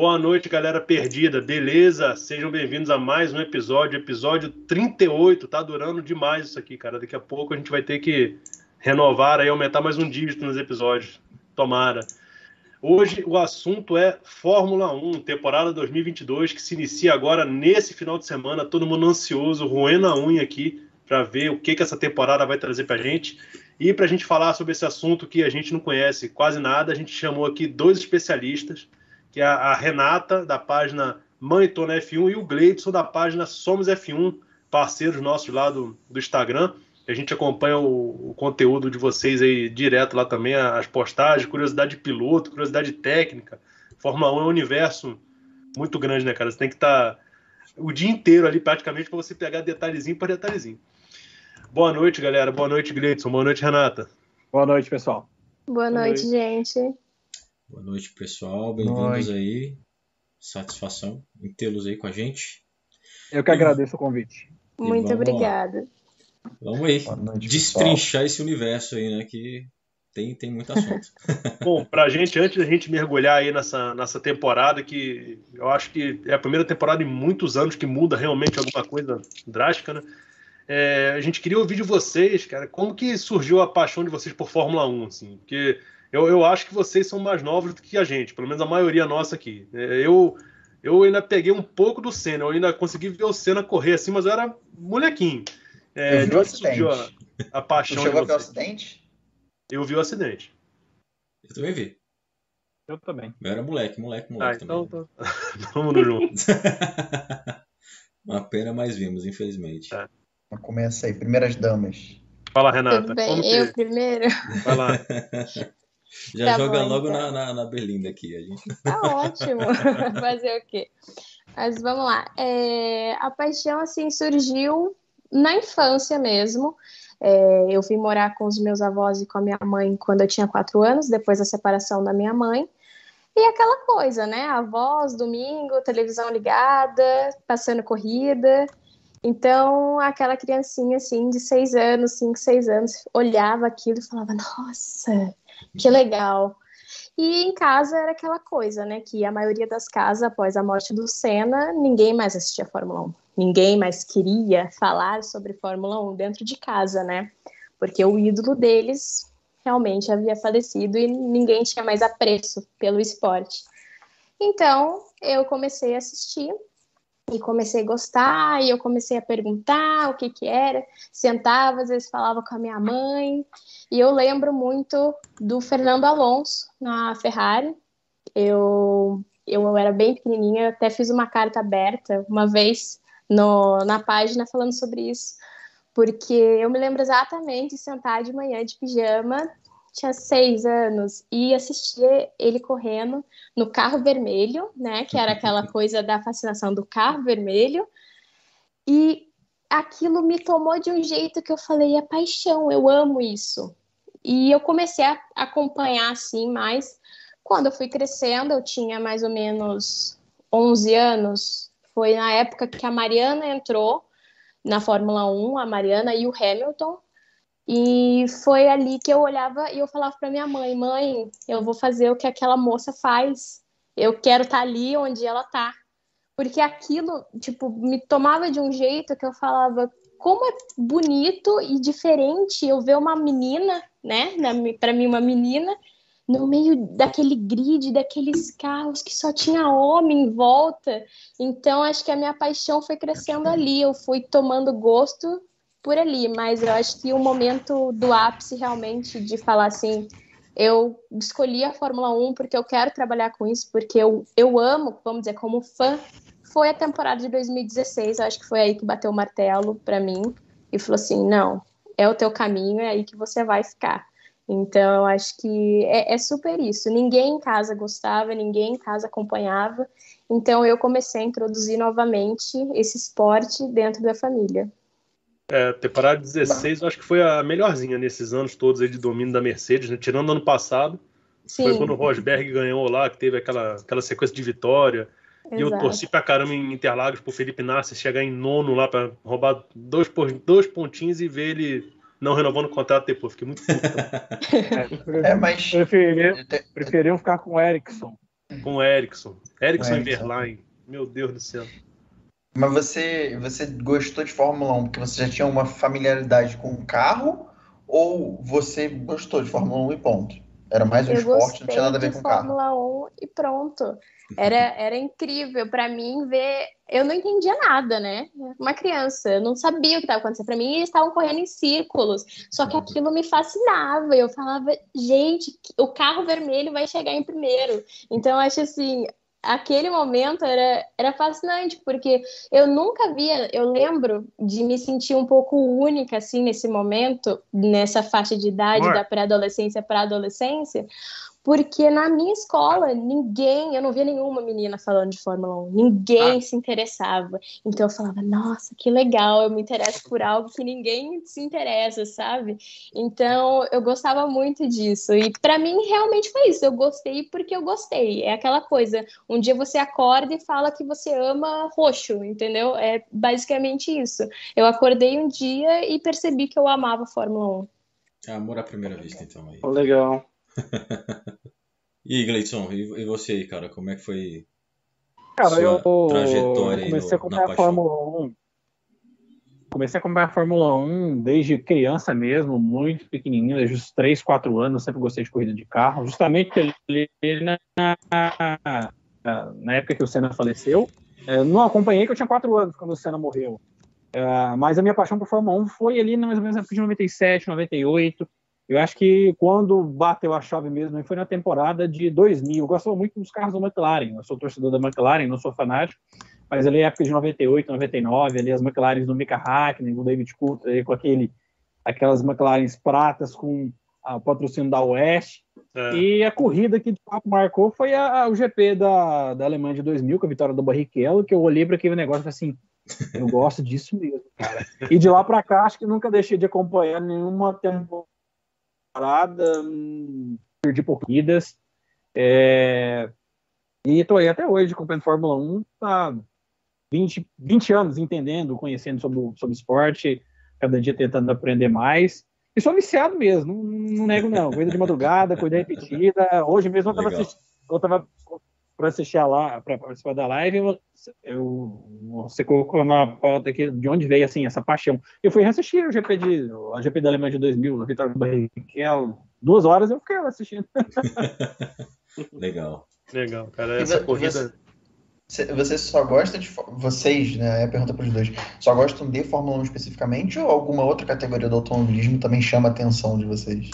Boa noite, galera perdida, beleza? Sejam bem-vindos a mais um episódio, episódio 38. Tá durando demais isso aqui, cara. Daqui a pouco a gente vai ter que renovar aí, aumentar mais um dígito nos episódios. Tomara. Hoje o assunto é Fórmula 1, temporada 2022, que se inicia agora nesse final de semana. Todo mundo ansioso, roendo a unha aqui para ver o que, que essa temporada vai trazer para a gente. E para a gente falar sobre esse assunto que a gente não conhece quase nada, a gente chamou aqui dois especialistas que é a Renata, da página Manitona F1, e o Gleidson, da página Somos F1, parceiros nossos lá do, do Instagram. A gente acompanha o, o, conteúdo de vocês aí direto lá também, as postagens, curiosidade de piloto, curiosidade técnica. Fórmula 1 é um universo muito grande, né, cara? Você tem que estar tá o dia inteiro ali praticamente para você pegar detalhezinho por detalhezinho. Boa noite, galera. Boa noite, Gleidson. Boa noite, Renata. Boa noite, pessoal. Boa noite, Boa noite. gente. Boa noite, pessoal. Bem-vindos aí. Satisfação em tê-los aí com a gente. Eu que agradeço o convite. Muito vamos obrigada. Vamos aí noite, destrinchar pessoal. esse universo aí, né? Que tem, tem muito assunto. Bom, pra gente, antes da gente mergulhar aí nessa, nessa temporada, que eu acho que é a primeira temporada em muitos anos que muda realmente alguma coisa drástica, né? É, a gente queria ouvir de vocês, cara, como que surgiu a paixão de vocês por Fórmula 1, assim? Porque eu, eu acho que vocês são mais novos do que a gente, pelo menos a maioria nossa aqui. É, eu, eu ainda peguei um pouco do Senna, eu ainda consegui ver o Senna correr assim, mas eu era molequinho. É, eu vi o acidente. A, a paixão Você chegou a ver o acidente? Eu vi o acidente. Eu também vi. Eu também. Eu era moleque, moleque, moleque ah, então, também. Então, vamos no junto. Uma pena, mas vimos, infelizmente. É. Começa aí, primeiras damas. Fala, Renata. Tudo bem, eu que... primeiro. Vai lá. Já tá joga bom, logo então. na, na, na, Berlinda aqui. A gente. Tá ótimo. Fazer o quê? Mas vamos lá. É, a paixão, assim, surgiu na infância mesmo. É, eu vim morar com os meus avós e com a minha mãe quando eu tinha quatro anos, depois da separação da minha mãe. E aquela coisa, né? Avós, domingo, televisão ligada, passando corrida. Então, aquela criancinha, assim, de seis anos, cinco, seis anos, olhava aquilo e falava, nossa, que legal. E em casa era aquela coisa, né? Que a maioria das casas, após a morte do Senna, ninguém mais assistia Fórmula 1. Ninguém mais queria falar sobre Fórmula 1 dentro de casa, né? Porque o ídolo deles realmente havia falecido e ninguém tinha mais apreço pelo esporte. Então, eu comecei a assistir e comecei a gostar, e eu comecei a perguntar o que que era, sentava, às vezes falava com a minha mãe, e eu lembro muito do Fernando Alonso na Ferrari, eu, eu era bem pequenininha, até fiz uma carta aberta uma vez no, na página falando sobre isso, porque eu me lembro exatamente de sentar de manhã de pijama tinha seis anos e assistia ele correndo no carro vermelho, né? Que era aquela coisa da fascinação do carro vermelho. E aquilo me tomou de um jeito que eu falei, é paixão, eu amo isso. E eu comecei a acompanhar assim mais. Quando eu fui crescendo, eu tinha mais ou menos 11 anos. Foi na época que a Mariana entrou na Fórmula 1, a Mariana e o Hamilton. E foi ali que eu olhava e eu falava para minha mãe: mãe, eu vou fazer o que aquela moça faz. Eu quero estar tá ali onde ela tá. Porque aquilo, tipo, me tomava de um jeito que eu falava: como é bonito e diferente eu ver uma menina, né? Para mim, uma menina, no meio daquele grid, daqueles carros que só tinha homem em volta. Então, acho que a minha paixão foi crescendo ali. Eu fui tomando gosto por ali, mas eu acho que o momento do ápice realmente de falar assim, eu escolhi a Fórmula 1 porque eu quero trabalhar com isso, porque eu, eu amo, vamos dizer, como fã, foi a temporada de 2016, eu acho que foi aí que bateu o martelo para mim e falou assim, não, é o teu caminho, é aí que você vai ficar. Então, eu acho que é, é super isso. Ninguém em casa gostava, ninguém em casa acompanhava. Então, eu comecei a introduzir novamente esse esporte dentro da família. É, temporada 16 eu acho que foi a melhorzinha nesses anos todos aí de domínio da Mercedes, né? tirando ano passado. Sim. Foi quando o Rosberg ganhou lá, que teve aquela, aquela sequência de vitória. Exato. E eu torci pra caramba em Interlagos pro Felipe Nasser chegar em nono lá para roubar dois, dois pontinhos e ver ele não renovando o contrato depois. Fiquei muito puto. é, é, mas. Preferiam, preferiam ficar com o Ericsson. com o Erickson. Erickson Everline. Meu Deus do céu. Mas você, você gostou de Fórmula 1 porque você já tinha uma familiaridade com o carro? Ou você gostou de Fórmula 1 e ponto? Era mais um eu esporte, não tinha nada a ver com o carro. Fórmula 1 e pronto. Era, era incrível para mim ver. Eu não entendia nada, né? Uma criança, eu não sabia o que estava acontecendo. Para mim, eles estavam correndo em círculos. Só que aquilo me fascinava. Eu falava, gente, o carro vermelho vai chegar em primeiro. Então, eu acho assim, aquele momento era, era fascinante, porque eu nunca via, eu lembro de me sentir um pouco única, assim, nesse momento, nessa faixa de idade da pré-adolescência para adolescência, porque na minha escola, ninguém, eu não via nenhuma menina falando de Fórmula 1, ninguém ah. se interessava. Então eu falava, nossa, que legal, eu me interesso por algo que ninguém se interessa, sabe? Então eu gostava muito disso. E para mim realmente foi isso, eu gostei porque eu gostei. É aquela coisa, um dia você acorda e fala que você ama roxo, entendeu? É basicamente isso. Eu acordei um dia e percebi que eu amava Fórmula 1. É amor à primeira vista, então. Aí. Legal. e aí, Gleison, e você aí, cara, como é que foi cara, sua eu, trajetória eu comecei a acompanhar a Fórmula 1. Comecei a acompanhar a Fórmula 1 desde criança mesmo, muito pequenininho, desde os 3, 4 anos, sempre gostei de corrida de carro, justamente na, na, na época que o Senna faleceu. Eu não acompanhei, que eu tinha 4 anos quando o Senna morreu. Uh, mas a minha paixão por Fórmula 1 foi ali mais ou menos na época de 97, 98. Eu acho que quando bateu a chave mesmo foi na temporada de 2000. Eu gosto muito dos carros da McLaren. Eu sou torcedor da McLaren, não sou fanático, mas ali é época de 98, 99, ali as McLarens do Mika Hakkinen, do David Coulter, com aquele, aquelas McLarens pratas com o patrocínio da Oeste. É. E a corrida que de fato marcou foi a, a, o GP da, da Alemanha de 2000, com a vitória do Barrichello, que eu olhei para aquele negócio e falei assim, eu gosto disso mesmo, cara. E de lá para cá, acho que nunca deixei de acompanhar nenhuma temporada parada, perdi corridas. É... E estou aí até hoje acompanhando Fórmula 1, há 20, 20 anos entendendo, conhecendo sobre, sobre esporte, cada dia tentando aprender mais. E sou viciado mesmo, não, não nego não. Corrida de madrugada, corrida repetida. Hoje mesmo eu estava assistindo, para assistir a lá, para participar da live, eu, você colocou na pauta aqui de onde veio assim essa paixão. Eu fui reassistir o GP de a GP da Alemanha de 2000, na vitória do Barrichello, duas horas eu fiquei assistindo. Legal. Legal, cara, essa corrida você, você só gosta de. Vocês, né? É a pergunta para os dois. Só gostam de Fórmula 1 especificamente ou alguma outra categoria do automobilismo também chama a atenção de vocês?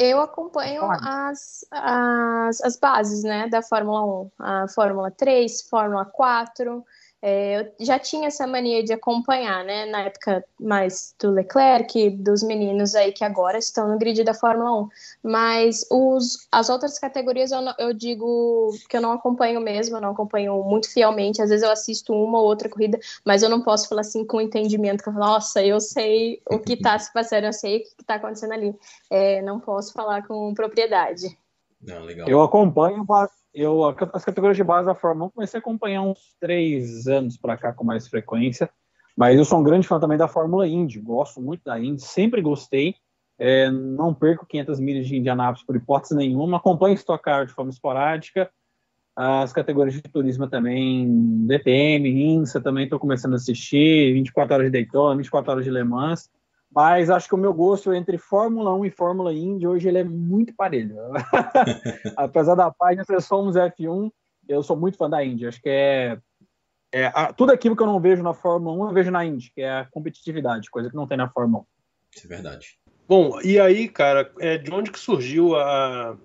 Eu acompanho as, as, as bases né, da Fórmula 1, a Fórmula 3, Fórmula 4, é, eu já tinha essa mania de acompanhar, né? Na época mais do Leclerc, dos meninos aí que agora estão no grid da Fórmula 1. Mas os, as outras categorias eu, não, eu digo que eu não acompanho mesmo, eu não acompanho muito fielmente. Às vezes eu assisto uma ou outra corrida, mas eu não posso falar assim com entendimento, que eu falo, nossa, eu sei o que está se passando, eu sei o que está acontecendo ali. É, não posso falar com propriedade. Não, legal. Eu acompanho eu, as categorias de base da Fórmula 1 comecei a acompanhar uns três anos para cá com mais frequência, mas eu sou um grande fã também da Fórmula Indy, gosto muito da Indy, sempre gostei, é, não perco 500 milhas de Indianápolis por hipótese nenhuma, acompanho Stock Car de forma esporádica, as categorias de turismo também, DTM, INSA também estou começando a assistir, 24 horas de Daytona, 24 horas de Le Mans, mas acho que o meu gosto entre Fórmula 1 e Fórmula Indy hoje ele é muito parelho. Apesar da página ser somos F1, eu sou muito fã da Indy. Acho que é, é a, tudo aquilo que eu não vejo na Fórmula 1 eu vejo na Indy, que é a competitividade, coisa que não tem na Fórmula 1. Isso é verdade. Bom, e aí, cara, é, de onde que surgiu a,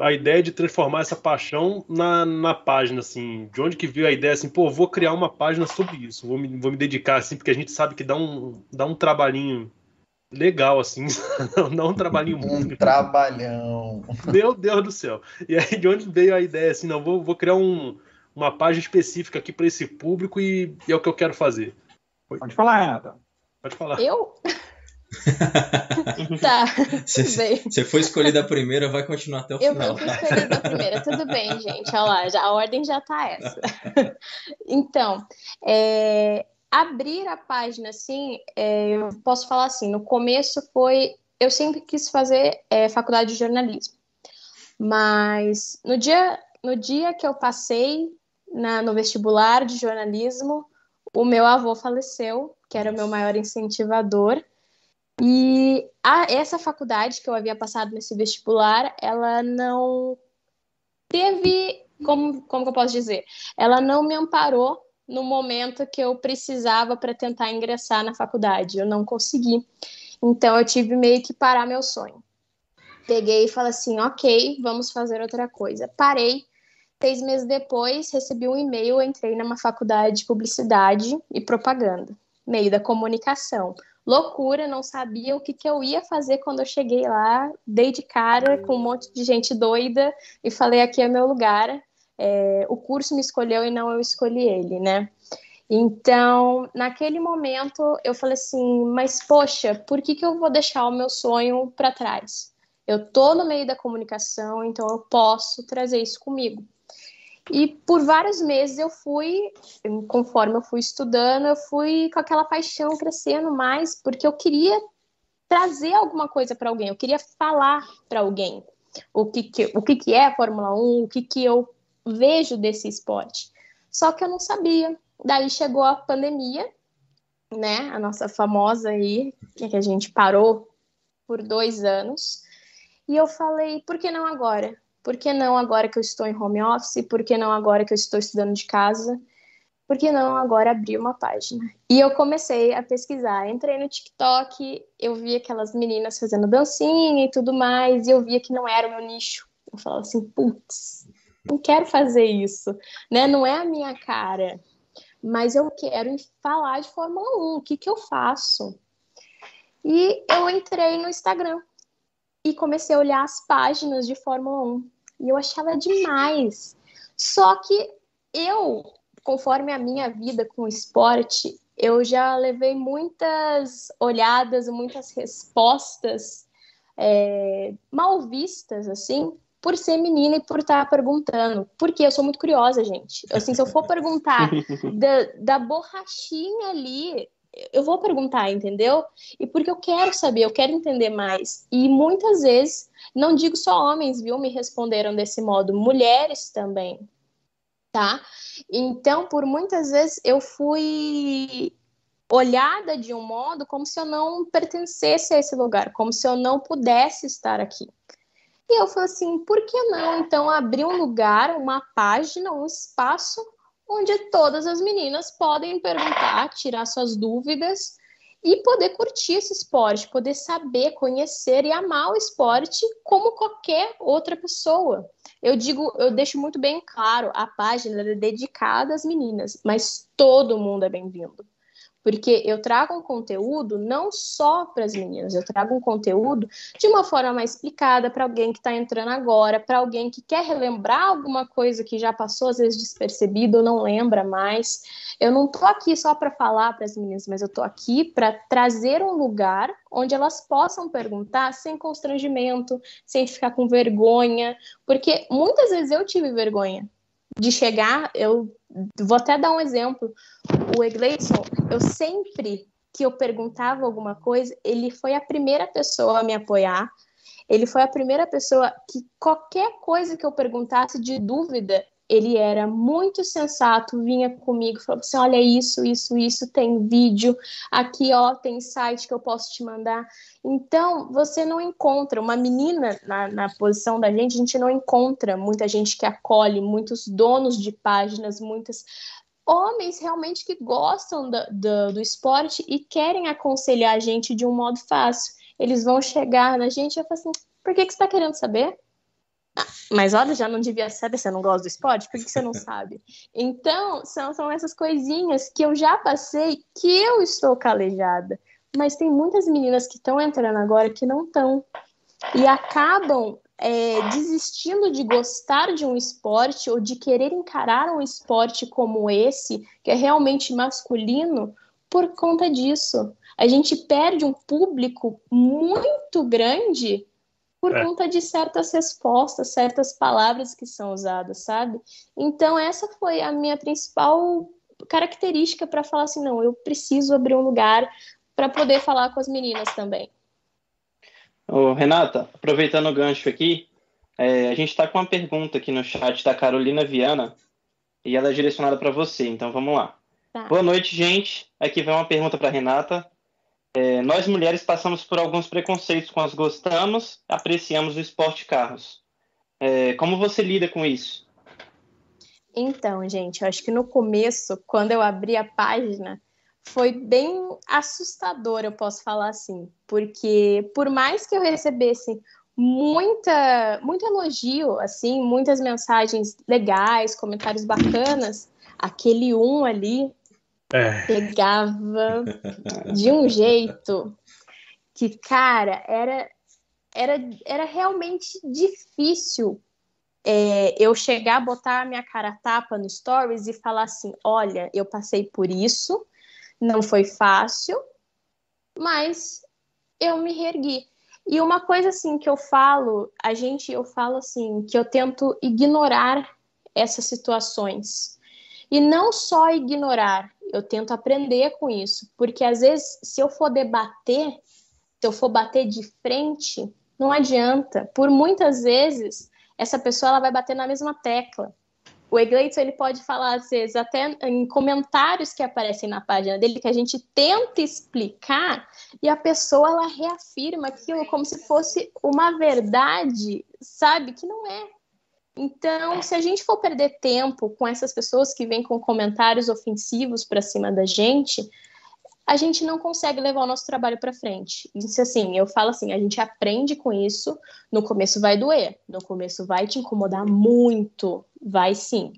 a ideia de transformar essa paixão na, na página, assim? De onde que veio a ideia, assim, pô, vou criar uma página sobre isso, vou me, vou me dedicar, assim, porque a gente sabe que dá um, dá um trabalhinho legal, assim. Não um trabalhinho muito. Um trabalhão. Meu Deus do céu. E aí, de onde veio a ideia, assim, não, vou, vou criar um, uma página específica aqui para esse público e, e, é o que eu quero fazer. Foi. Pode falar, Renata. Pode falar. Eu? tá, Você foi escolhida a primeira, vai continuar até o eu final. Eu fui escolhida a primeira, tudo bem, gente. Olha lá, já, a ordem já tá essa. então, é, abrir a página, assim, é, eu posso falar assim, no começo foi, eu sempre quis fazer é, faculdade de jornalismo, mas no dia no dia que eu passei na, no vestibular de jornalismo, o meu avô faleceu, que era o meu maior incentivador. E a, essa faculdade que eu havia passado nesse vestibular, ela não teve, como, como eu posso dizer? Ela não me amparou no momento que eu precisava para tentar ingressar na faculdade. Eu não consegui. Então eu tive meio que parar meu sonho. Peguei e falei assim, ok, vamos fazer outra coisa. Parei. Seis meses depois, recebi um e-mail, entrei numa faculdade de publicidade e propaganda, meio da comunicação. Loucura, não sabia o que, que eu ia fazer quando eu cheguei lá, dei de cara com um monte de gente doida e falei: aqui é meu lugar. É, o curso me escolheu e não eu escolhi ele, né? Então, naquele momento, eu falei assim: mas poxa, por que, que eu vou deixar o meu sonho para trás? Eu tô no meio da comunicação, então eu posso trazer isso comigo. E por vários meses eu fui, conforme eu fui estudando, eu fui com aquela paixão crescendo mais, porque eu queria trazer alguma coisa para alguém, eu queria falar para alguém o que, que, o que, que é Fórmula 1, o que, que eu vejo desse esporte. Só que eu não sabia, Daí chegou a pandemia, né? A nossa famosa aí, que a gente parou por dois anos. E eu falei, por que não agora? Por que não agora que eu estou em home office? Por que não agora que eu estou estudando de casa? Por que não agora abrir uma página? E eu comecei a pesquisar. Entrei no TikTok, eu vi aquelas meninas fazendo dancinha e tudo mais, e eu via que não era o meu nicho. Eu falava assim, putz, não quero fazer isso, né? Não é a minha cara mas eu quero falar de Fórmula 1, o que, que eu faço? E eu entrei no Instagram e comecei a olhar as páginas de Fórmula 1 e eu achava demais. Só que eu, conforme a minha vida com o esporte, eu já levei muitas olhadas, muitas respostas é, mal vistas, assim, por ser menina e por estar tá perguntando. Porque eu sou muito curiosa, gente. Assim, se eu for perguntar da, da borrachinha ali, eu vou perguntar, entendeu? E porque eu quero saber, eu quero entender mais. E muitas vezes, não digo só homens, viu, me responderam desse modo, mulheres também, tá? Então, por muitas vezes eu fui olhada de um modo como se eu não pertencesse a esse lugar, como se eu não pudesse estar aqui. E eu falei assim, por que não então abrir um lugar, uma página, um espaço onde todas as meninas podem perguntar, tirar suas dúvidas e poder curtir esse esporte, poder saber, conhecer e amar o esporte como qualquer outra pessoa. Eu digo, eu deixo muito bem claro, a página é dedicada às meninas, mas todo mundo é bem-vindo porque eu trago um conteúdo não só para as meninas, eu trago um conteúdo de uma forma mais explicada para alguém que está entrando agora, para alguém que quer relembrar alguma coisa que já passou, às vezes despercebido ou não lembra mais. Eu não estou aqui só para falar para as meninas, mas eu estou aqui para trazer um lugar onde elas possam perguntar sem constrangimento, sem ficar com vergonha, porque muitas vezes eu tive vergonha de chegar, eu vou até dar um exemplo. O Egleison, eu sempre que eu perguntava alguma coisa, ele foi a primeira pessoa a me apoiar. Ele foi a primeira pessoa que qualquer coisa que eu perguntasse de dúvida, ele era muito sensato, vinha comigo, falou assim: olha isso, isso, isso, tem vídeo, aqui ó, tem site que eu posso te mandar. Então, você não encontra uma menina na, na posição da gente, a gente não encontra muita gente que acolhe, muitos donos de páginas, muitos homens realmente que gostam do, do, do esporte e querem aconselhar a gente de um modo fácil. Eles vão chegar na gente e falar assim: por que, que você está querendo saber? mas olha, já não devia saber, você não gosta do esporte? Por que você não sabe? Então, são, são essas coisinhas que eu já passei que eu estou calejada. Mas tem muitas meninas que estão entrando agora que não estão. E acabam é, desistindo de gostar de um esporte ou de querer encarar um esporte como esse, que é realmente masculino, por conta disso. A gente perde um público muito grande por é. conta de certas respostas, certas palavras que são usadas, sabe? Então, essa foi a minha principal característica para falar assim: não, eu preciso abrir um lugar para poder falar com as meninas também. Ô, Renata, aproveitando o gancho aqui, É, a gente está com uma pergunta aqui no chat da Carolina Viana e ela é direcionada para você, então vamos lá. Tá. Boa noite, gente. Aqui vem uma pergunta para Renata. É, nós mulheres passamos por alguns preconceitos quando gostamos, apreciamos o esporte carros. É, como você lida com isso? Então, gente, eu acho que no começo, quando eu abri a página, foi bem assustador, eu posso falar assim, porque por mais que eu recebesse muita, muito elogio, assim, muitas mensagens legais, comentários bacanas, aquele um ali é. pegava de um jeito que, cara, era, era, era realmente difícil é, eu chegar, botar a minha cara tapa no stories e falar assim: olha, eu passei por isso, não foi fácil, mas eu me reergui. E uma coisa assim que eu falo, a gente, eu falo assim, que eu tento ignorar essas situações. E não só ignorar, eu tento aprender com isso, porque às vezes se eu for debater, se eu for bater de frente, não adianta. Por muitas vezes essa pessoa ela vai bater na mesma tecla. O Egleito ele pode falar às vezes até em comentários que aparecem na página dele que a gente tenta explicar e a pessoa ela reafirma aquilo como se fosse uma verdade, sabe que não é. Então, se a gente for perder tempo com essas pessoas que vêm com comentários ofensivos para cima da gente, a gente não consegue levar o nosso trabalho para frente. Isso assim, eu falo assim, a gente aprende com isso, no começo vai doer, no começo vai te incomodar muito, vai sim.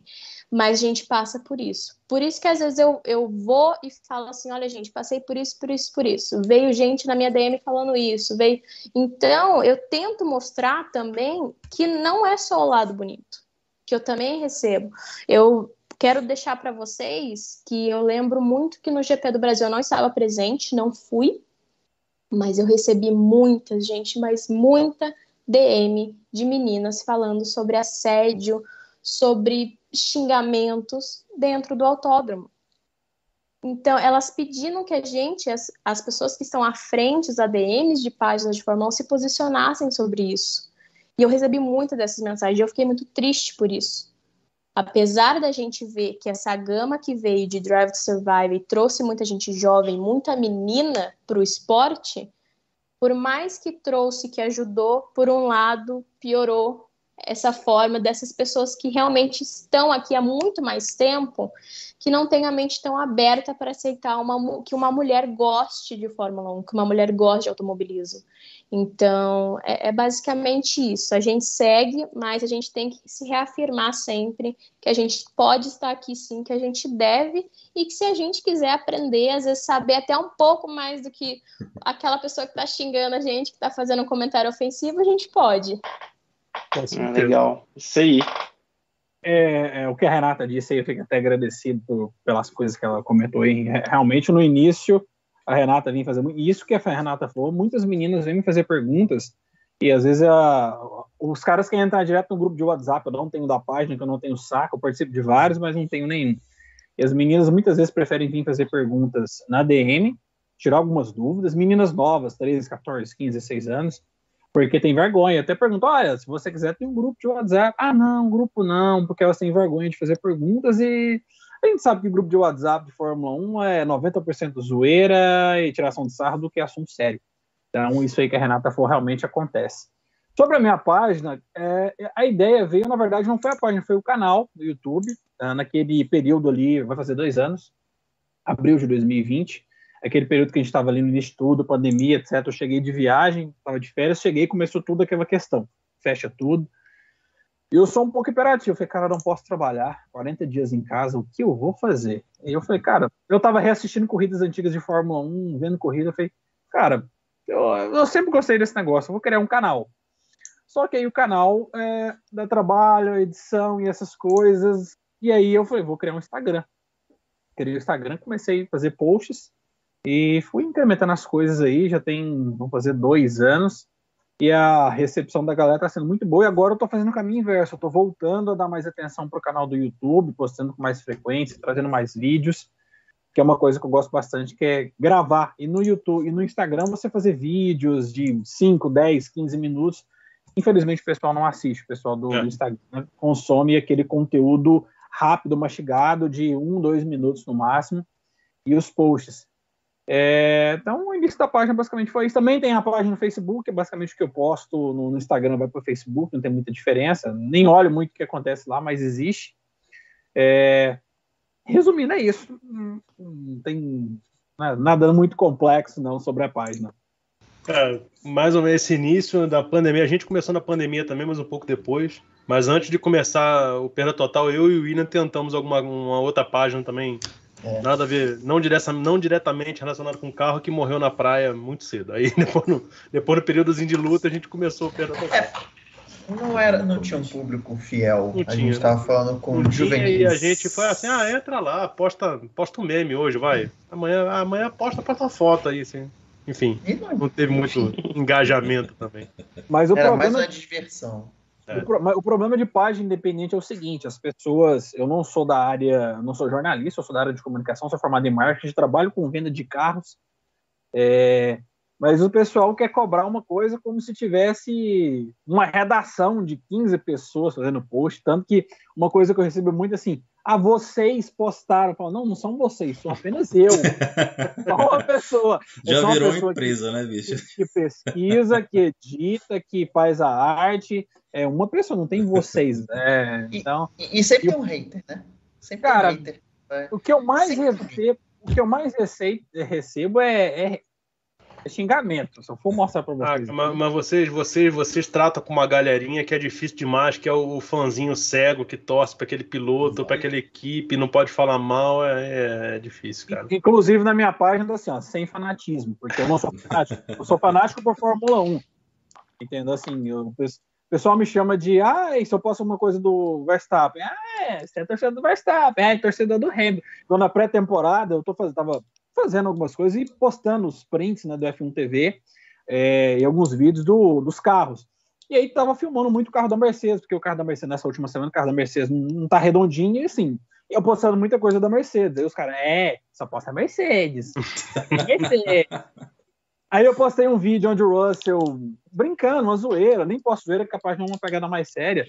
Mas a gente passa por isso. Por isso que às vezes eu, eu vou e falo assim: olha, gente, passei por isso, por isso, por isso. Veio gente na minha DM falando isso. Veio... Então, eu tento mostrar também que não é só o lado bonito, que eu também recebo. Eu quero deixar para vocês que eu lembro muito que no GP do Brasil eu não estava presente, não fui, mas eu recebi muita gente, mas muita DM de meninas falando sobre assédio, sobre xingamentos dentro do autódromo. Então, elas pediram que a gente, as, as pessoas que estão à frente, os ADMs de páginas de Fórmula 1, se posicionassem sobre isso. E eu recebi muitas dessas mensagens, eu fiquei muito triste por isso apesar da gente ver que essa gama que veio de Drive to Survive trouxe muita gente jovem, muita menina para o esporte, por mais que trouxe, que ajudou, por um lado, piorou essa forma dessas pessoas que realmente estão aqui há muito mais tempo, que não têm a mente tão aberta para aceitar uma, que uma mulher goste de Fórmula 1, que uma mulher goste de automobilismo. Então, é, é, basicamente isso. A gente segue, mas a gente tem que se reafirmar sempre que a gente pode estar aqui sim, que a gente deve, e que se a gente quiser aprender, às vezes saber até um pouco mais do que aquela pessoa que está xingando a gente, que está fazendo um comentário ofensivo, a gente pode. Ah, legal. Isso aí. É, é, o que a Renata disse aí, eu fico até agradecido por, pelas coisas que ela comentou aí. Realmente, no início a Renata vem fazer. Isso que a Renata falou, muitas meninas vêm me fazer perguntas e às vezes a, os caras querem entrar direto no grupo de WhatsApp. Eu não tenho da página, que eu não tenho saco, eu participo de vários, mas não tenho nenhum. E as meninas muitas vezes preferem vir fazer perguntas na DM, tirar algumas dúvidas. Meninas novas, 13, 14, 15, 16 anos, porque tem vergonha. Até perguntam: olha, se você quiser, tem um grupo de WhatsApp. Ah, não, grupo não, porque elas têm vergonha de fazer perguntas e a gente sabe que grupo de WhatsApp de Fórmula 1 é 90% zoeira e tiração de sarro do que assunto sério. Então, isso aí que a Renata falou realmente acontece. Sobre a minha página, é, a ideia veio, na verdade, não foi a página, foi o canal do YouTube, tá? naquele período ali, vai fazer dois anos, abril de 2020, aquele período que a gente estava ali no início tudo, pandemia, etc. Eu cheguei de viagem, estava de férias, cheguei começou tudo aquela questão. Fecha tudo, e eu sou um pouco imperativo. Eu falei, cara, não posso trabalhar 40 dias em casa, o que eu vou fazer? E eu falei, cara, eu tava reassistindo corridas antigas de Fórmula 1, vendo corrida, eu falei, cara, eu, eu sempre gostei desse negócio, eu vou criar um canal. Só que aí o canal é, dá trabalho, edição e essas coisas. E aí eu falei, vou criar um Instagram. Criei o Instagram, comecei a fazer posts e fui incrementando as coisas aí. Já tem, vamos fazer dois anos e a recepção da galera está sendo muito boa. E agora eu estou fazendo o caminho inverso, eu estou voltando a dar mais atenção para o canal do YouTube, postando com mais frequência, trazendo mais vídeos, que é uma coisa que eu gosto bastante, que é gravar. E no YouTube e no Instagram você fazer vídeos de 5, 10, 15 minutos infelizmente o pessoal não assiste, o pessoal do, é. do Instagram né? consome aquele conteúdo rápido, mastigado, de um, dois minutos no máximo, e os posts. É, então, o início da página basicamente foi isso. Também tem a página no Facebook, é basicamente o que eu posto no, no Instagram vai para o Facebook, não tem muita diferença. Nem olho muito o que acontece lá, mas existe. É, resumindo, é isso. Não, tem nada muito complexo não sobre a página. É, mais ou menos esse início da pandemia, a gente começou na pandemia também, mas um pouco depois. Mas antes de começar o Perda Total, eu e o William tentamos alguma uma outra página também é. Nada a ver, não, direta, não diretamente relacionado com o carro que morreu na praia muito cedo. Aí depois no, depois no períodozinho de luta a gente começou a perder é, não era, não tinha um público fiel. Não a tinha, gente estava falando com o juvenis. E a gente foi assim, ah, entra lá, posta, posta um meme hoje, vai. Amanhã, amanhã posta, posta uma foto aí, assim. Enfim, não teve muito engajamento também. Mas o Era problema... mais uma diversão. É. O, pro, o, problema de página independente é o seguinte: as pessoas, eu não sou da área, não sou jornalista, eu sou da área de comunicação, sou formado em marketing, trabalho com venda de carros, é, mas o pessoal quer cobrar uma coisa como se tivesse uma redação de 15 pessoas fazendo post, tanto que uma coisa que eu recebo muito assim, ah, vocês postaram. Falo, não, não são vocês, sou apenas eu. Só uma pessoa. Já uma virou pessoa empresa, que, né, bicho? Que pesquisa, que edita, que faz a arte. É uma pessoa, não tem vocês. Né? Então, e, e sempre tem um hater, né? Sempre cara, um hater. É. O que eu mais recebo, o que eu mais recebo é, é é xingamento. Se eu for mostrar pra vocês. Ah, mas, mas, vocês, vocês, vocês tratam com uma galerinha que é difícil demais, que é o, o fãzinho cego que torce para aquele piloto, para aquela equipe, não pode falar mal, é, é, difícil, cara. Inclusive na minha página assim, ó, sem fanatismo, porque eu não sou fanático. eu sou fanático por Fórmula 1. Entendeu? Assim, eu, o pessoal me chama de, ah, se eu posso uma coisa do Verstappen. Ah, é, você é torcedor do Verstappen, é torcedor do Hamilton. Então na pré-temporada eu tô fazendo, tava fazendo algumas coisas e postando os prints né, do F1 TV é, e alguns vídeos do, dos carros. E aí tava filmando muito o carro da Mercedes, porque o carro da Mercedes, nessa última semana, o carro da Mercedes não tá redondinho, e assim, eu postando muita coisa da Mercedes. Aí os caras, é, só posta a Mercedes. aí eu postei um vídeo onde o Russell, brincando, uma zoeira, nem posso ver, é capaz de uma pegada mais séria,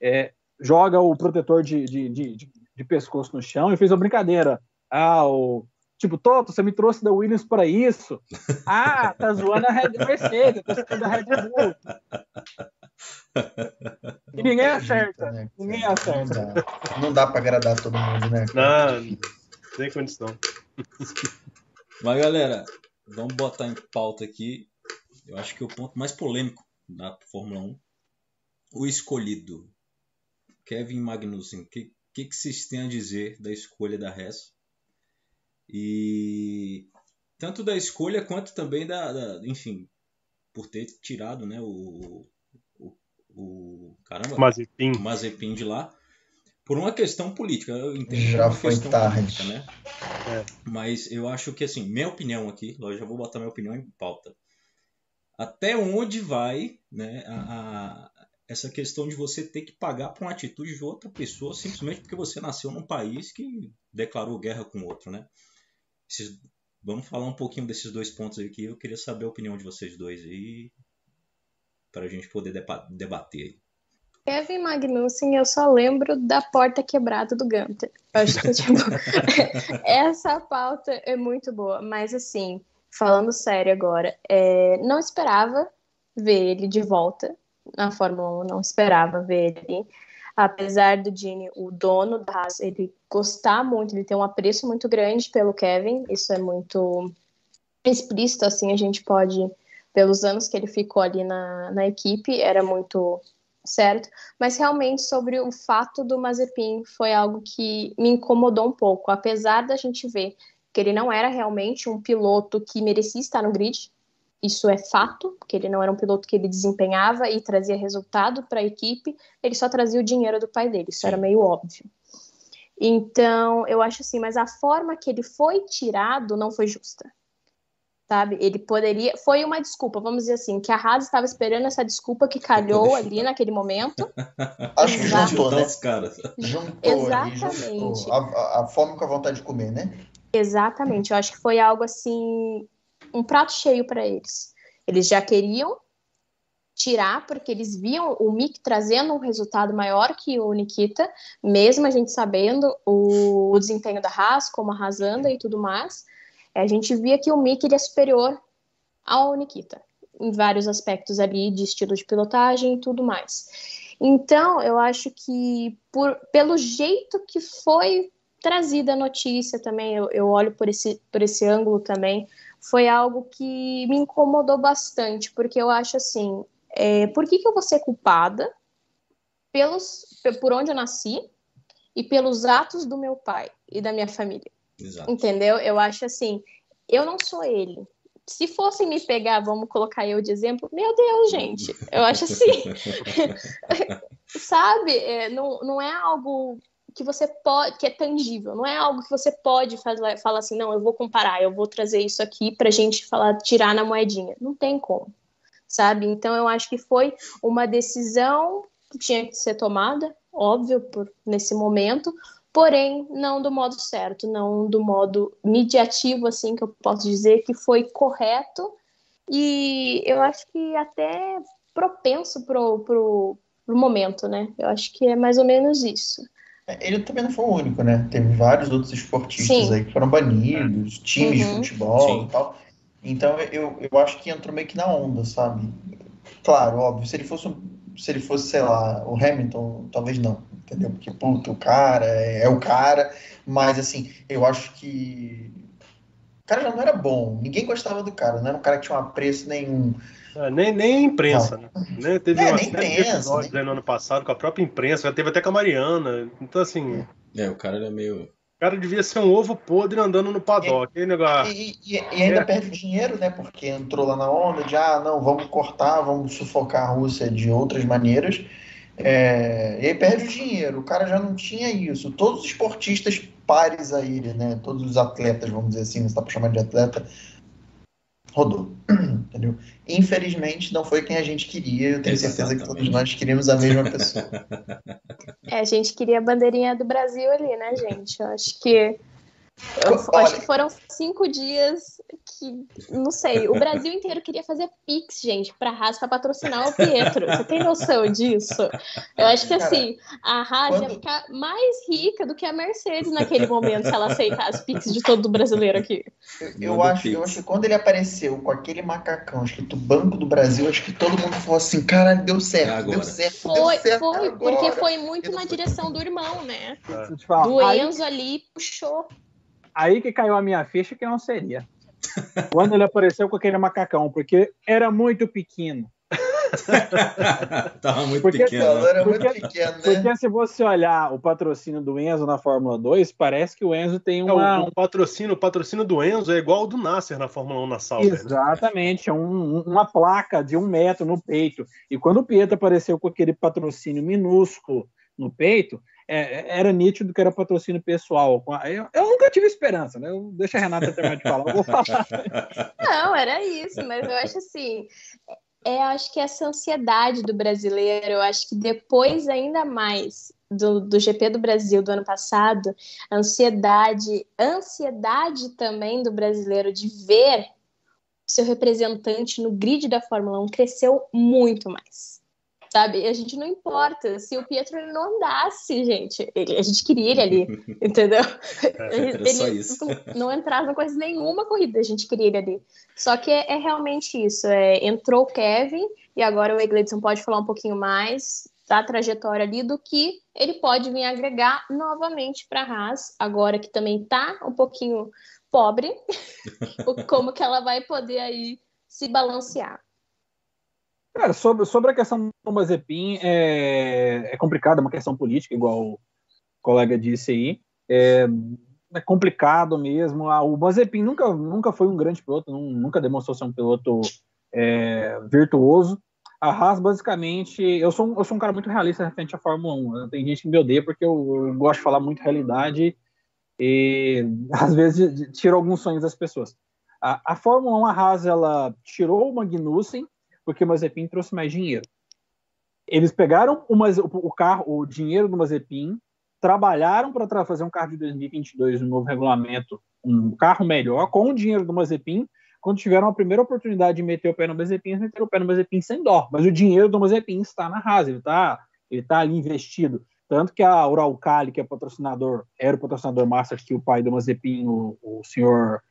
é, joga o protetor de, de, de, de, pescoço no chão e fez uma brincadeira. Ah, o Tipo, Toto, você me trouxe da Williams para isso? Ah, tá zoando a Red Mercedes, tô zoando a Red Bull. E ninguém acerta. Né? Ninguém acerta. Não dá, dá para agradar todo mundo, né? Não, sem condição. Mas, galera, vamos botar em pauta aqui. Eu acho que é o ponto mais polêmico da Fórmula 1. O escolhido. Kevin Magnussen. O que, que, que vocês têm a dizer da escolha da Hess? E tanto da escolha quanto também da, da enfim, por ter tirado, né, o, o, o caramba, Mazepin. Mazepin de lá por uma questão política. Eu entendo é já foi tarde, política, né? É. Mas eu acho que assim, minha opinião aqui, eu já vou botar minha opinião em pauta. Até onde vai, né, a, a essa questão de você ter que pagar por uma atitude de outra pessoa simplesmente porque você nasceu num país que declarou guerra com outro, né? Esses, vamos falar um pouquinho desses dois pontos aqui. Eu queria saber a opinião de vocês dois aí, para a gente poder debater. Kevin Magnussen, eu só lembro da porta quebrada do Gunter. Acho que, tipo, essa pauta é muito boa, mas assim, falando sério agora, é, não esperava ver ele de volta na Fórmula 1, não esperava ver ele apesar do Gene, o dono da Haas, ele gostar muito, ele tem um apreço muito grande pelo Kevin, isso é muito explícito, assim, a gente pode, pelos anos que ele ficou ali na, na equipe, era muito certo, mas realmente sobre o fato do Mazepin foi algo que me incomodou um pouco, apesar da gente ver que ele não era realmente um piloto que merecia estar no grid, isso é fato, porque ele não era um piloto que ele desempenhava e trazia resultado para a equipe, ele só trazia o dinheiro do pai dele, isso era meio óbvio. Então, eu acho assim, mas a forma que ele foi tirado não foi justa. Sabe? Ele poderia. Foi uma desculpa, vamos dizer assim, que a Haas estava esperando essa desculpa que calhou ali naquele momento. Acho que juntou, né? Juntou Exatamente. Ali, juntou. A, a fome com a vontade de comer, né? Exatamente. Eu acho que foi algo assim um prato cheio para eles. Eles já queriam tirar, porque eles viam o Mick trazendo um resultado maior que o Nikita, mesmo a gente sabendo o, desempenho da Haas, como a Haas anda e tudo mais. A gente via que o Mick ele é superior ao Nikita, em vários aspectos ali de estilo de pilotagem e tudo mais. Então, eu acho que por, pelo jeito que foi trazida a notícia também, eu, eu olho por esse, por esse ângulo também, foi algo que me incomodou bastante, porque eu acho assim, é, por que, que eu vou ser culpada pelos, por onde eu nasci e pelos atos do meu pai e da minha família? Exato. Entendeu? Eu acho assim, eu não sou ele. Se fossem me pegar, vamos colocar eu de exemplo, meu Deus, gente, eu acho assim, sabe? É, não, não é algo que você pode, que é tangível, não é algo que você pode fazer, falar assim, não, eu vou comparar, eu vou trazer isso aqui pra gente falar, tirar na moedinha. Não tem como, sabe? Então eu acho que foi uma decisão que tinha que ser tomada, óbvio, por, nesse momento, porém não do modo certo, não do modo mediativo, assim, que eu posso dizer que foi correto e eu acho que até propenso pro, pro, pro momento, né? Eu acho que é mais ou menos isso. Ele também não foi o único, né? Teve vários outros esportistas Sim. aí que foram banidos, times uhum. de futebol Sim. e tal. Então eu, eu acho que entrou meio que na onda, sabe? Claro, óbvio, se ele fosse, se ele fosse, sei lá, o Hamilton, talvez não, entendeu? Porque, puta, o cara é, é o cara, mas assim, eu acho que o cara já não era bom, ninguém gostava do cara, não era um cara que tinha um apreço nenhum. É, nem, nem a imprensa, né? né? Teve é, uma série imprensa, de episódios nem... no ano passado com a própria imprensa, já teve até com a Mariana. Então, assim. É, o cara era meio. O cara devia ser um ovo podre andando no paddock. E, negócio... e, e, e ainda é. perde dinheiro, né? Porque entrou lá na onda de, ah, não, vamos cortar, vamos sufocar a Rússia de outras maneiras. É, e aí perde o dinheiro. O cara já não tinha isso. Todos os esportistas pares a ele, né? Todos os atletas, vamos dizer assim, você está para chamar de atleta, rodou. Entendeu? Infelizmente, não foi quem a gente queria. Eu tenho Exatamente. certeza que todos nós queríamos a mesma pessoa. É, a gente queria a bandeirinha do Brasil ali, né, gente? Eu acho que eu Olha, acho que foram cinco dias que, não sei, o Brasil inteiro queria fazer Pix, gente, pra Haas pra patrocinar o Pietro. Você tem noção disso? Eu acho que assim, a Haas quando... ia ficar mais rica do que a Mercedes naquele momento, se ela aceitasse Pix de todo brasileiro aqui. Eu, eu acho, eu acho que quando ele apareceu com aquele macacão escrito Banco do Brasil, acho que todo mundo falou assim, caralho, deu certo, deu certo. Foi, deu certo foi, agora. porque foi muito na direção do irmão, né? É. Do Enzo ali puxou. Aí que caiu a minha ficha que não seria. Quando ele apareceu com aquele macacão, porque era muito pequeno. Tava muito porque, pequeno. Né? Era porque, muito pequeno, né? Porque se você olhar o patrocínio do Enzo na Fórmula 2, parece que o Enzo tem uma. É, o, o, patrocínio, o patrocínio do Enzo é igual ao do Nasser na Fórmula 1 na Sauber. Né? Exatamente, né? um, uma placa de um metro no peito. E quando o Pietro apareceu com aquele patrocínio minúsculo no peito, é, era nítido que era patrocínio pessoal. Eu, eu, nunca tive esperança, né? Eu, deixa a Renata terminar de falar, vou falar. Não, era isso, mas eu acho assim. É, acho que essa ansiedade do brasileiro, eu acho que depois, ainda mais do, do GP do Brasil do ano passado, a ansiedade, ansiedade também do brasileiro de ver seu representante no grid da Fórmula 1 cresceu muito mais sabe? A gente não importa. Se o Pietro não andasse, gente, ele, a gente queria ele ali, entendeu? É, ele, isso. não entrava coisa nenhuma corrida, a gente queria ele ali. Só que é, é realmente isso. É, entrou o Kevin e agora o Egledson pode falar um pouquinho mais da trajetória ali do que ele pode vir agregar novamente para a Haas, agora que também está um pouquinho pobre, como que ela vai poder aí se balancear. Cara, sobre, sobre a questão do Mazepin, é, é complicado, é uma questão política, igual o colega disse aí. É, é complicado mesmo. Ah, o Mazepin nunca, nunca foi um grande piloto, nunca demonstrou ser um piloto é, virtuoso. A Haas, basicamente, eu sou, eu sou um cara muito realista referente à Fórmula 1. Tem gente que me odeia porque eu, eu gosto de falar muito realidade e às vezes tiro alguns sonhos das pessoas. A, a Fórmula 1, a Haas, ela tirou o Magnussen porque o Mazepin trouxe mais dinheiro. Eles pegaram o, o carro, o dinheiro do Mazepin, trabalharam para fazer um carro de 2022 um novo regulamento, um carro melhor com o dinheiro do Mazepin, quando tiveram a primeira oportunidade de meter o pé no Mazepin, eles meteram o pé no Mazepin sem dó. Mas o dinheiro do Mazepin está na Haas, ele está ele tá ali investido. Tanto que a Uralcali, que é patrocinador, era o patrocinador master que o pai do Mazepin, o, o senhor,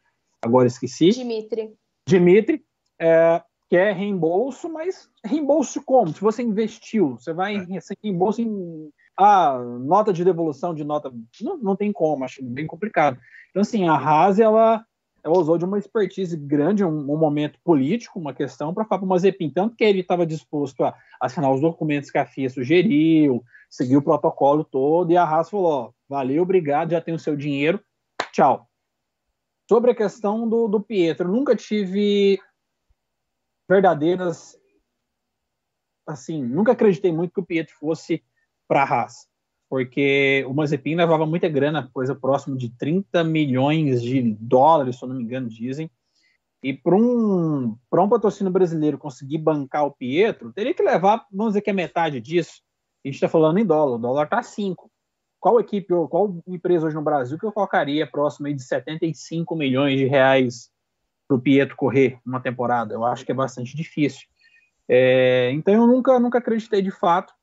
agora esqueci. Dimitri. Dimitri, é, que é reembolso, mas reembolso como? Se você investiu, você vai receber reembolso em ah, nota de devolução de nota. Não, não tem como, acho bem complicado. Então, assim, a Haas, ela, ela usou de uma expertise grande, um, um momento político, uma questão, para falar para o Mazepin. Tanto que ele estava disposto a assinar os documentos que a FIA sugeriu, seguir o protocolo todo, e a Haas falou: ó, valeu, obrigado, já tem o seu dinheiro, tchau. Sobre a questão do, do Pietro, nunca tive verdadeiras. Assim, nunca acreditei muito que o Pietro fosse para a Haas, porque o Mazepin levava muita grana, coisa próxima de 30 milhões de dólares, se eu não me engano, dizem. E para um, um patrocínio brasileiro conseguir bancar o Pietro, teria que levar, vamos dizer que é metade disso. A gente está falando em dólar, o dólar está 5. Qual equipe, qual empresa hoje no Brasil que eu colocaria próximo de 75 milhões de reais para o Pietro correr uma temporada? Eu acho que é bastante difícil. É, então eu nunca, nunca acreditei de fato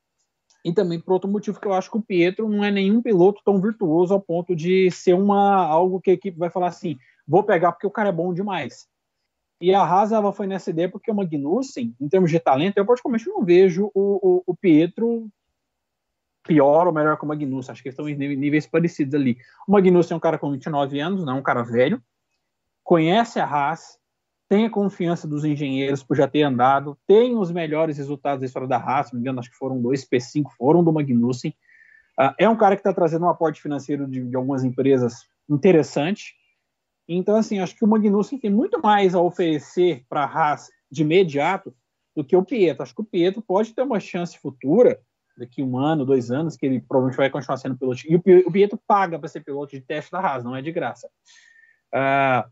e também por outro motivo que eu acho que o Pietro não é nenhum piloto tão virtuoso ao ponto de ser uma algo que a equipe vai falar assim, vou pegar porque o cara é bom demais. E a Haas ela foi nessa ideia porque o Magnussen, em termos de talento, eu praticamente não vejo o, o, o Pietro pior ou melhor que o Magnussen. Acho que eles estão em níveis parecidos ali. O Magnussen é um cara com 29 anos, não é um cara velho, conhece a Haas, tem a confiança dos engenheiros por já ter andado, tem os melhores resultados da história da Haas, não me engano, acho que foram dois P5, foram do Magnussen. Uh, é um cara que está trazendo um aporte financeiro de, de, algumas empresas interessante. Então, assim, acho que o Magnussen tem muito mais a oferecer para a Haas de imediato do que o Pietro. Acho que o Pietro pode ter uma chance futura, daqui um ano, dois anos, que ele provavelmente vai continuar sendo piloto. E o Pietro paga para ser piloto de teste da Haas, não é de graça. Uh,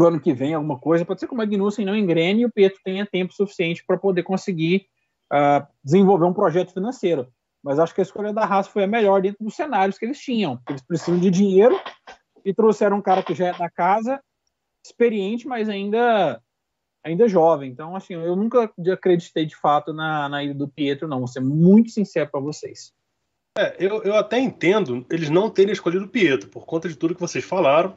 para o ano que vem alguma coisa. Pode ser que o Magnussen não engrene e o Pietro tenha tempo suficiente para poder conseguir uh, desenvolver um projeto financeiro. Mas acho que a escolha da Haas foi a melhor dentro dos cenários que eles tinham. Eles precisam de dinheiro e trouxeram um cara que já é da casa, experiente, mas ainda ainda jovem. Então, assim, eu nunca acreditei de fato na, na ida do Pietro, não. Vou ser muito sincero para vocês. É, eu, eu até entendo eles não terem escolhido o Pietro, por conta de tudo que vocês falaram.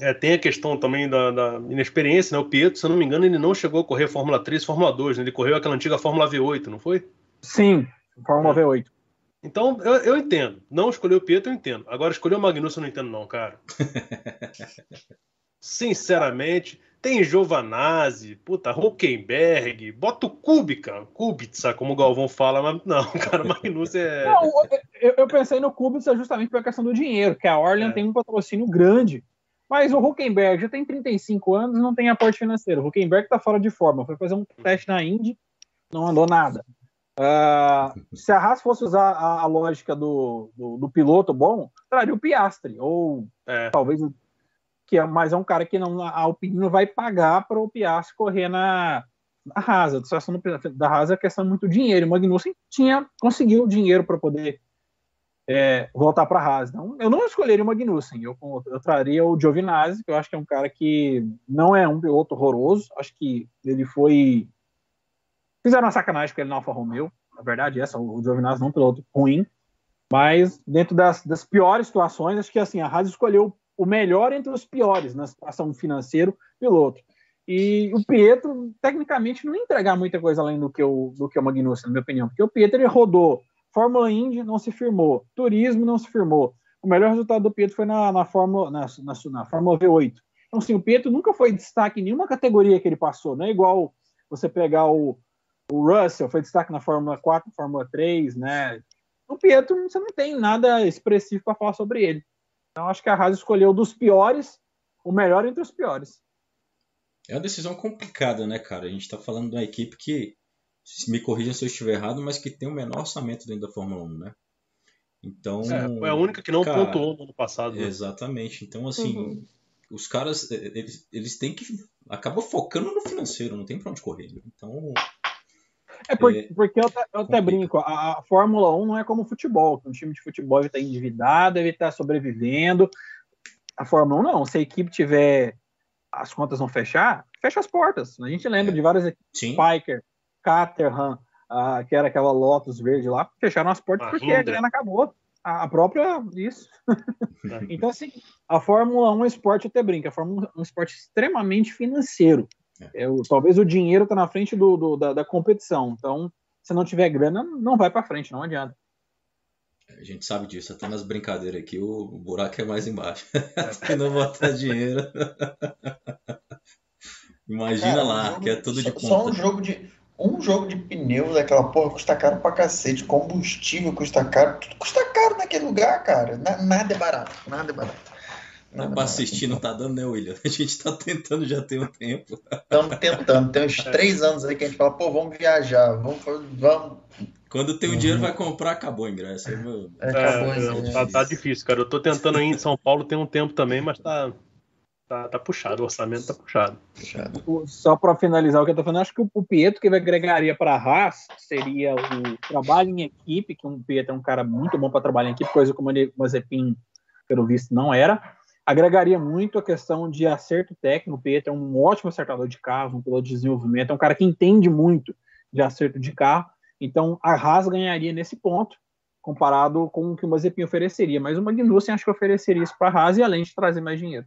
É, tem a questão também da, da, inexperiência, né? O Pietro, se eu não me engano, ele não chegou a correr Fórmula 3, Fórmula 2, né? Ele correu aquela antiga Fórmula V8, não foi? Sim, Fórmula é. V8. Então, eu, eu entendo. Não escolher o Pietro, eu entendo. Agora, escolher o Magnussen, eu não entendo, não, cara. Sinceramente, tem Giovanazzi, puta, Huckenberg, bota o Kubica, Kubica, como o Galvão fala, mas não, cara, o Magnussen é. Não, eu, eu pensei no Kubica justamente pela questão do dinheiro, que a Orleans é. tem um patrocínio grande mas o Huckenberg já tem 35 anos e não tem aporte financeiro. O Huckenberg está fora de forma. Foi fazer um teste na Indy, não andou nada. Uh, se a Haas fosse usar a, a lógica do, do, do, piloto bom, traria o Piastri. Ou é. talvez que é mais é um cara que não, a Alpine não vai pagar para o Piastri correr na, na Haas. A situação da Haas é questão muito dinheiro. O Magnussen tinha, conseguiu dinheiro para poder é, voltar para a Haas. Então, eu não escolheria o Magnussen, eu, eu traria o Giovinazzi, que eu acho que é um cara que não é um piloto horroroso, acho que ele foi... Fizeram uma sacanagem com ele na Alfa Romeo, a verdade essa, o Giovinazzi não é um piloto ruim, mas dentro das, das piores situações, acho que assim, a Haas escolheu o melhor entre os piores na situação financeira piloto. E o Pietro, tecnicamente, não entregar muita coisa além do que o, do que o Magnussen, na minha opinião, porque o Pietro ele rodou Fórmula Indy não se firmou. Turismo não se firmou. O melhor resultado do Pietro foi na, na, Fórmula, na, na, na Fórmula V8. Então, assim, o Pietro nunca foi destaque em nenhuma categoria que ele passou. Não é igual você pegar o, o Russell, foi destaque na Fórmula 4, Fórmula 3, né? O Pietro, você não tem nada expressivo para falar sobre ele. Então, acho que a Haas escolheu dos piores o melhor entre os piores. É uma decisão complicada, né, cara? A gente está falando de uma equipe que me corrija se eu estiver errado, mas que tem o menor orçamento dentro da Fórmula 1, né? Então. É, é a única que não cara, pontuou no ano passado. Né? Exatamente. Então, assim, uhum. os caras, eles, eles têm que. acabam focando no financeiro, não tem pra onde correr. Né? Então. É porque, é, porque eu, até, eu até brinco, a, a, Fórmula 1 não é como o futebol, que um time de futebol está endividado, ele está sobrevivendo. A Fórmula 1 não, se a equipe tiver as contas vão fechar, fecha as portas. A gente lembra é. de várias equipes, Spiker, Caterham, uh, que era aquela Lotus verde lá, fecharam as portas a porque Honda. a grana acabou. A, própria. Isso. É. então, assim, a Fórmula 1 é um esporte até brinca, a Fórmula 1 é um esporte extremamente financeiro. É. é talvez o dinheiro está na frente do, do da, da, competição. Então, se não tiver grana, não vai para frente, não adianta. A gente sabe disso, até nas brincadeiras aqui, o, buraco é mais embaixo. Se não botar dinheiro. Imagina Cara, lá, um que é tudo de conta. Só um jogo de, um jogo de pneu daquela porra custa caro pra cacete. Combustível custa caro. Tudo custa caro naquele lugar, cara. nada é barato. Nada é barato. Nada pra assistir não tá dando, né, William? A gente tá tentando já tem um tempo. Estamos tentando. Tem uns três anos aí que a gente fala, pô, vamos viajar. Vamos. vamos. Quando tem o uhum. dinheiro, vai comprar, acabou o ingresso. Aí, meu... é, acabou é, tá, tá, difícil, cara. Eu tô tentando ir em São Paulo tem um tempo também, mas tá, Tá, tá, puxado, o orçamento tá puxado. puxado. Só para finalizar o que eu tô falando, acho que o Pietro que agregaria para a Haas seria o trabalho em equipe, que o Pietro é um cara muito bom para trabalhar em equipe, coisa como o Mazepin, pelo visto, não era. Agregaria muito a questão de acerto técnico. O Pietro é um ótimo acertador de carro, um piloto de desenvolvimento, é um cara que entende muito de acerto de carro. Então a Haas ganharia nesse ponto, comparado com o que o Mazepin ofereceria. Mas o Magnussen acho que ofereceria isso para a Haas e além de trazer mais dinheiro.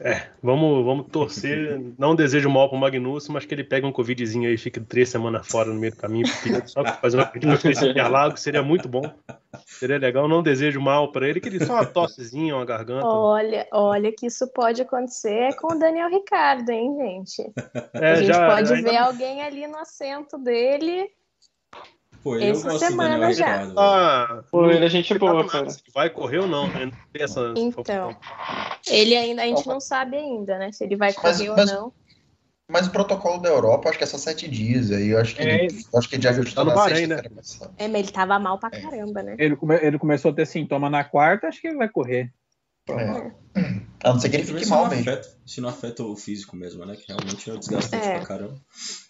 É, vamos, vamos torcer. Não desejo mal pro Magnussen, mas que ele pegue um Covidzinho aí e fique três semanas fora no meio do caminho, só fazer uma corrida esse Interlagos, seria muito bom. Seria legal. Não desejo mal para ele, que ele só uma tossezinha, uma garganta. Olha, olha que isso pode acontecer com o Daniel Ricardo, hein, gente? É, a gente já, pode ainda... ver alguém ali no assento dele Pô, Essa semana já. Ah, Pô, ele é gente boa, cara. Vai correr ou não? Né? Essa então, ele ainda, a gente não sabe ainda, né? Se ele vai correr mas, ou não. Mas o protocolo da Europa, acho que é só sete dias. Aí eu acho que é, ele, acho que ele já ajustou tá no Bahrein, né? É, mas ele tava mal pra é. caramba, né? Ele, come, ele começou a ter sintoma na quarta, acho que ele vai correr. É. A não ser que ele fique mal mesmo. Afeta, se não afeta o físico mesmo, né? Que realmente é desgastante é. pra caramba.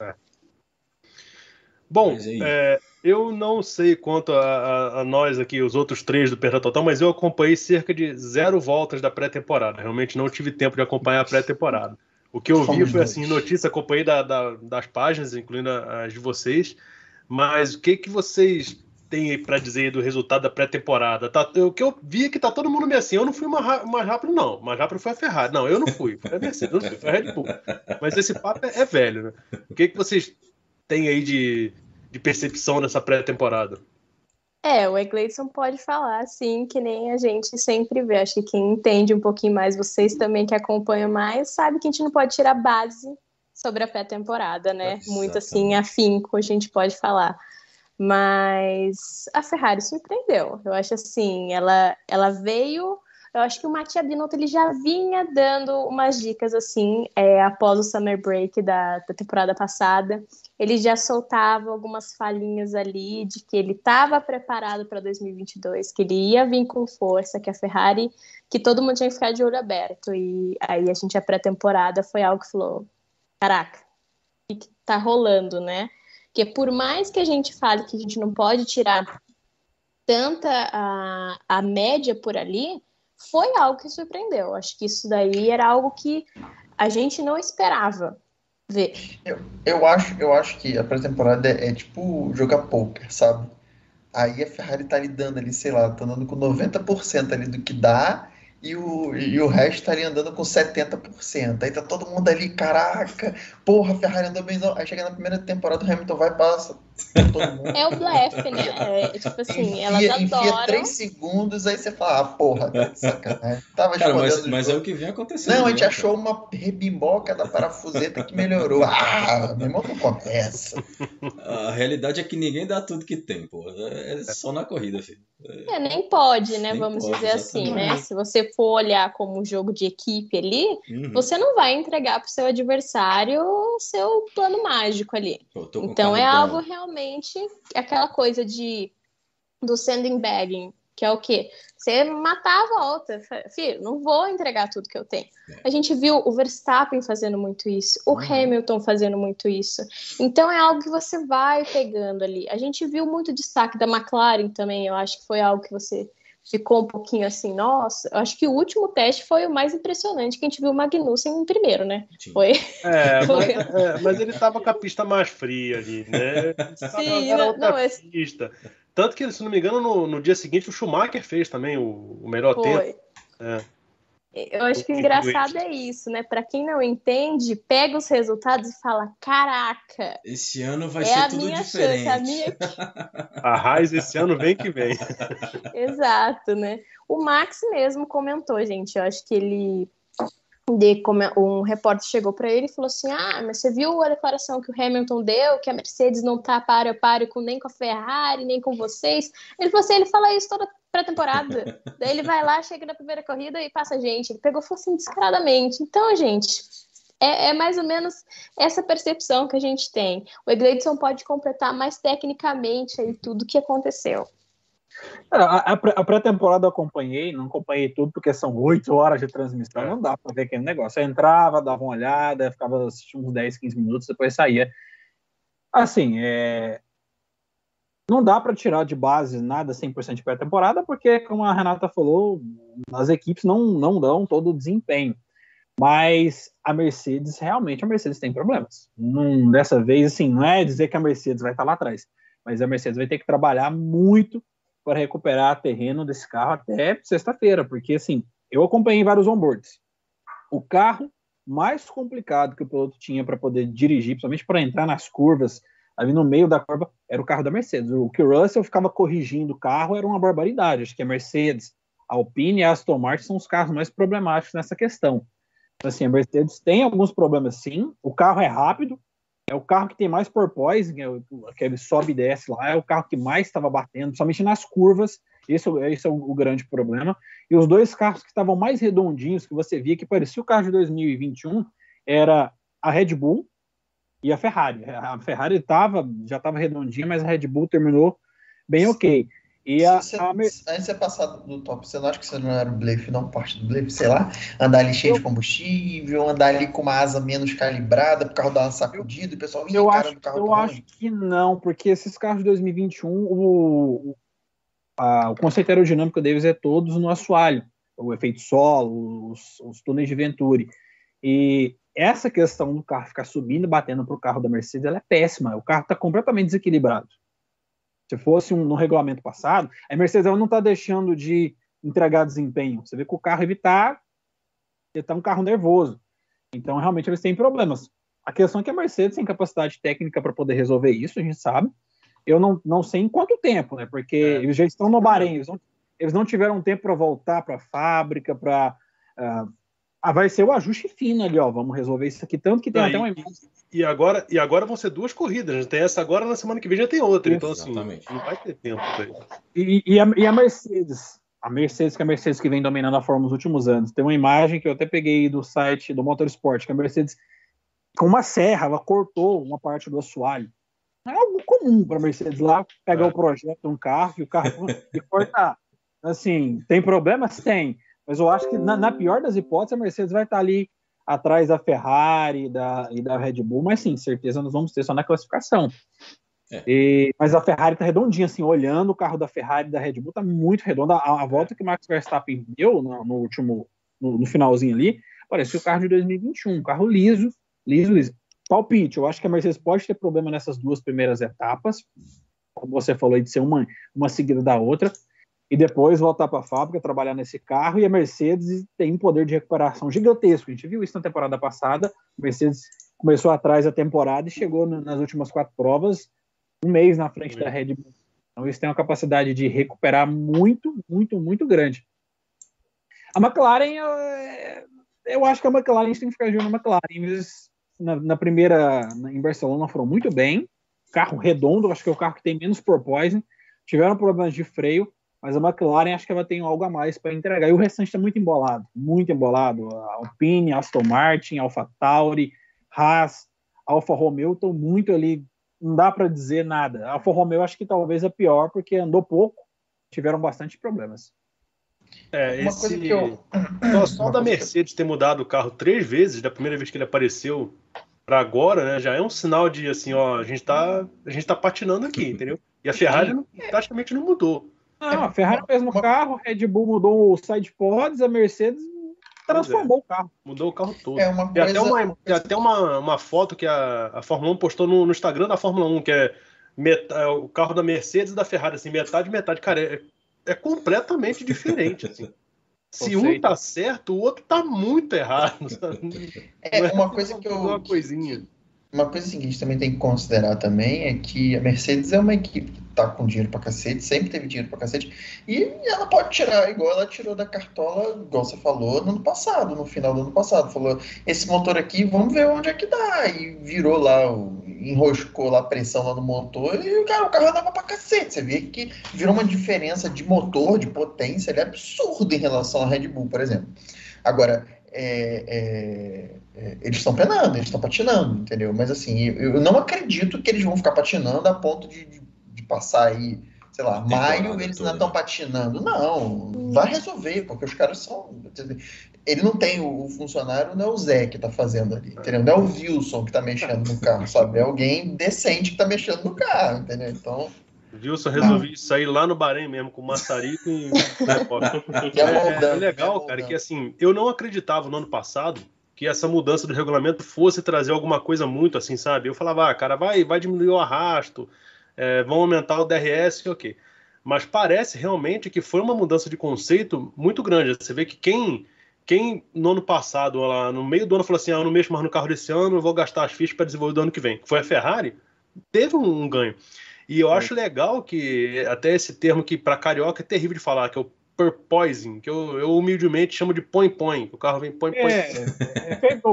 É. Bom, é, eu não sei quanto a, a, a, nós aqui, os outros três do Perda Total, mas eu acompanhei cerca de zero voltas da pré-temporada. Realmente não tive tempo de acompanhar a pré-temporada. O que eu vi foi assim, notícia, acompanhei da, da, das páginas, incluindo as de vocês. Mas o que, que vocês têm para dizer do resultado da pré-temporada? Tá, o que eu vi é que tá todo mundo meio assim. Eu não fui mais, mais rápido, não. Mais rápido foi a Ferrari. Não, eu não fui. Foi a Mercedes, não fui, foi a Red Bull. Mas esse papo é, é velho, né? O que, que vocês têm aí de, de percepção nessa pré-temporada? É, o Egleison pode falar assim, que nem a gente sempre vê. Acho que quem entende um pouquinho mais, vocês também que acompanham mais, sabe que a gente não pode tirar base sobre a pré-temporada, né? Exatamente. Muito assim, afinco, a gente pode falar. Mas a Ferrari surpreendeu. Eu acho assim, ela, ela veio. Eu acho que o Mattia Binotto ele já vinha dando umas dicas assim é, após o summer break da, da temporada passada ele já soltava algumas falinhas ali de que ele estava preparado para 2022, que ele ia vir com força, que a Ferrari, que todo mundo tinha que ficar de olho aberto. E aí a gente, a pré-temporada, foi algo que falou: caraca, o que está rolando, né? Que por mais que a gente fale que a gente não pode tirar tanta a, a média por ali, foi algo que surpreendeu. Acho que isso daí era algo que a gente não esperava ver. Eu, eu, acho, eu acho que a pré-temporada é, é, tipo jogar poker, sabe? Aí a Ferrari tá ali dando ali, sei lá, tá andando com 90% ali do que dá e o, e o resto estaria andando com 70%. Aí tá todo mundo ali, caraca, porra, a Ferrari andou bem. Aí chega na primeira temporada, o Hamilton vai e passa. É o blefe, né? É, tipo assim, elas enfia, adoram. Enfia 3 segundos, aí você fala, ah, porra, tá de sacanagem. Tava Cara, mas, mas é o que vem acontecendo. Não, a gente né, achou uma rebimboca da parafuseta que melhorou. Ah, meu irmão não começa. A realidade é que ninguém dá tudo que tem, pô. É só na corrida, filho. É, nem pode, né? Nem vamos pode, dizer exatamente. assim, né? Se você for olhar como um jogo de equipe ali, uhum. você não vai entregar para o seu adversário o seu plano mágico ali. Então é algo realmente aquela coisa de do sending bagging, que é o quê? Você matar a volta. Filho, não vou entregar tudo que eu tenho. É. A gente viu o Verstappen fazendo muito isso, o uhum. Hamilton fazendo muito isso. Então é algo que você vai pegando ali. A gente viu muito destaque da McLaren também, eu acho que foi algo que você ficou um pouquinho assim, nossa, eu acho que o último teste foi o mais impressionante que a gente viu o Magnussen em primeiro, né? Sim. Foi. É, foi. Mas, é, mas, ele tava com a pista mais fria ali, né? Sim, era outra não, esse... pista. Tanto que, se não me engano, no, no dia seguinte o Schumacher fez também o, o melhor foi. tempo. É. Eu acho que o engraçado é isso, né? Para quem não entende, pega os resultados e fala: caraca! Esse ano vai é ser tudo diferente. Chance, a, minha... a Raiz esse ano vem que vem. Exato, né? O Max mesmo comentou, gente. Eu acho que ele de como um repórter chegou para ele e falou assim: Ah, mas você viu a declaração que o Hamilton deu, que a Mercedes não tá para a páreo com nem com a Ferrari, nem com vocês? Ele falou assim: ele fala isso toda pré-temporada. Daí ele vai lá, chega na primeira corrida e passa a gente. Ele pegou falou assim descaradamente. Então, gente, é, é, mais ou menos essa percepção que a gente tem. O Egleidson pode completar mais tecnicamente aí tudo que aconteceu. É, a, a pré-temporada eu acompanhei, não acompanhei tudo, porque são oito horas de transmissão, não dá para ver aquele negócio. Eu entrava, dava uma olhada, ficava assistindo uns 10, 15 minutos, depois saía. Assim, é... não dá para tirar de base nada 100% de pré-temporada, porque, como a Renata falou, as equipes não, não dão todo o desempenho. Mas a Mercedes, realmente, a Mercedes tem problemas. Não, dessa vez, assim, não é dizer que a Mercedes vai estar lá atrás, mas a Mercedes vai ter que trabalhar muito para recuperar terreno desse carro até sexta-feira, porque assim, eu acompanhei vários onboards. O carro mais complicado que o piloto tinha para poder dirigir, principalmente para entrar nas curvas, ali no meio da curva, era o carro da Mercedes. O que o Russell ficava corrigindo o carro era uma barbaridade. Acho que a Mercedes, a Alpine e a Aston Martin são os carros mais problemáticos nessa questão. Então, assim, a Mercedes tem alguns problemas sim, o carro é rápido, é o carro que tem mais porpoise, é aquele sobe e desce lá, é o carro que mais estava batendo, somente nas curvas. Esse, esse é o, o, grande problema. E os dois carros que estavam mais redondinhos, que você via que parecia o carro de 2021, era a Red Bull e a Ferrari. A Ferrari tava, já estava redondinha, mas a Red Bull terminou bem ok. E a, você, a... Antes de você passar do top, você não acha que você não era um blefe, não parte do blefe? Sei lá, andar ali cheio eu... de combustível, andar ali com uma asa menos calibrada, o carro dar uma sacudida e o pessoal eu acho, carro Eu acho que não, porque esses carros de 2021, o, o, a, o conceito aerodinâmico deles é todos no assoalho, o efeito solo, os, os túneis de Venturi. E essa questão do carro ficar subindo, batendo para o carro da Mercedes, ela é péssima. O carro está completamente desequilibrado. Se fosse um, no regulamento passado, a Mercedes não está deixando de entregar desempenho. Você vê que o carro evitar, ele está um carro nervoso. Então, realmente, eles têm problemas. A questão é que a Mercedes tem capacidade técnica para poder resolver isso, a gente sabe. Eu não, não sei em quanto tempo, né? Porque é. eles já estão no Bahrein, eles não, eles não tiveram tempo para voltar para a fábrica, para. Uh, ah, vai ser o ajuste fino ali, ó. Vamos resolver isso aqui. Tanto que tem até uma imagem e agora, e agora vão ser duas corridas. Tem essa agora, na semana que vem já tem outra. Então, assim, Exatamente. não vai ter tempo E, e, a, e a Mercedes? A Mercedes, que é a Mercedes que vem dominando a Fórmula nos últimos anos. Tem uma imagem que eu até peguei do site do Motorsport, que a Mercedes, com uma serra, ela cortou uma parte do assoalho. É algo comum para a Mercedes lá pegar é. o projeto de um carro e o carro e cortar. Assim, tem problemas? Tem. Mas eu acho que, na, na pior das hipóteses, a Mercedes vai estar ali atrás da Ferrari da, e da Red Bull, mas sim, certeza nós vamos ter só na classificação. É. E, mas a Ferrari tá redondinha, assim, olhando o carro da Ferrari e da Red Bull, tá muito redonda. A, a volta que o Max Verstappen deu no, no último, no, no, finalzinho ali, parece o carro de 2021, um carro liso, liso, liso. Palpite, eu acho que a Mercedes pode ter problema nessas duas primeiras etapas, como você falou aí, de ser uma, uma seguida da outra, e depois voltar para a fábrica, trabalhar nesse carro. E a Mercedes tem um poder de recuperação gigantesco. A gente viu isso na temporada passada. A Mercedes começou atrás da temporada e chegou nas últimas quatro provas um mês na frente da Red Bull. Então eles têm uma capacidade de recuperar muito, muito, muito grande. A McLaren, eu, eu acho que a McLaren a gente tem que ficar de olho na McLaren. Na, na, primeira, em Barcelona, foram muito bem. Carro redondo, acho que é o carro que tem menos porpoising. Tiveram problemas de freio mas a McLaren acho que ela tem algo a mais para entregar. E o restante está muito embolado, muito embolado. A Alpine, Aston Martin, Alfa Tauri, Haas, Alfa Romeo estão muito ali. Não dá para dizer nada. A Alfa Romeo acho que talvez é pior porque andou pouco, tiveram bastante problemas. É, Uma esse... coisa que eu... Só, da Mercedes ter mudado o carro três vezes, da primeira vez que ele apareceu para agora, né, já é um sinal de assim, ó, a gente tá, a gente tá patinando aqui, entendeu? E a Ferrari não, praticamente não mudou. Não, a Ferrari é o mesmo carro, a Red Bull mudou o side pods, a Mercedes transformou é. o carro. Mudou o carro todo. É uma coisa... Tem até, uma, tem até uma, uma foto que a, a Fórmula 1 postou no, no Instagram da Fórmula 1, que é, metade, é o carro da Mercedes e da Ferrari, assim, metade, metade. Cara, é, é completamente diferente, assim. Se um tá certo, o outro tá muito errado. Sabe? É, é uma coisa que eu. Uma coisinha. Uma coisa assim, que a gente também tem que considerar também é que a Mercedes é uma equipe que tá com dinheiro pra cacete, sempre teve dinheiro pra cacete, e ela pode tirar, igual ela tirou da cartola, igual você falou, no ano passado, no final do ano passado. Falou, esse motor aqui, vamos ver onde é que dá. E virou lá, enroscou lá a pressão lá no motor, e cara, o carro andava pra cacete. Você vê que virou uma diferença de motor, de potência, ele é absurdo em relação à Red Bull, por exemplo. Agora, é, é, é, eles estão penando, eles estão patinando, entendeu? Mas assim, eu, eu, não acredito que eles vão ficar patinando a ponto de, de, passar aí, sei lá, maio eles ainda estão patinando. Não, vai resolver, porque os caras são. Ele não tem o, o funcionário, não é o Zé que está fazendo ali, entendeu? Não é o Wilson que está mexendo no carro, sabe? É alguém decente que está mexendo no carro, entendeu? Então. Wilson resolvi ah. sair lá no Bahrein mesmo, com o Massarico e. é, é, legal, cara, que assim, eu não acreditava no ano passado que essa mudança do regulamento fosse trazer alguma coisa muito assim, sabe? Eu falava, ah, cara, vai, vai diminuir o arrasto, é, vão aumentar o DRS, ok. Mas parece realmente que foi uma mudança de conceito muito grande. Você vê que quem, quem no ano passado, lá no meio do ano, falou assim: ah, eu não mexo mais no carro desse ano, eu vou gastar as fichas para desenvolver do ano que vem, foi a Ferrari, teve um, um ganho. E eu é. acho legal que até esse termo que para carioca é terrível de falar, que é o purpoising, que eu, eu humildemente chamo de põe-põe, o carro vem põe-põe. É,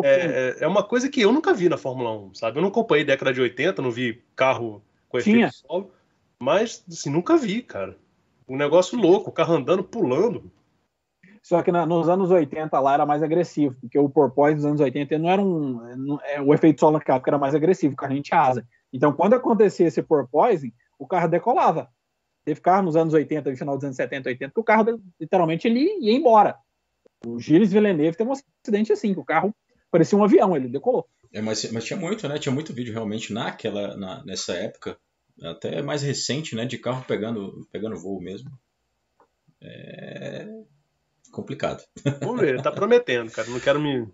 é, é, é, uma coisa que eu nunca vi na Fórmula 1, sabe? Eu não acompanhei década de 80, não vi carro com Tinha. efeito solo, mas assim, nunca vi, cara. Um negócio louco, o carro andando, pulando. Só que na, nos anos 80 lá era mais agressivo, porque o porpoise dos anos 80 não era um. Não, é, o efeito solo na carro era mais agressivo, o carro tinha asa. Então, quando acontecia esse porpoising, o carro decolava. Teve carro nos anos 80, no final dos anos 70, 80, que o carro literalmente ele ia embora. O Gilles Villeneuve teve um acidente assim, que o carro parecia um avião, ele decolou. É, mas, mas tinha muito, né? Tinha muito vídeo realmente naquela, na, nessa época, até mais recente, né? De carro pegando, pegando voo mesmo. É complicado. Vamos ver, tá prometendo, cara. Não quero me.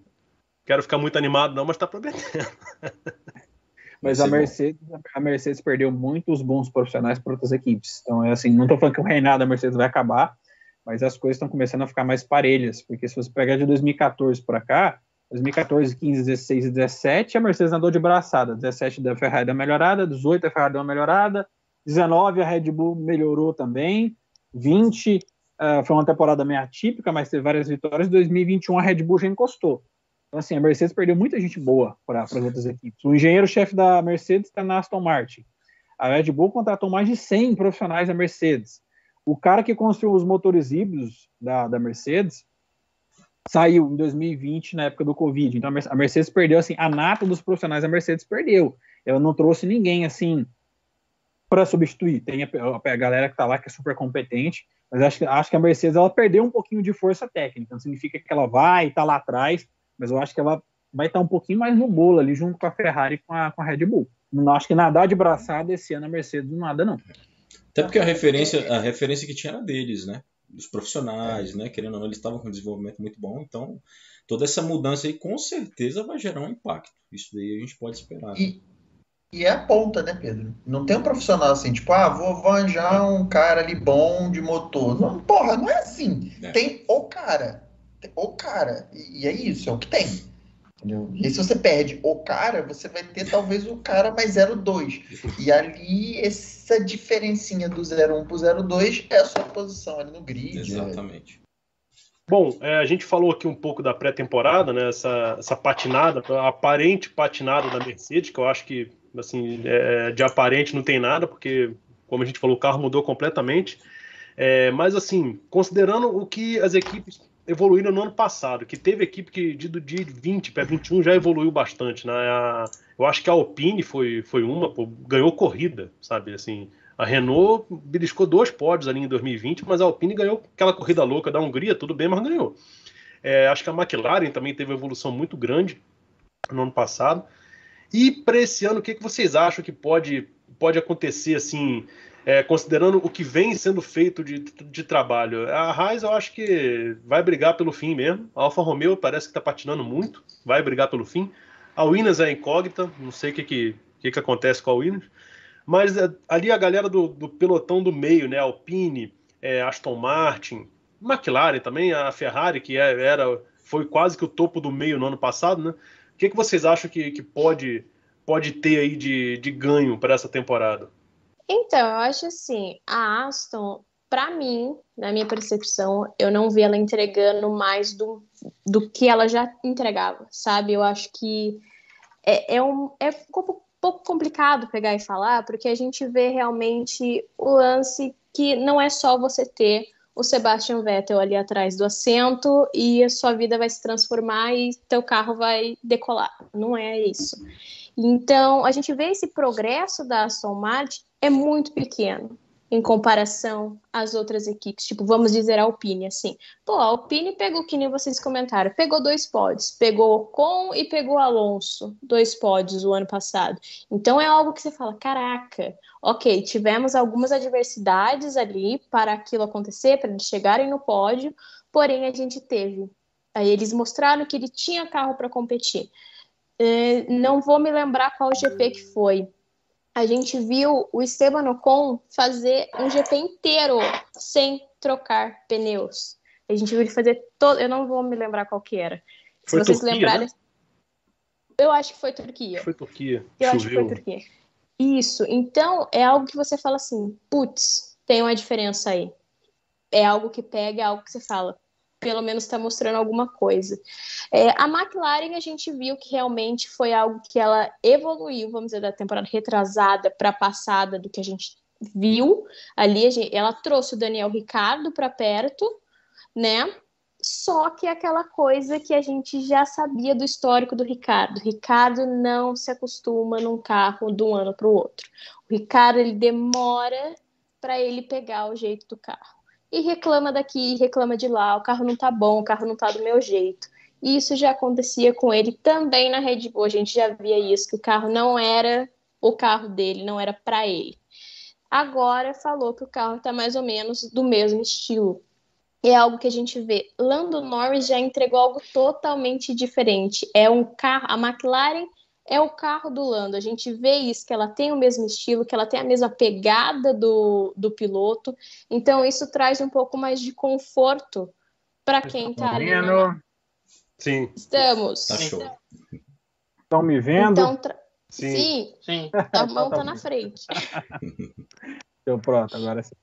Quero ficar muito animado, não, mas tá prometendo. Mas a Mercedes, a Mercedes perdeu muitos bons profissionais para outras equipes. Então, é assim, não estou falando que o reinado da Mercedes vai acabar, mas as coisas estão começando a ficar mais parelhas, porque se você pegar de 2014 para cá, 2014, 15, 16 e 17, a Mercedes andou de braçada. 17 da Ferrari deu melhorada, 18 a Ferrari deu uma melhorada, 19 a Red Bull melhorou também, 20 uh, ah, foi uma temporada meio atípica, mas teve várias vitórias, 2021 a Red Bull já encostou. Então, assim, a Mercedes perdeu muita gente boa para as outras equipes. O engenheiro-chefe da Mercedes está na Aston Martin. A Red Bull contratou mais de 100 profissionais da Mercedes. O cara que construiu os motores híbridos da, da Mercedes saiu em 2020, na época do Covid. Então, a Mercedes perdeu, assim, a nata dos profissionais a Mercedes perdeu. Ela não trouxe ninguém, assim, para substituir. Tem a, a, galera que está lá, que é super competente, mas acho, acho que a Mercedes ela perdeu um pouquinho de força técnica. Não significa que ela vai estar tá lá atrás mas eu acho que ela vai estar um pouquinho mais no bolo ali, junto com a Ferrari e com a, com a Red Bull. Não acho que nadar de braçada esse ano a Mercedes nada, não. Até porque a referência, a referência que tinha era deles, né? Dos profissionais, né? Querendo ou não, eles estavam com um desenvolvimento muito bom, então toda essa mudança aí com certeza vai gerar um impacto. Isso daí a gente pode esperar. Né? E, e é a ponta, né, Pedro? Não tem um profissional assim, tipo, ah, vou, arranjar um cara ali bom de motor. Não, porra, não é assim. É. Tem o cara o cara. E é isso, é o que tem. Entendeu? E aí, se você perde o cara, você vai ter talvez o cara mais 0,2. E ali, essa diferencinha do 0,1 pro 0,2 é a sua posição ali no grid. Exatamente. Bom, é, a gente falou aqui um pouco da pré-temporada, né? Essa, essa patinada, a aparente patinada da Mercedes, que eu acho que assim, é, de aparente não tem nada, porque, como a gente falou, o carro mudou completamente. É, mas assim, considerando o que as equipes evoluíram no ano passado, que teve equipe que de, de 20 para 21 já evoluiu bastante, né? A, eu acho que a Alpine foi, foi uma, pô, ganhou corrida, sabe? Assim, a Renault beliscou dois pódios ali em 2020, mas a Alpine ganhou aquela corrida louca da Hungria, tudo bem, mas ganhou. É, acho que a McLaren também teve uma evolução muito grande no ano passado. E para esse ano, o que, que vocês acham que pode, pode acontecer assim? É, considerando o que vem sendo feito de, de trabalho. A Haas eu acho que vai brigar pelo fim mesmo. A Alfa Romeo parece que está patinando muito, vai brigar pelo fim. A Williams é incógnita, não sei o que, que, que, que acontece com a Williams. Mas é, ali a galera do, do, pelotão do meio, né? Alpine, é, Aston Martin, McLaren também, a Ferrari, que é, era, foi quase que o topo do meio no ano passado, né? O que, que vocês acham que, que pode, pode ter aí de, de ganho para essa temporada? Então, eu acho assim, a Aston, para mim, na minha percepção, eu não vi ela entregando mais do, do que ela já entregava, sabe? Eu acho que é, é, um, é um pouco, complicado pegar e falar, porque a gente vê realmente o lance que não é só você ter o Sebastian Vettel ali atrás do assento e a sua vida vai se transformar e teu carro vai decolar. Não é isso. Então, a gente vê esse progresso da Aston Martin é muito pequeno em comparação às outras equipes. Tipo, vamos dizer a Alpine, assim. Pô, a Alpine pegou, que nem vocês comentaram, pegou dois pódios. Pegou Ocon e pegou Alonso, dois pódios o ano passado. Então é algo que você fala, caraca, ok, tivemos algumas adversidades ali para aquilo acontecer, para eles chegarem no pódio, porém a gente teve. Aí eles mostraram que ele tinha carro para competir. É, não vou me lembrar qual GP que foi, a gente viu o Esteban Ocon fazer um GP inteiro sem trocar pneus. A gente viu ele fazer todo. Eu não vou me lembrar qual que era. Foi Se vocês Turquia, lembrarem. Né? Eu acho que foi Turquia. Foi Turquia. Eu Choveu. acho que foi Turquia. Isso. Então, é algo que você fala assim: putz, tem uma diferença aí. É algo que pega, é algo que você fala pelo menos está mostrando alguma coisa. É, a McLaren a gente viu que realmente foi algo que ela evoluiu, vamos dizer, da temporada retrasada para passada do que a gente viu ali. Gente, ela trouxe o Daniel Ricardo para perto, né? Só que é aquela coisa que a gente já sabia do histórico do Ricardo. Ricardo não se acostuma num carro de um ano para o outro. O Ricardo ele demora para ele pegar o jeito do carro e reclama daqui, reclama de lá, o carro não tá bom, o carro não tá do meu jeito. E isso já acontecia com ele também na Red Bull, a gente já via isso, que o carro não era o carro dele, não era para ele. Agora falou que o carro tá mais ou menos do mesmo estilo. É algo que a gente vê. Lando Norris já entregou algo totalmente diferente. É um carro, a McLaren é o carro do Lando. A gente vê isso, que ela tem o mesmo estilo, que ela tem a mesma pegada do, do piloto. Então, isso traz um pouco mais de conforto para quem está ali. Né? Sim. Estamos. Tá show. Estão me vendo? Então, tra... Sim. Sim. Sim. A mão tá na frente. Então, pronto, agora sim.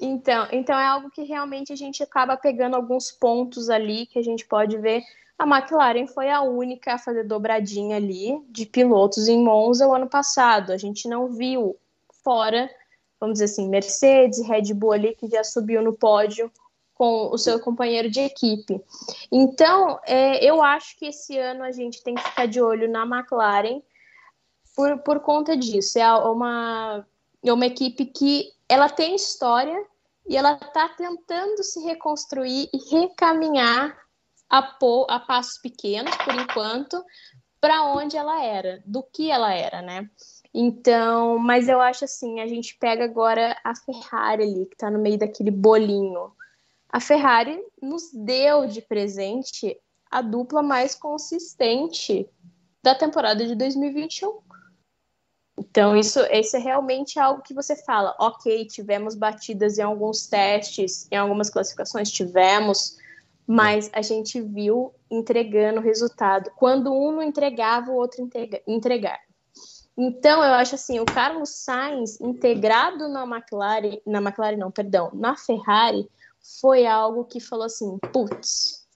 Então, então é algo que realmente a gente acaba pegando alguns pontos ali que a gente pode ver a McLaren foi a única a fazer dobradinha ali de pilotos em Monza o ano passado. A gente não viu fora, vamos dizer assim, Mercedes, Red Bull ali que já subiu no pódio com o seu companheiro de equipe. Então, é, eu acho que esse ano a gente tem que ficar de olho na McLaren por, por conta disso. É uma, é uma equipe que ela tem história e ela está tentando se reconstruir e recaminhar a, a passos pequenos, por enquanto, para onde ela era, do que ela era, né? Então, mas eu acho assim, a gente pega agora a Ferrari ali, que está no meio daquele bolinho. A Ferrari nos deu de presente a dupla mais consistente da temporada de 2021. Então, isso, isso é realmente algo que você fala, ok, tivemos batidas em alguns testes, em algumas classificações, tivemos, mas a gente viu entregando o resultado. Quando um não entregava, o outro entrega, entregar. Então, eu acho assim, o Carlos Sainz integrado na McLaren, na McLaren não, perdão, na Ferrari, foi algo que falou assim, putz,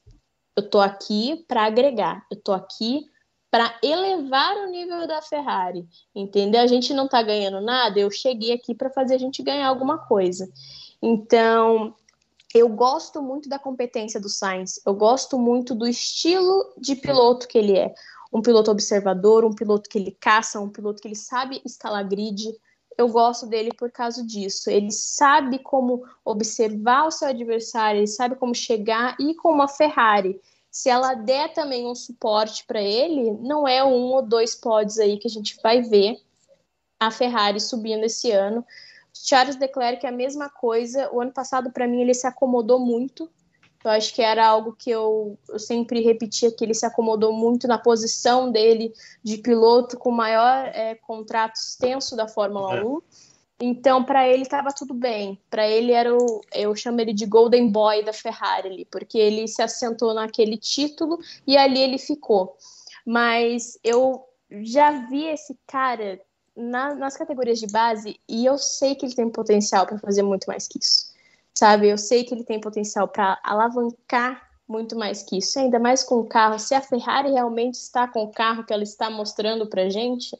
eu tô aqui para agregar, eu tô aqui para elevar o nível da Ferrari, entendeu? A gente não tá ganhando nada, eu cheguei aqui para fazer a gente ganhar alguma coisa. Então, eu gosto muito da competência do Sainz, eu gosto muito do estilo de piloto que ele é. Um piloto observador, um piloto que ele caça, um piloto que ele sabe escalar grid. Eu gosto dele por causa disso. Ele sabe como observar o seu adversário, ele sabe como chegar e como a Ferrari. Se ela der também um suporte para ele, não é um ou dois pódios aí que a gente vai ver a Ferrari subindo esse ano Charles Leclerc é a mesma coisa. O ano passado, para mim, ele se acomodou muito. Eu acho que era algo que eu, eu sempre repetia que ele se acomodou muito na posição dele de piloto com o maior é, contrato extenso da Fórmula é. 1. Então, para ele estava tudo bem. Para ele era o, eu chamo ele de Golden Boy da Ferrari, ali, porque ele se assentou naquele título e ali ele ficou. Mas eu já vi esse cara na, nas categorias de base e eu sei que ele tem potencial para fazer muito mais que isso sabe? Eu sei que ele tem potencial para alavancar muito mais que isso, ainda mais com o carro. Se a Ferrari realmente está com o carro que ela está mostrando para gente,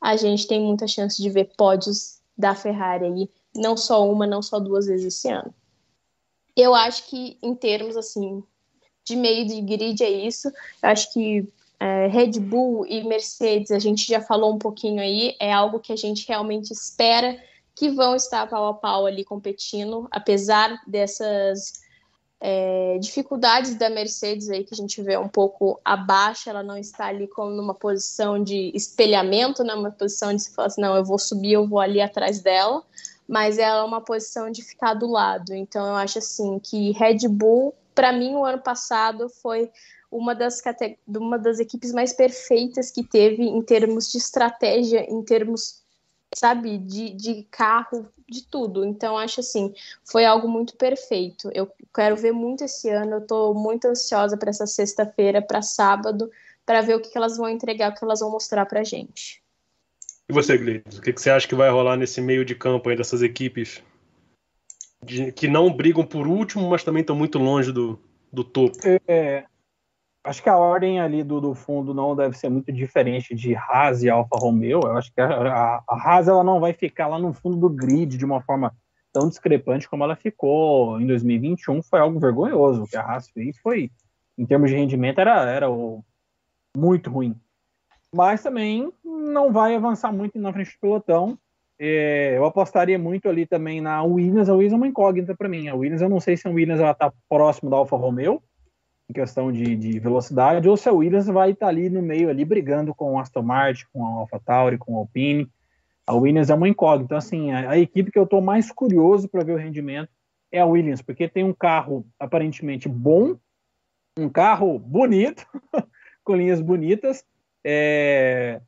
a gente tem muita chance de ver pódios da Ferrari aí, não só uma, não só duas vezes esse ano. Eu acho que em termos assim de meio de grid é isso. Eu acho que é, Red Bull e Mercedes, a gente já falou um pouquinho aí, é algo que a gente realmente espera que vão estar pau a pau ali competindo, apesar dessas é, dificuldades da Mercedes aí que a gente vê um pouco abaixo, ela não está ali como numa posição de espelhamento, né, uma posição de se falar assim, não, eu vou subir, eu vou ali atrás dela, mas ela é uma posição de ficar do lado. Então eu acho assim que Red Bull, para mim, o ano passado foi uma das, uma das equipes mais perfeitas que teve em termos de estratégia, em termos sabe, de, de carro, de tudo. Então, acho assim, foi algo muito perfeito. Eu quero ver muito esse ano, eu estou muito ansiosa para essa sexta-feira, para sábado, para ver o que, que, elas vão entregar, o que elas vão mostrar para gente. E você, Gleice, o que, que, você acha que vai rolar nesse meio de campo aí dessas equipes de, que não brigam por último, mas também estão muito longe do, do topo? É, acho que a ordem ali do, do fundo não deve ser muito diferente de Haas e Alfa Romeo. Eu acho que a, a, a Haas ela não vai ficar lá no fundo do grid de uma forma tão discrepante como ela ficou em 2021. Foi algo vergonhoso. O que a Haas fez foi, em termos de rendimento, era, era o, muito ruim. Mas também não vai avançar muito na frente do pelotão. É, eu apostaria muito ali também na Williams. A Williams é uma incógnita para mim. A Williams, eu não sei se a Williams está próximo da Alfa Romeo em questão de, de velocidade, ou se a Williams vai estar ali no meio, ali brigando com o Aston Martin, com a AlphaTauri, com a Alpine. A Williams é uma incógnita. Então, assim, a, a equipe que eu estou mais curioso para ver o rendimento é a Williams, porque tem um carro aparentemente bom, um carro bonito, com linhas bonitas. É...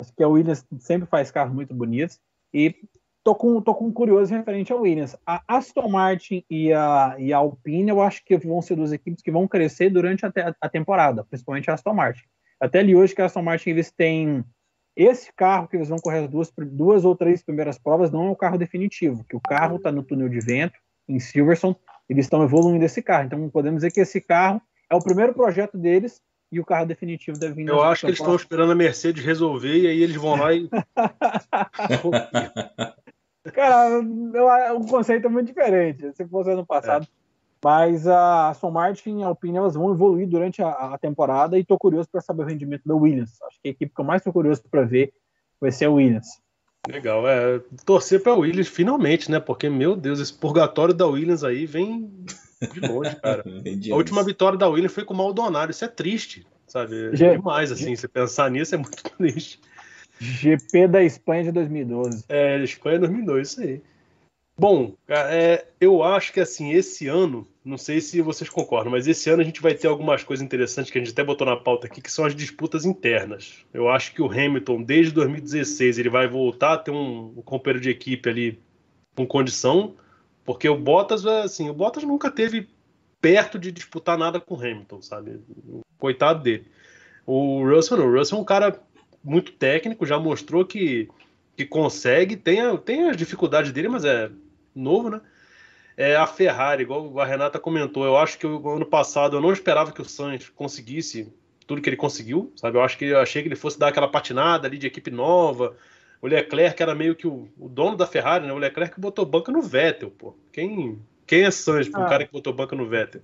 Acho que a Williams sempre faz carros muito bonitos. E tô com, tô com curioso referente ao Williams. A Aston Martin e a, e a Alpine, eu acho que vão ser duas equipes que vão crescer durante a, te, a temporada, principalmente a Aston Martin. Até ali hoje que a Aston Martin eles têm esse carro que eles vão correr as duas, duas ou três primeiras provas não é o carro definitivo, que o carro está no túnel de vento, em Silverstone, eles estão evoluindo esse carro. Então podemos dizer que esse carro é o primeiro projeto deles e o carro definitivo deve vir. Eu acho que eles estão esperando a Mercedes resolver e aí eles vão lá e. Cara, eu, o conceito é muito diferente. Se fosse ano passado. É. Mas a Aston Martin e a Alpine elas vão evoluir durante a, a temporada e estou curioso para saber o rendimento da Williams. Acho que a equipe que eu mais estou curioso para ver vai ser a Williams. Legal, é torcer para a Williams finalmente, né? Porque, meu Deus, esse purgatório da Williams aí vem de longe, cara. a última vitória da Williams foi com o Maldonado, isso é triste, sabe? É demais, assim, você pensar nisso é muito triste. GP da Espanha de 2012. É, Espanha 2012, isso aí. Bom, é, eu acho que assim, esse ano, não sei se vocês concordam, mas esse ano a gente vai ter algumas coisas interessantes que a gente até botou na pauta aqui, que são as disputas internas. Eu acho que o Hamilton, desde 2016, ele vai voltar a ter um, um companheiro de equipe ali com condição, porque o Bottas, assim, o Bottas nunca teve perto de disputar nada com o Hamilton, sabe? Coitado dele. O Russell não, o Russell é um cara muito técnico, já mostrou que, que consegue, tem, a, tem as dificuldades dele, mas é novo, né? É a Ferrari, igual a Renata comentou, eu acho que o ano passado eu não esperava que o Sainz conseguisse tudo que ele conseguiu, sabe? Eu acho que eu achei que ele fosse dar aquela patinada ali de equipe nova. O Leclerc era meio que o, o dono da Ferrari, né? O Leclerc botou banca no Vettel, pô. Quem quem é para um ah. cara que botou banca no Vettel?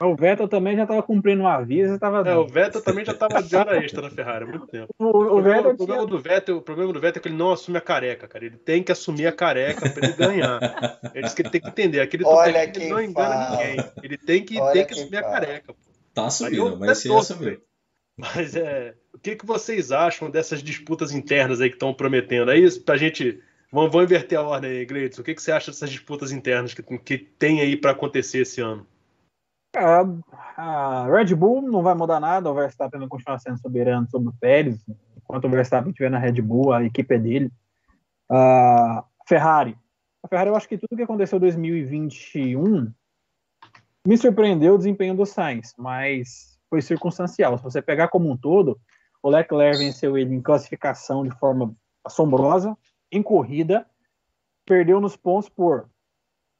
O Vettel também já estava cumprindo um aviso. Tava... É, o Vettel também já estava de hora extra na Ferrari há muito tempo. O, o, o, problema, o problema, do Vettel, o problema do Vettel é que ele não assume a careca, cara. Ele tem que assumir a careca para ele ganhar. Ele disse que ele tem que entender. Aquele Olha ele não engana fala. ninguém. Ele tem que, tem que assumir fala. a careca. Pô. Tá assumindo, vai ser assumido. Mas é, o que, que vocês acham dessas disputas internas aí que estão prometendo? Aí, pra gente Vamos, vamos inverter a ordem aí, Gleitson. O que, que você acha dessas disputas internas que, que tem aí para acontecer esse ano? É, a Red Bull não vai mudar nada, o Verstappen vai continuar sendo soberano sobre o Pérez. Enquanto o Verstappen estiver na Red Bull, a equipe é dele. A Ferrari. A Ferrari, eu acho que tudo que aconteceu em 2021 me surpreendeu o desempenho do Sainz, mas foi circunstancial. Se você pegar como um todo, o Leclerc venceu ele em classificação de forma assombrosa, em corrida, perdeu nos pontos por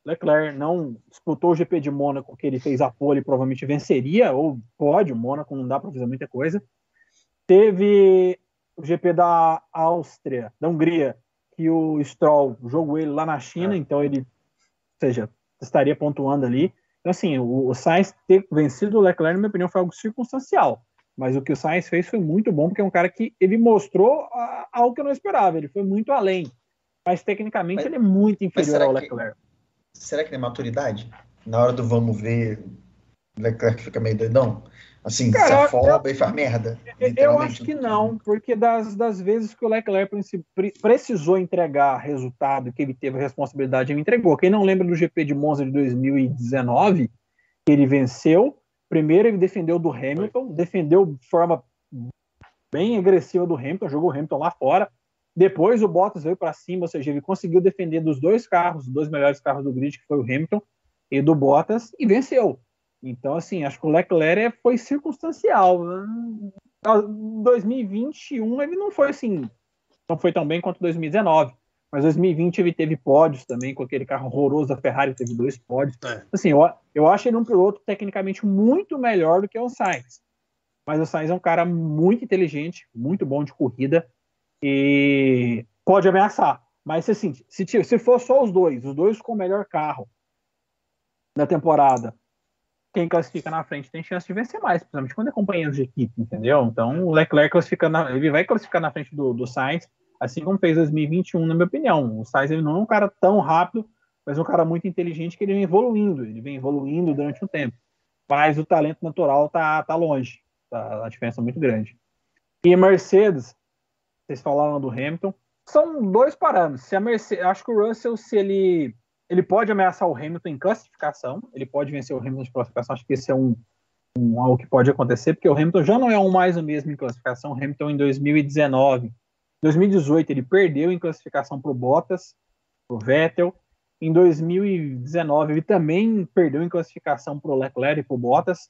Leclerc não disputou o GP de Mônaco, que ele fez a pole e provavelmente venceria, ou pode, o Mônaco não dá para fazer muita coisa. Teve o GP da Áustria, da Hungria, que o Stroll jogou ele lá na China, é. então ele, seja, estaria pontuando ali. Então, assim, o, o Sainz ter vencido o Leclerc, na minha opinião, foi algo circunstancial. Mas o que o Sainz fez foi muito bom, porque é um cara que ele mostrou algo que eu não esperava. Ele foi muito além. Mas tecnicamente mas, ele é muito inferior ao Leclerc. Que, será que é maturidade? Na hora do vamos ver, o Leclerc fica meio doidão? Assim, Cara, se afoba eu, e faz merda. Eu acho que não, porque das, das vezes que o Leclerc precisou entregar resultado, que ele teve a responsabilidade, ele entregou. Quem não lembra do GP de Monza de 2019, que ele venceu, primeiro ele defendeu do Hamilton, defendeu de forma bem agressiva do Hamilton, jogou o Hamilton lá fora. Depois o Bottas veio para cima, ou seja, ele conseguiu defender dos dois carros, os dois melhores carros do grid, que foi o Hamilton e do Bottas, e venceu. Então, assim, acho que o Leclerc é, foi circunstancial. Em 2021 ele não foi assim, não foi tão bem quanto 2019. Mas 2020 ele teve pódios também, com aquele carro horroroso da Ferrari, teve dois pódios. É. Assim, eu, eu acho ele um piloto tecnicamente muito melhor do que o Sainz. Mas o Sainz é um cara muito inteligente, muito bom de corrida e pode ameaçar. Mas assim, se, se for só os dois, os dois com o melhor carro da temporada, quem classifica na frente tem chance de vencer mais, principalmente quando é companheiro de equipe, entendeu? Então o Leclerc classifica na, ele vai classificar na frente do, do Sainz, assim como fez 2021, na minha opinião. O Sainz ele não é um cara tão rápido, mas é um cara muito inteligente que ele vem evoluindo, ele vem evoluindo durante um tempo. Mas o talento natural tá, tá longe, tá, a diferença é muito grande. E Mercedes, vocês falaram do Hamilton, são dois parâmetros. Se a Mercedes, acho que o Russell, se ele ele pode ameaçar o Hamilton em classificação, ele pode vencer o Hamilton de classificação, acho que esse é um, um, algo que pode acontecer, porque o Hamilton já não é um mais o mesmo em classificação, o Hamilton em 2019, 2018 ele perdeu em classificação para o Bottas, para o Vettel, em 2019 ele também perdeu em classificação para o Leclerc e para o Bottas,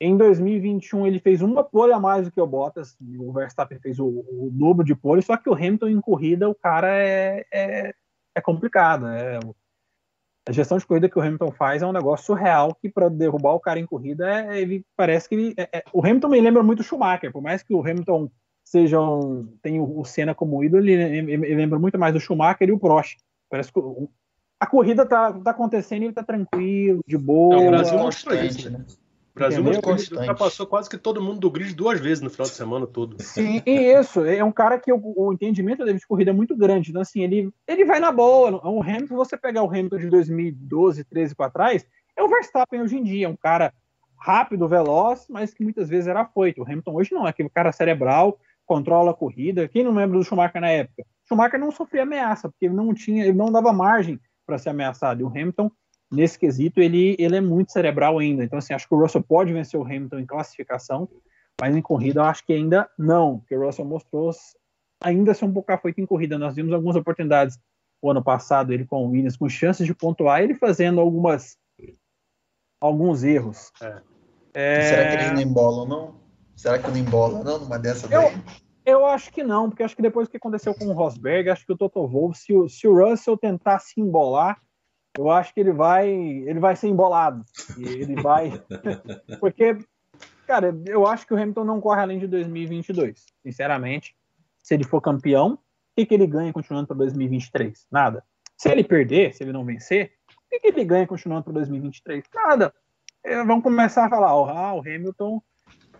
em 2021 ele fez uma pole a mais do que o Bottas, o Verstappen fez o, o dobro de pole, só que o Hamilton em corrida o cara é, é, é complicado, é, a gestão de corrida que o Hamilton faz é um negócio surreal que para derrubar o cara em corrida é, ele parece que ele, é, é, o Hamilton me lembra muito o Schumacher por mais que o Hamilton seja um, tem o, o Senna como ídolo ele, ele, ele, lembra muito mais o Schumacher e o Prost parece que o, a corrida tá, tá acontecendo e ele tá tranquilo de boa é, o Brasil mostrou isso né Brasil ultrapassou quase que todo mundo do grid duas vezes no final de semana todo. Sim, e isso. É um cara que o, o entendimento dele de corrida é muito grande. Então, assim, ele, ele vai na boa. O Hamilton, você pegar o Hamilton de 2012, 13 para trás, é o Verstappen hoje em dia. É um cara rápido, veloz, mas que muitas vezes era afoito. O Hamilton hoje não, é aquele cara cerebral, controla a corrida. Quem não lembra do Schumacher na época? Schumacher não sofria ameaça, porque ele não tinha, ele não dava margem para ser ameaçado. E o Hamilton nesse quesito, ele, ele é muito cerebral ainda. Então, assim, acho que o Russell pode vencer o Hamilton em classificação, mas em corrida eu acho que ainda não, porque o Russell mostrou ainda ser um pouco afoito em corrida. Nós vimos algumas oportunidades o ano passado, ele com o Williams, com chances de pontuar, ele fazendo algumas alguns erros. É. É... Será que eles não embolam, não? Será que não embola, não, numa dessa eu, daí? Eu acho que não, porque acho que depois do que aconteceu com o Rosberg, acho que o Toto Wolff, se o, se o Russell tentar se embolar, eu acho que ele vai, ele vai ser embolado. Ele vai, porque, cara, eu acho que o Hamilton não corre além de 2022, sinceramente. Se ele for campeão, o que, que ele ganha continuando para 2023? Nada. Se ele perder, se ele não vencer, o que, que ele ganha continuando para 2023? Nada. É, vamos começar a falar, ah, o Hamilton,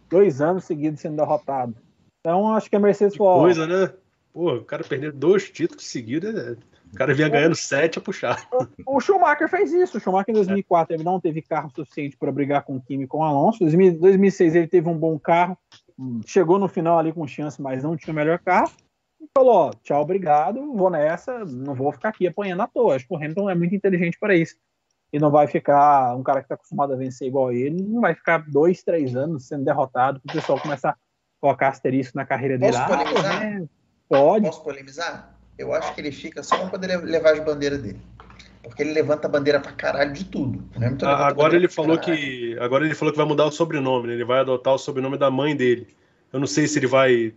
dois anos seguidos sendo derrotado. Então, acho que a Mercedes falou. Coisa, né? Pô, o cara perder dois títulos seguidos é o cara vinha ganhando sete a puxar. O Schumacher fez isso. O Schumacher em 2004 ele não teve carro suficiente para brigar com o Kimi e com o Alonso. Em 2006 ele teve um bom carro, chegou no final ali com chance, mas não tinha o melhor carro. falou: ó, tchau, obrigado, vou nessa, não vou ficar aqui apanhando à toa. Acho que o Hamilton é muito inteligente para isso. E não vai ficar, um cara que está acostumado a vencer igual ele, não vai ficar dois, três anos sendo derrotado, para o pessoal começar a colocar asterisco na carreira dele. Posso ah, polemizar? É, pode. Posso polemizar? Eu acho que ele fica só para poder levar as bandeiras dele. Porque ele levanta a bandeira pra caralho de tudo. Ah, agora ele falou que. Agora ele falou que vai mudar o sobrenome, né? Ele vai adotar o sobrenome da mãe dele. Eu não sei se ele vai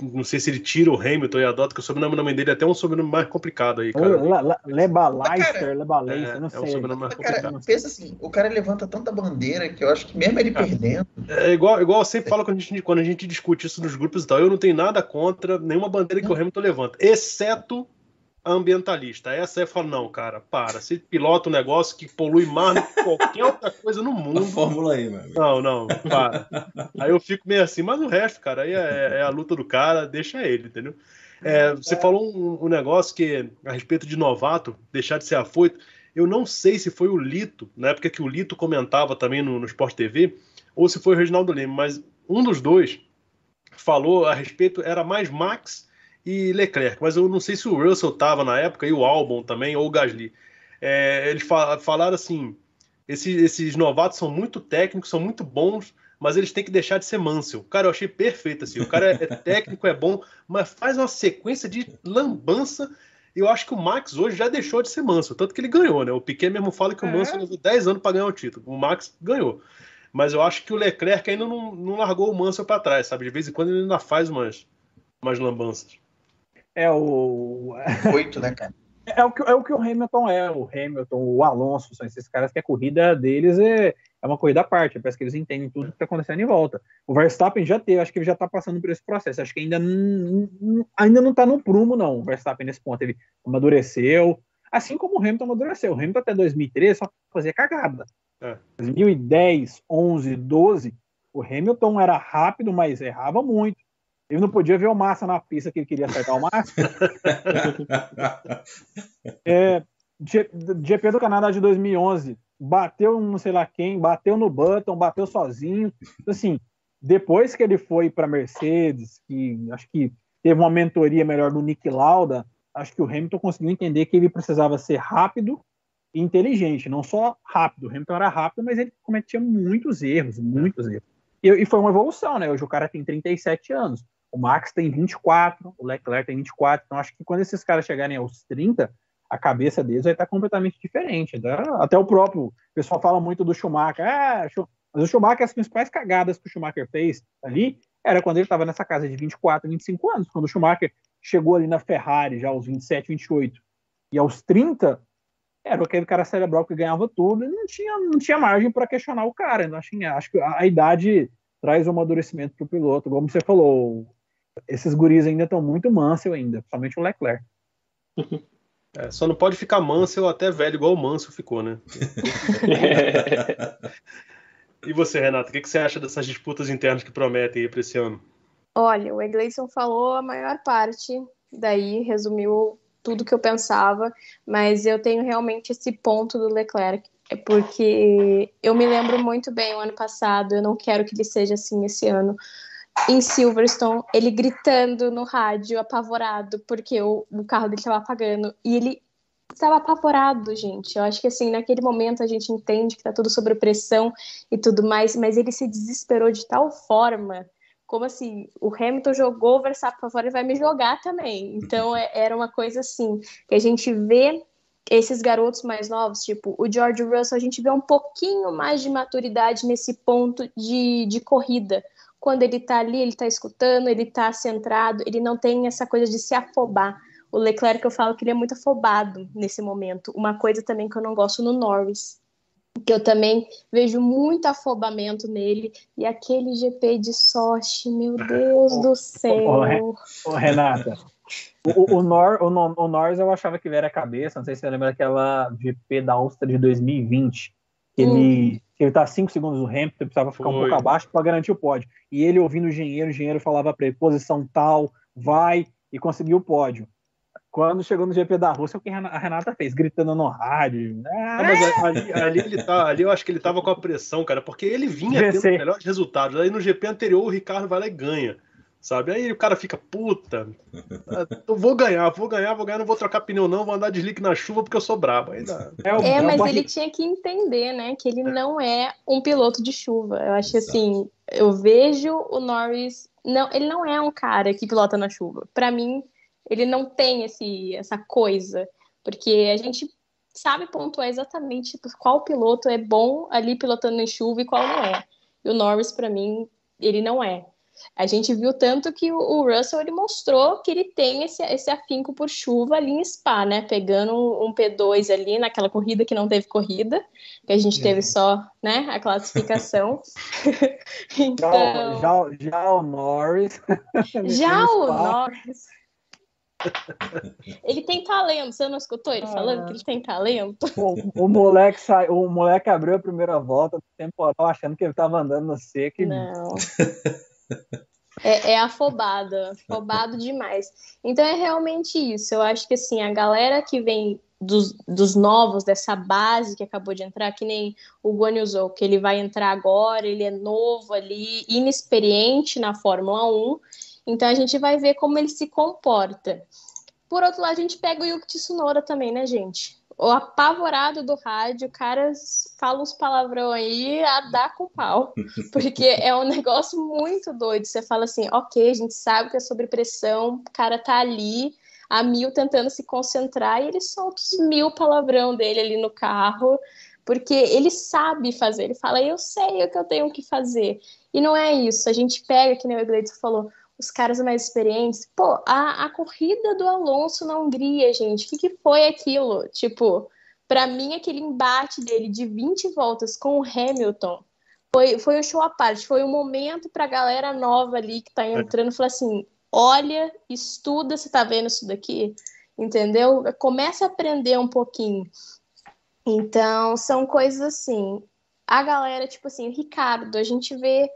não sei se ele tira o Hamilton e adota, que o sobrenome da mãe dele é até um sobrenome mais complicado aí, cara. Lebaleister, Lebaleister, não sei. É um sobrenome mais complicado. Cara, pensa assim, o cara levanta tanta bandeira que eu acho que mesmo ele cara, perdendo... É igual, igual eu sempre falo quando a, gente, quando a gente discute isso nos grupos e tal, eu não tenho nada contra nenhuma bandeira que o Hamilton levanta, exceto ambientalista. Essa é fala, não, cara, para. Você pilota um negócio que polui mais do que qualquer outra coisa no mundo. A fórmula aí. Não, não, para. Aí eu fico meio assim, mas o resto, cara, aí é, é a luta do cara, deixa ele, entendeu? É, você falou um, um, negócio que, a respeito de novato, deixar de ser afoito. Eu não sei se foi o Lito, na época que o Lito comentava também no, no Sport TV, ou se foi o Reginaldo Leme, mas um dos dois falou a respeito, era mais Max e Leclerc, mas eu não sei se o Russell estava na época, e o Albon também, ou o Gasly. É, eles falaram assim: esses, esses, novatos são muito técnicos, são muito bons, mas eles têm que deixar de ser Mansell. Cara, eu achei perfeito assim. O cara é, técnico, é bom, mas faz uma sequência de lambança. E eu acho que o Max hoje já deixou de ser Mansell, tanto que ele ganhou, né? O Piquet mesmo fala que o é. Mansell levou 10 anos para ganhar o título. O Max ganhou. Mas eu acho que o Leclerc ainda não, não largou o Mansell para trás, sabe? De vez em quando ele ainda faz umas, umas lambanças. É o. Oito, né, cara? É o, que, é o que o Hamilton é, o Hamilton, o Alonso, são esses caras que a corrida deles é, é uma corrida à parte, parece que eles entendem tudo que está acontecendo em volta. O Verstappen já teve, acho que ele já está passando por esse processo, acho que ainda, ainda não está no prumo, não, o Verstappen nesse ponto, ele amadureceu, assim como o Hamilton amadureceu, o Hamilton até 2013 só fazia cagada. É. 2010, 11, 12, o Hamilton era rápido, mas errava muito. Ele não podia ver o Massa na pista que ele queria acertar o Massa. é, GP do Canadá de 2011, bateu não sei lá quem, bateu no Button, bateu sozinho. Assim, depois que ele foi para Mercedes, que acho que teve uma mentoria melhor do Nick Lauda, acho que o Hamilton conseguiu entender que ele precisava ser rápido e inteligente, não só rápido. O Hamilton era rápido, mas ele cometia muitos erros, muitos erros. E, e foi uma evolução, né? Hoje o cara tem 37 anos. O Max tem 24, o Leclerc tem 24. Então, acho que quando esses caras chegarem aos 30, a cabeça deles vai estar completamente diferente. Até o próprio o pessoal fala muito do Schumacher. Ah, mas o Schumacher, as principais cagadas que o Schumacher fez ali era quando ele estava nessa casa de 24, 25 anos. Quando o Schumacher chegou ali na Ferrari, já aos 27, 28, e aos 30, era aquele cara cerebral que ganhava tudo e não tinha, não tinha margem para questionar o cara. Então, acho, acho que a, a idade traz um amadurecimento para o piloto. Como você falou, esses guris ainda estão muito manso ainda, principalmente o Leclerc. É, só não pode ficar manso ou até velho, igual o Manso ficou, né? e você, Renato, o que, que, você acha dessas disputas internas que prometem aí para esse ano? Olha, o Egleison falou a maior parte, daí resumiu tudo que eu pensava, mas eu tenho realmente esse ponto do Leclerc, é porque eu me lembro muito bem o ano passado, eu não quero que ele seja assim esse ano, em Silverstone, ele gritando no rádio, apavorado, porque o, o carro dele estava apagando. E ele estava apavorado, gente. Eu acho que assim, naquele momento a gente entende que tá tudo sob pressão e tudo mais, mas ele se desesperou de tal forma, como assim, o Hamilton jogou o Verstappen para fora e vai me jogar também. Então é, era uma coisa assim, que a gente vê esses garotos mais novos, tipo o George Russell, a gente vê um pouquinho mais de maturidade nesse ponto de, de corrida quando ele está ali, ele está escutando, ele está centrado, ele não tem essa coisa de se afobar. O Leclerc, eu falo que ele é muito afobado nesse momento. Uma coisa também que eu não gosto no Norris, que eu também vejo muito afobamento nele, e aquele GP de Sochi, meu Deus do céu. Ô, Renata, o, o, Nor, o, o Norris eu achava que ele era cabeça, não sei se você lembra daquela GP da Áustria de 2020, ele, hum. ele tá 5 segundos no Hamilton, precisava ficar Foi. um pouco abaixo para garantir o pódio. E ele ouvindo o engenheiro, o engenheiro falava para ele, posição tal, vai, e conseguiu o pódio. Quando chegou no GP da Rússia, o que a Renata fez? Gritando no rádio. Ah, mas ali, ali, ele tá, ali eu acho que ele tava com a pressão, cara, porque ele vinha tendo melhores resultados. Aí no GP anterior o Ricardo vai lá e ganha. Sabe? Aí o cara fica, puta, eu vou ganhar, vou ganhar, vou ganhar, não vou trocar pneu não, vou andar de slick na chuva porque eu sou brabo. Ainda... É, é, é mas ele tinha que entender, né, que ele não é um piloto de chuva. Eu acho Exato. assim, eu vejo o Norris, não, ele não é um cara que pilota na chuva. Para mim, ele não tem esse, essa coisa, porque a gente sabe pontuar exatamente qual piloto é bom ali pilotando em chuva e qual não é. E o Norris, para mim, ele não é. A gente viu tanto que o, o, Russell ele mostrou que ele tem esse, esse afinco por chuva ali em Spa, né? Pegando um, um P2 ali naquela corrida que não teve corrida, que a gente teve só né, a classificação. então... já, já, já o Norris. já o Norris. Ele tem talento, você não escutou ele falando ah. que ele tem talento? O, o, moleque sai, o moleque abriu a primeira volta do temporal achando que ele estava andando no seco. Não. É, é afobado, afobado demais. Então é realmente isso. Eu acho que assim, a galera que vem dos, dos novos, dessa base que acabou de entrar, que nem o Guan Yu que ele vai entrar agora, ele é novo ali, inexperiente na Fórmula 1. Então a gente vai ver como ele se comporta. Por outro lado, a gente pega o Yuki Tsunoda também, né, gente? O apavorado do rádio, o cara fala uns palavrão aí a dar com pau. Porque é um negócio muito doido. Você fala assim, ok, a gente sabe que é sobre pressão, o cara tá ali a mil tentando se concentrar e ele solta os mil palavrão dele ali no carro, porque ele sabe fazer. Ele fala, eu sei o que eu tenho que fazer. E não é isso. A gente pega, que nem o Egleito falou, os caras mais experientes. Pô, a, a corrida do Alonso na Hungria, gente, o que, que foi aquilo? Tipo, para mim, aquele embate dele de 20 voltas com o Hamilton foi, foi um show à parte. Foi um momento pra galera nova ali que tá entrando falar assim: olha, estuda, você tá vendo isso daqui? Entendeu? Começa a aprender um pouquinho. Então, são coisas assim. A galera, tipo assim, Ricardo, a gente vê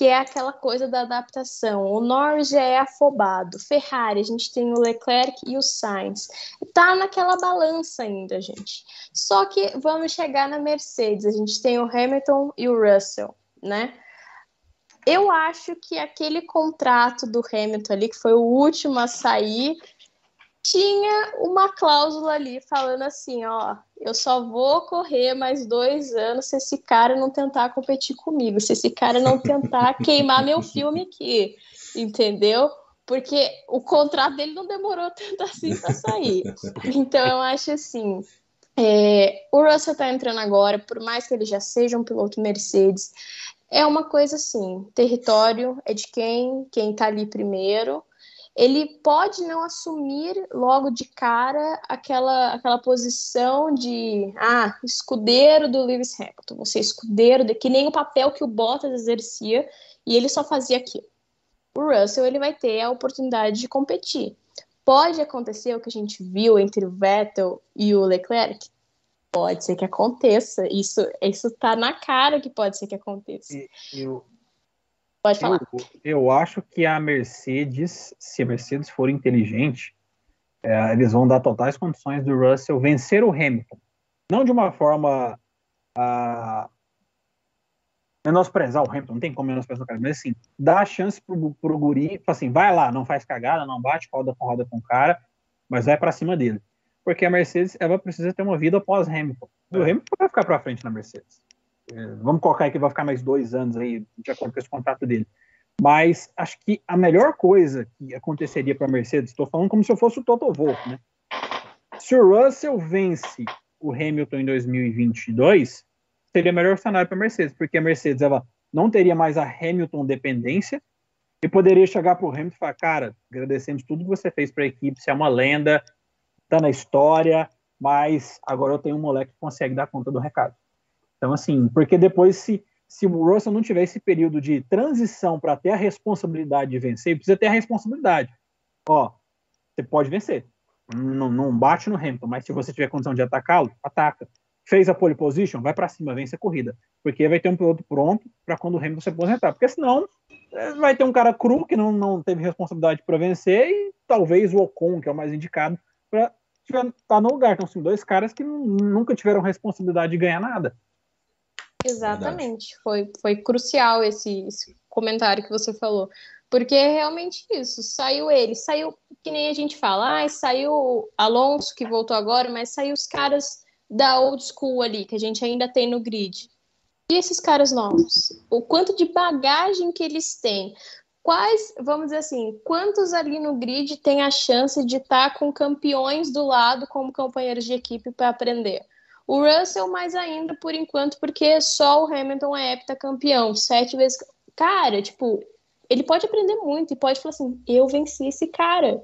que é aquela coisa da adaptação. O Norris é afobado. Ferrari, a gente tem o Leclerc e o Sainz. Tá naquela balança ainda, gente. Só que vamos chegar na Mercedes. A gente tem o Hamilton e o Russell, né? Eu acho que aquele contrato do Hamilton ali, que foi o último a sair, tinha uma cláusula ali falando assim, ó, eu só vou correr mais dois anos se esse cara não tentar competir comigo, se esse cara não tentar queimar meu filme aqui, entendeu? Porque o contrato dele não demorou tanto assim para sair. Então eu acho assim, é, o Russell tá entrando agora, por mais que ele já seja um piloto Mercedes, é uma coisa assim, território é de quem, quem tá ali primeiro, ele pode não assumir logo de cara aquela, aquela posição de ah, escudeiro do Lewis Hamilton, você é escudeiro de que nem o papel que o Bottas exercia e ele só fazia aquilo. O Russell ele vai ter a oportunidade de competir. Pode acontecer o que a gente viu entre o Vettel e o Leclerc? Pode ser que aconteça. Isso isso tá na cara que pode ser que aconteça. Eu, Pode falar. Eu, eu, acho que a Mercedes, se a Mercedes for inteligente, é, eles vão dar totais condições do Russell vencer o Hamilton. Não de uma forma a menosprezar o Hamilton, não tem como menosprezar o cara, mas assim, dá a chance pro, pro guri, assim, vai lá, não faz cagada, não bate roda com roda com o cara, mas vai para cima dele. Porque a Mercedes, ela precisa ter uma vida após Hamilton. O é. Hamilton vai ficar para frente na Mercedes. É, vamos colocar aí que vai ficar mais dois anos aí, de acordo com esse contrato dele. Mas acho que a melhor coisa que aconteceria para a Mercedes, estou falando como se eu fosse o Toto Wolff, né? Se o Russell vence o Hamilton em 2022, seria o melhor cenário para a Mercedes, porque a Mercedes ela não teria mais a Hamilton dependência e poderia chegar para o Hamilton e falar: cara, agradecemos tudo que você fez para a equipe, você é uma lenda, está na história, mas agora eu tenho um moleque que consegue dar conta do recado. Então, assim, porque depois, se, se o Russell não tiver esse período de transição para ter a responsabilidade de vencer, precisa ter a responsabilidade. Ó, você pode vencer. Não, não bate no Hamilton, mas se você tiver condição de atacá-lo, ataca. Fez a pole position, vai para cima, vence a corrida. Porque vai ter um piloto pronto para quando o Hamilton se aposentar. Porque senão é, vai ter um cara cru que não, não teve responsabilidade para vencer e talvez o Ocon, que é o mais indicado, para estar tá no lugar. Então, são dois caras que nunca tiveram responsabilidade de ganhar nada. Exatamente. Foi, foi crucial esse, esse comentário que você falou. Porque é realmente isso. Saiu ele, saiu, que nem a gente fala, ah, saiu Alonso, que voltou agora, mas saiu os caras da old school ali, que a gente ainda tem no grid. E esses caras novos? O quanto de bagagem que eles têm? Quais, vamos dizer assim, quantos ali no grid têm a chance de estar com campeões do lado como companheiros de equipe para aprender? O Russell mais ainda, por enquanto, porque só o Hamilton é heptacampeão, sete vezes. Cara, tipo, ele pode aprender muito e pode falar assim: eu venci esse cara.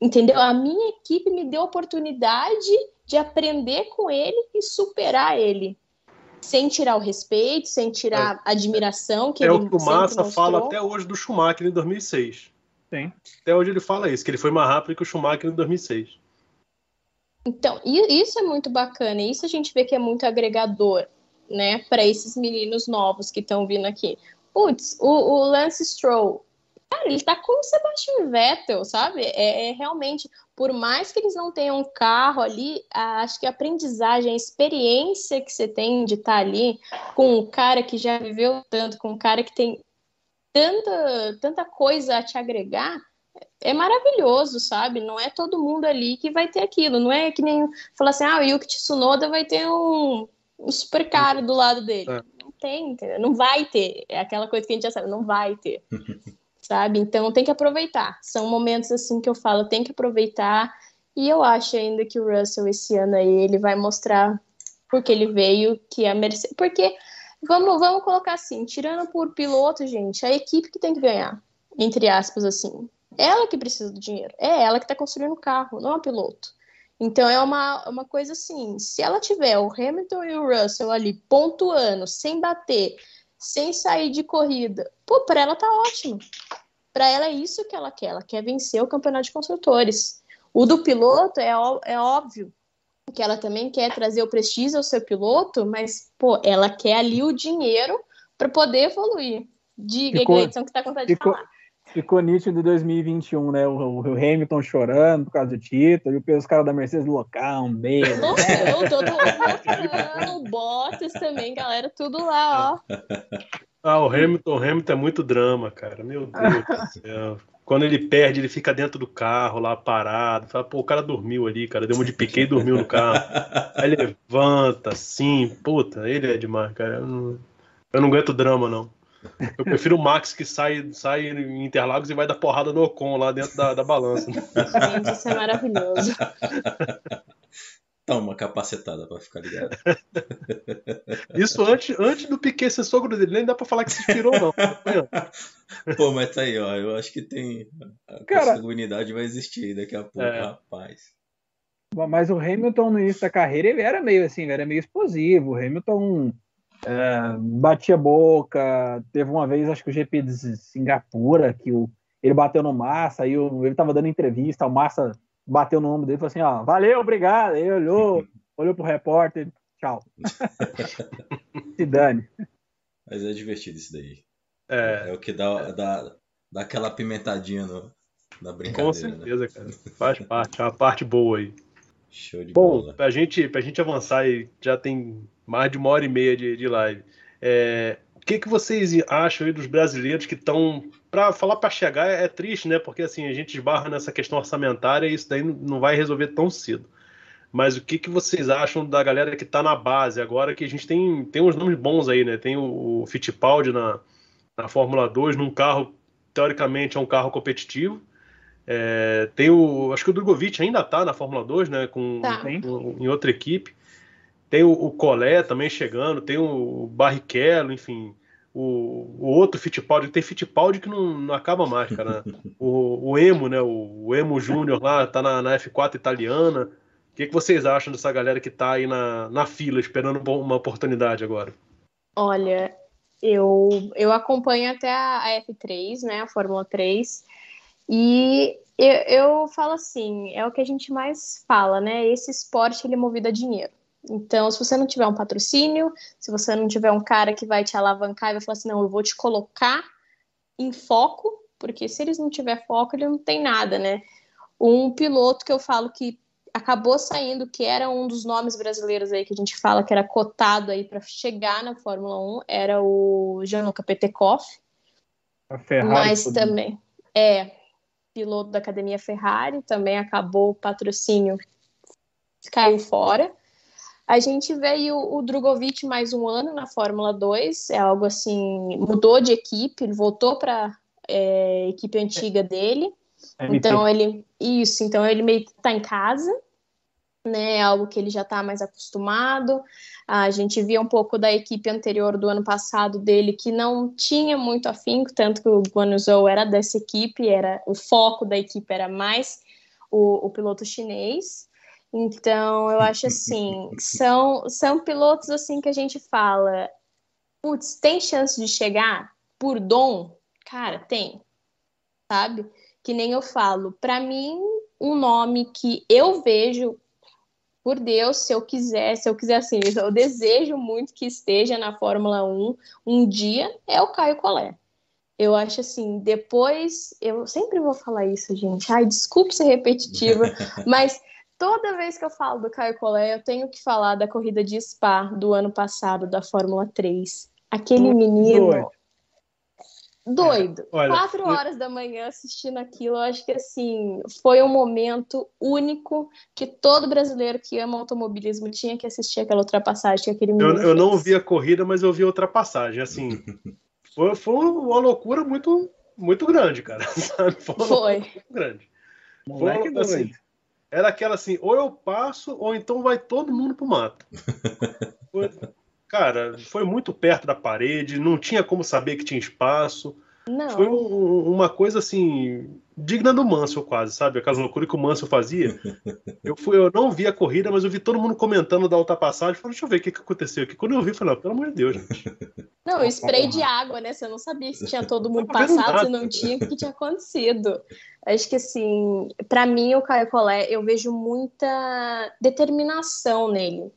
Entendeu? A minha equipe me deu a oportunidade de aprender com ele e superar ele. Sem tirar o respeito, sem tirar a admiração que é ele É o que o Massa fala até hoje do Schumacher em 2006. Sim. Até hoje ele fala isso, que ele foi mais rápido que o Schumacher em 2006. Então, isso é muito bacana, isso a gente vê que é muito agregador, né, para esses meninos novos que estão vindo aqui. Putz, o, o, Lance Stroll, cara, ele tá com o Sebastian Vettel, sabe? É, é, realmente, por mais que eles não tenham um carro ali, a, acho que a aprendizagem, a experiência que você tem de estar tá ali com um cara que já viveu tanto, com um cara que tem tanta, tanta coisa a te agregar, é maravilhoso, sabe? Não é todo mundo ali que vai ter aquilo. Não é que nem falar assim, ah, o Yuki Tsunoda vai ter um, um super cara do lado dele. É. Não tem, entendeu? Não vai ter. É aquela coisa que a gente já sabe, não vai ter. sabe? Então tem que aproveitar. São momentos assim que eu falo, tem que aproveitar. E eu acho ainda que o Russell esse ano aí, ele vai mostrar porque ele veio, que a Mercedes... Porque, vamos, vamos colocar assim, tirando por piloto, gente, a equipe que tem que ganhar, entre aspas, assim. Ela que precisa do dinheiro. É ela que está construindo o carro, não a piloto. Então é uma, uma coisa assim: se ela tiver o Hamilton e o Russell ali pontuando, sem bater, sem sair de corrida, pô, para ela tá ótimo. Para ela é isso que ela quer. Ela quer vencer o campeonato de construtores. O do piloto é, é óbvio que ela também quer trazer o prestígio ao seu piloto, mas pô, ela quer ali o dinheiro para poder evoluir. Diga, ficou, Gleidson, que está com vontade de falar. Ficou nítido em 2021, né? O, o, Hamilton chorando por causa do título, e os caras da Mercedes loucão, meio. Nossa, eu tô loucão, o Bottas também, galera, tudo lá, ó. Ah, o Hamilton, o Hamilton é muito drama, cara. Meu Deus do céu. Quando ele perde, ele fica dentro do carro lá parado. Fala, pô, o cara dormiu ali, cara. Deu uma de piquei e dormiu no carro. Aí levanta, assim, puta, ele é demais, cara. Eu não, eu não aguento drama, não. Eu prefiro o Max que sai, sai em Interlagos e vai dar porrada no Ocon lá dentro da, da balança. Gente, isso é maravilhoso. Toma uma capacetada pra ficar ligado. Isso antes, antes do Piquet ser sogro dele, nem dá pra falar que se inspirou, não. Pô, mas tá aí, ó. Eu acho que tem. A Cara, unidade vai existir daqui a pouco, é. rapaz. Mas o Hamilton no início da carreira ele era meio assim, ele era meio explosivo. O Hamilton é, batia boca. Teve uma vez, acho que o GP de Singapura, que o, ele bateu no Massa, aí o, ele tava dando entrevista, o Massa bateu no ombro dele e falou assim: ó, valeu, obrigado. Ele olhou, olhou pro repórter, tchau. Se dane. Mas é divertido isso daí. É, é o que dá, dá, dá aquela pimentadinha no, na brincadeira. Com né? certeza, né? cara. Faz parte, é uma parte boa aí. Show de Bom, bola. Pra gente, pra gente avançar aí, já tem mais de uma hora e meia de, de live. É, o que, que vocês acham aí dos brasileiros que estão. Para falar para chegar é, triste, né? Porque assim, a gente esbarra nessa questão orçamentária e isso daí não vai resolver tão cedo. Mas o que, que vocês acham da galera que está na base agora? Que a gente tem, tem uns nomes bons aí, né? Tem o, o Fittipaldi na, na Fórmula 2, num carro, teoricamente, é um carro competitivo. É, tem o. Acho que o Drogovic ainda está na Fórmula 2, né? Com, tá. com, em outra equipe. Tem o, o Collet também chegando, tem o Barrichello, enfim. O, o outro Fittipaldi, tem Fittipaldi que não, não acaba mais, cara. o, o Emo, né? O, o Emo Júnior lá, tá na, na F4 italiana. O que, que vocês acham dessa galera que tá aí na, na fila, esperando uma oportunidade agora? Olha, eu, eu acompanho até a, a F3, né? A Fórmula 3. E eu, eu falo assim, é o que a gente mais fala, né? Esse esporte ele é movido a dinheiro. Então, se você não tiver um patrocínio, se você não tiver um cara que vai te alavancar e vai falar assim, não, eu vou te colocar em foco, porque se eles não tiver foco, ele não tem nada, né? Um piloto que eu falo que acabou saindo que era um dos nomes brasileiros aí que a gente fala que era cotado aí para chegar na Fórmula 1, era o Gianluca Petekoff. A Ferrari. Mas também é piloto da Academia Ferrari, também acabou o patrocínio caiu fora. A gente veio o Drogovic mais um ano na Fórmula 2, é algo assim, mudou de equipe, ele voltou para é, equipe antiga dele. MP. Então ele isso, então ele meio que tá em casa, né? É algo que ele já está mais acostumado. A gente via um pouco da equipe anterior do ano passado dele que não tinha muito afinco, tanto que o Guanuzhou era dessa equipe, era o foco da equipe era mais o, o piloto chinês. Então, eu acho assim, são, são pilotos assim que a gente fala, putz, tem chance de chegar por dom? Cara, tem. Sabe? Que nem eu falo, para mim, um nome que eu vejo por Deus, se eu quiser, se eu quiser assim, eu desejo muito que esteja na Fórmula 1 um dia, é o Caio Collet. Eu acho assim, depois, eu sempre vou falar isso, gente. Ai, desculpe ser repetitiva, mas toda vez que eu falo do Caio Collet, eu tenho que falar da corrida de Spa do ano passado, da Fórmula 3. Aquele menino. Doido. Doido. Olha, Quatro horas da manhã assistindo aquilo, eu acho que assim foi um momento único que todo brasileiro que ama automobilismo tinha que assistir aquela ultrapassagem que aquele. Eu, eu não vi a corrida, mas eu vi a ultrapassagem. Assim, foi, foi uma loucura muito, muito grande, cara. Foi. Uma foi. Muito grande. Foi, assim, era aquela assim, ou eu passo, ou então vai todo mundo pro mato. Foi, cara, foi muito perto da parede, não tinha como saber que tinha espaço. Não. Foi um, uma coisa assim, digna do Mansell quase, sabe? Aquela loucura que o Mansell fazia. Eu, fui, eu não vi a corrida, mas eu vi todo mundo comentando da ultrapassagem. Falei, deixa eu ver o que, que aconteceu aqui. Quando eu vi, eu falei, pelo amor de Deus, gente. Não, spray de água, né? Você não sabia se tinha todo mundo passado, se não tinha, o que tinha acontecido. Acho que assim, para mim, o Caio Collet, eu vejo muita determinação nele.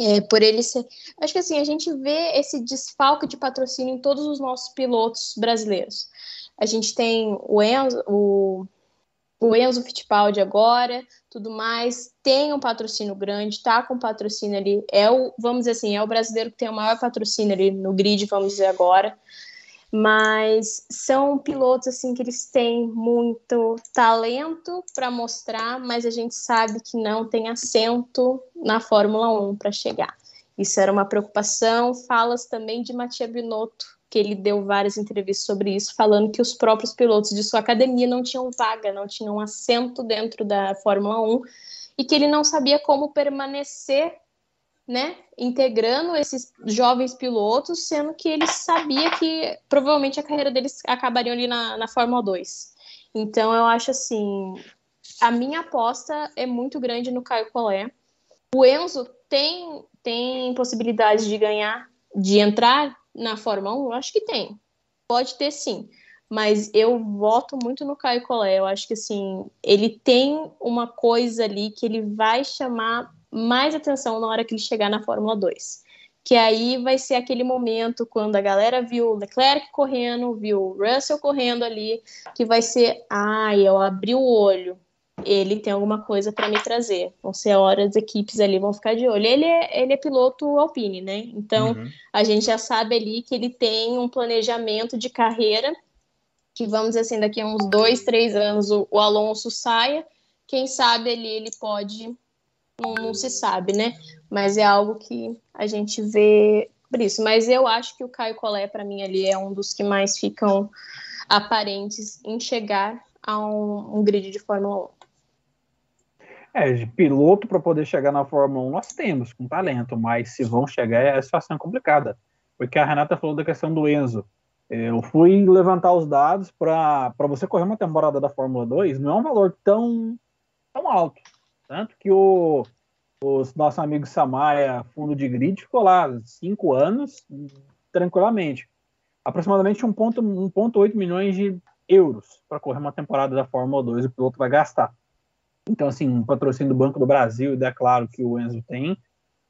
É, por ele ser. Acho que assim, a gente vê esse desfalque de patrocínio em todos os nossos pilotos brasileiros. A gente tem o Enzo, o, o Enzo Fittipaldi agora, tudo mais, tem um patrocínio grande, tá com patrocínio ali, é o, vamos dizer assim, é o brasileiro que tem o maior patrocínio ali no grid, vamos dizer agora mas são pilotos assim que eles têm muito talento para mostrar, mas a gente sabe que não tem assento na Fórmula 1 para chegar. Isso era uma preocupação. Falas também de Matia Binotto, que ele deu várias entrevistas sobre isso, falando que os próprios pilotos de sua academia não tinham vaga, não tinham assento dentro da Fórmula 1 e que ele não sabia como permanecer né, integrando esses jovens pilotos, sendo que ele sabia que provavelmente a carreira deles acabaria ali na, na Fórmula 2. Então eu acho assim, a minha aposta é muito grande no Caio Collet. O Enzo tem, tem possibilidade de ganhar, de entrar na Fórmula 1? Eu acho que tem. Pode ter sim. Mas eu voto muito no Caio Collet. Eu acho que assim, ele tem uma coisa ali que ele vai chamar mais atenção na hora que ele chegar na Fórmula 2. Que aí vai ser aquele momento quando a galera viu o Leclerc correndo, viu o Russell correndo ali, que vai ser, ai, eu abri o olho, ele tem alguma coisa para me trazer. Vão ser horas, as equipes ali vão ficar de olho. Ele é, ele é piloto Alpine, né? Então uhum. a gente já sabe ali que ele tem um planejamento de carreira que vamos dizer assim, daqui a uns dois, três anos o, o Alonso saia. Quem sabe ali ele pode não, não se sabe, né? Mas é algo que a gente vê por isso. Mas eu acho que o Caio Collet, para mim, ali é um dos que mais ficam aparentes em chegar a um, um grid de Fórmula 1. É, de piloto para poder chegar na Fórmula 1 nós temos, com talento, mas se vão chegar é a situação complicada. Porque a Renata falou da questão do Enzo. Eu fui levantar os dados para você correr uma temporada da Fórmula 2, não é um valor tão, tão alto. Tanto que o, o nosso amigo Samaya, fundo de grid, ficou lá cinco anos tranquilamente. Aproximadamente 1,8 milhões de euros para correr uma temporada da Fórmula 2 o piloto vai gastar. Então, assim, um patrocínio do Banco do Brasil, e é claro que o Enzo tem,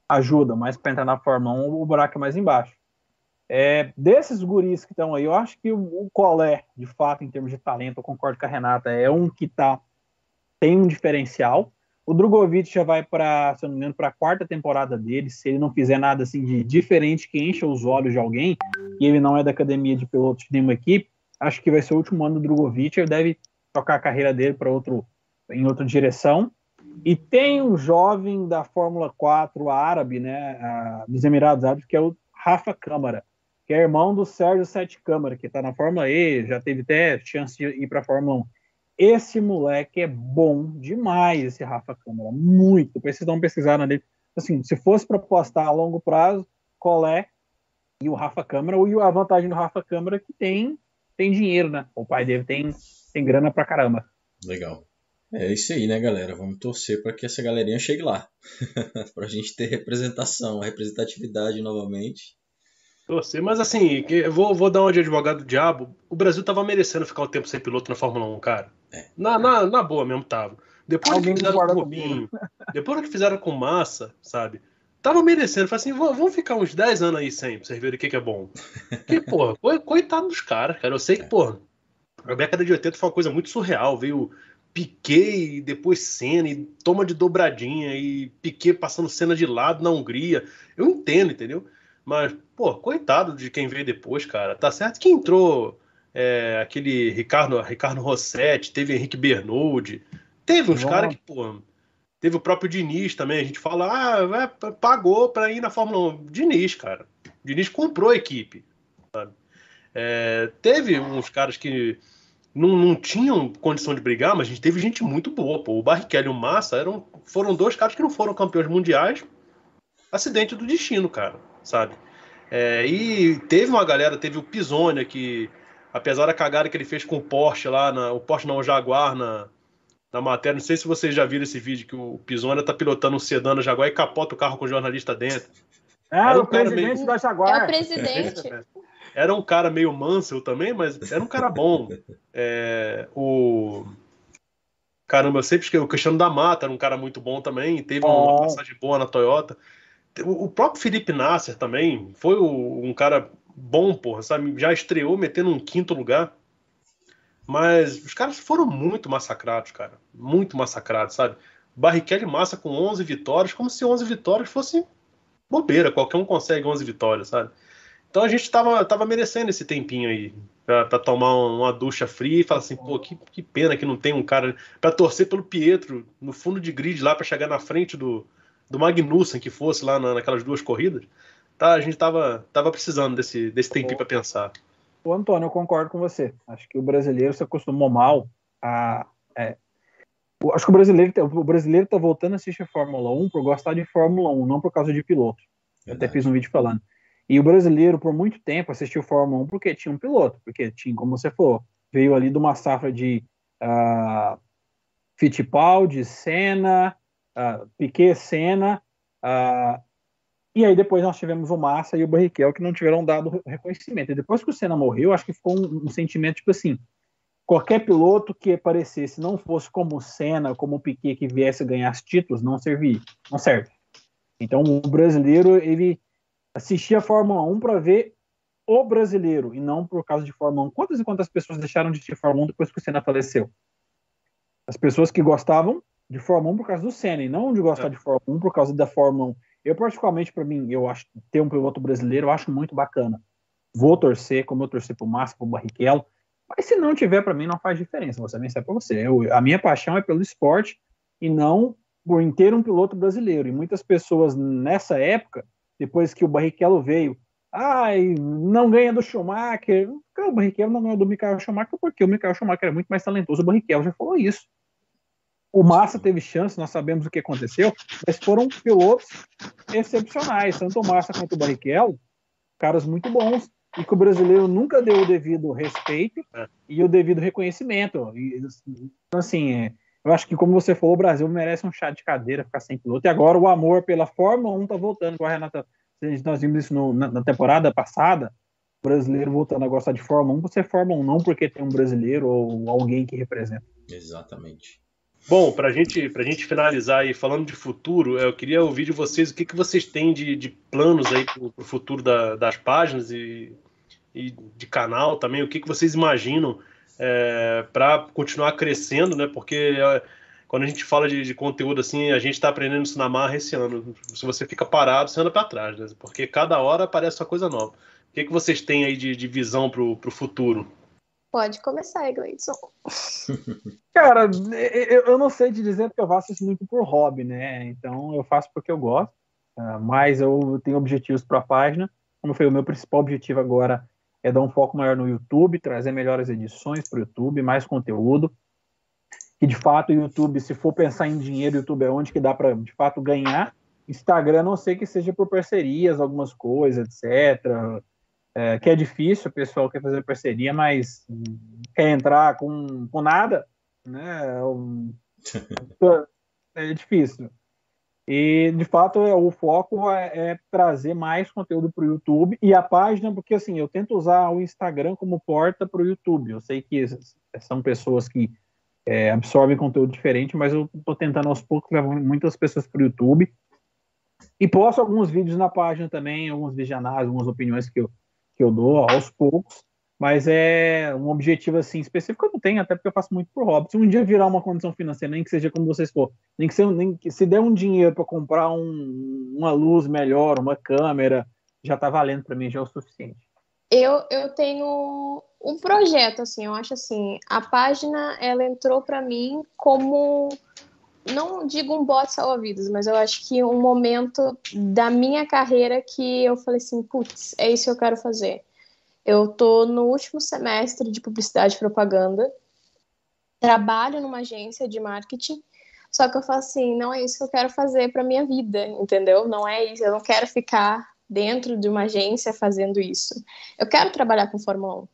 ajuda, mas para entrar na Fórmula 1 o buraco é mais embaixo. É, desses guris que estão aí, eu acho que o, o Colé, de fato, em termos de talento, eu concordo com a Renata, é um que tá, tem um diferencial. O Drogovic já vai para, se não me engano, para a quarta temporada dele. Se ele não fizer nada assim de diferente que encha os olhos de alguém, e ele não é da academia de pilotos de nenhuma equipe, acho que vai ser o último ano do Drogovic. Ele deve tocar a carreira dele para outro em outra direção. E tem um jovem da Fórmula 4 árabe, né, a, dos Emirados Árabes, que é o Rafa Câmara, que é irmão do Sérgio Sete Câmara, que está na Fórmula E, já teve até chance de ir para a Fórmula 1. Esse moleque é bom demais, esse Rafa Câmara, muito. Vocês dar uma pesquisada nele. Assim, se fosse para postar a longo prazo, Colé e o Rafa Câmara, e a vantagem do Rafa Câmara é que tem, tem dinheiro, né? O pai dele tem, tem grana pra caramba. Legal. É isso aí, né, galera? Vamos torcer para que essa galerinha chegue lá. para a gente ter representação, representatividade novamente. Torcer, mas assim, eu vou, vou dar uma de advogado do diabo. O Brasil tava merecendo ficar o tempo sem piloto na Fórmula 1, cara. É. Na, na, na boa mesmo tava. Depois que fizeram com o Rubinho, depois que fizeram com Massa, sabe? Tava merecendo. Falei assim, vamos ficar uns 10 anos aí sem, pra vocês verem o que, que é bom. Porque, porra, coitado dos caras, cara. Eu sei que, é. porra, a década de 80 foi uma coisa muito surreal. Veio Piquet e depois Senna e toma de dobradinha e Piquet passando cena de lado na Hungria. Eu entendo, entendeu? Mas, pô, coitado de quem veio depois, cara. Tá certo que entrou é, aquele Ricardo, Ricardo Rossetti, teve Henrique Bernoulli. Teve uns caras que, pô. Teve o próprio Diniz também. A gente fala, ah, é, pagou pra ir na Fórmula 1. Diniz, cara. Diniz comprou a equipe. Sabe? É, teve uns caras que não, não tinham condição de brigar, mas a gente teve gente muito boa. Pô. O Barrichello e o Massa eram, foram dois caras que não foram campeões mundiais. Acidente do destino, cara, sabe? É, e teve uma galera, teve o Pisonia, que apesar da cagada que ele fez com o Porsche lá, na, o Porsche não, o Jaguar na, na matéria, não sei se vocês já viram esse vídeo, que o Pisonia tá pilotando um sedã no Jaguar e capota o carro com o jornalista dentro. Ah, o presidente meio... da Jaguar. É o presidente. Era um cara meio Mansell também, mas era um cara bom. É, o. Caramba, eu sempre esqueci. O Cristiano da Mata era um cara muito bom também. Teve oh. uma passagem boa na Toyota. O próprio Felipe Nasser também foi um cara bom, porra, sabe? Já estreou metendo um quinto lugar. Mas os caras foram muito massacrados, cara. Muito massacrados, sabe? Barrichello e Massa com 11 vitórias, como se 11 vitórias fosse bobeira. Qualquer um consegue 11 vitórias, sabe? Então a gente tava, tava merecendo esse tempinho aí pra tomar uma ducha fria e falar assim, pô, que, que pena que não tem um cara para torcer pelo Pietro no fundo de grid lá para chegar na frente do, do Magnussen que fosse lá na, naquelas duas corridas. Tá, a gente tava, tava precisando desse, desse tempinho para pensar. O Antônio, eu concordo com você. Acho que o brasileiro se acostumou mal a. É, acho que o brasileiro, o brasileiro tá voltando a assistir Fórmula 1 por gostar de Fórmula 1, não por causa de piloto. Eu até fiz um vídeo falando. E o brasileiro, por muito tempo, assistiu Fórmula 1 porque tinha um piloto, porque tinha, como você falou, veio ali de uma safra de uh, Fittipaldi, Senna, uh, Piquet, Senna, uh, e aí depois nós tivemos o Massa e o Barrichello que não tiveram dado reconhecimento. E depois que o Senna morreu, acho que ficou um, um sentimento tipo assim, qualquer piloto que aparecesse, não fosse como o Senna, como o Piquet, que viesse ganhar os títulos, não servia, não serve. Então o brasileiro, ele assistia a Fórmula 1 para ver o brasileiro e não por causa de Fórmula 1. Quantas e quantas pessoas deixaram de assistir Fórmula 1 depois que o Senna faleceu? As pessoas que gostavam de Fórmula 1 por causa do Senna e não de gostar é. de Fórmula 1 por causa da Fórmula 1. Eu, particularmente, para mim, eu acho ter um piloto brasileiro, eu acho muito bacana. Vou torcer, como eu torci pro Massa, pro Barrichello, mas se não tiver, para mim, não faz diferença. Você bem sabe para você. Eu, a minha paixão é pelo esporte e não por inteiro um piloto brasileiro. E muitas pessoas nessa época depois que o Barrichello veio. Ai, não ganha do Schumacher. O Barrichello não ganhou do Michael Schumacher porque o Michael Schumacher é muito mais talentoso. O Barrichello já falou isso. O Massa teve chance, nós sabemos o que aconteceu, mas foram pilotos excepcionais, tanto o Massa quanto o Barrichello, caras muito bons, e que o brasileiro nunca deu o devido respeito é. e o devido reconhecimento. E, então, assim, é, eu acho que, como você falou, o Brasil merece um chá de cadeira, ficar sem piloto. E agora o amor pela Fórmula 1 tá voltando com a Renata. Nós vimos isso no, na, na, temporada passada. O brasileiro voltando a gostar de Fórmula 1 você Fórmula 1 não porque tem um brasileiro ou alguém que representa. Exatamente. Bom, para gente, a gente finalizar aí, falando de futuro, eu queria ouvir de vocês o que, que vocês têm de, de planos aí para o futuro da, das páginas e, e de canal também, o que, que vocês imaginam é, para continuar crescendo, né? Porque quando a gente fala de, de conteúdo assim, a gente está aprendendo isso na marra esse ano. Se você fica parado, você anda para trás, né? Porque cada hora aparece uma coisa nova. O que, que vocês têm aí de, de visão para o futuro? Pode começar, Gleidson. Cara, eu, não sei te dizer porque eu faço isso muito por hobby, né? Então eu faço porque eu gosto, ah, mas eu tenho objetivos para a página. Como foi o meu principal objetivo agora é dar um foco maior no YouTube, trazer melhores edições para o YouTube, mais conteúdo. Que de fato o YouTube, se for pensar em dinheiro, o YouTube é onde que dá para de fato ganhar. Instagram, não sei que seja por parcerias, algumas coisas, etc é, que é difícil, o pessoal quer fazer parceria, mas quer entrar com, com nada, né? É, é difícil. E, de fato, é, o foco é, é trazer mais conteúdo para o YouTube e a página, porque, assim, eu tento usar o Instagram como porta para o YouTube. Eu sei que são pessoas que é, absorvem conteúdo diferente, mas eu estou tentando, aos poucos, levar muitas pessoas para o YouTube. E posto alguns vídeos na página também, alguns visionários, algumas opiniões que eu, que eu dou aos poucos, mas é um objetivo assim específico eu não tenho, até porque eu faço muito por hobby. Se um dia virar uma condição financeira, nem que seja como vocês for, nem que, seja, nem que se der um dinheiro para comprar um, uma luz melhor, uma câmera, já está valendo para mim, já é o suficiente. Eu, eu tenho um projeto, assim, eu acho assim, a página, ela entrou para mim como não digo um bot salva-vidas, mas eu acho que um momento da minha carreira que eu falei assim, putz, é isso que eu quero fazer. Eu tô no último semestre de publicidade e propaganda, trabalho numa agência de marketing, só que eu falo assim, não é isso que eu quero fazer para minha vida, entendeu? Não é isso, eu não quero ficar dentro de uma agência fazendo isso. Eu quero trabalhar com Fórmula 1.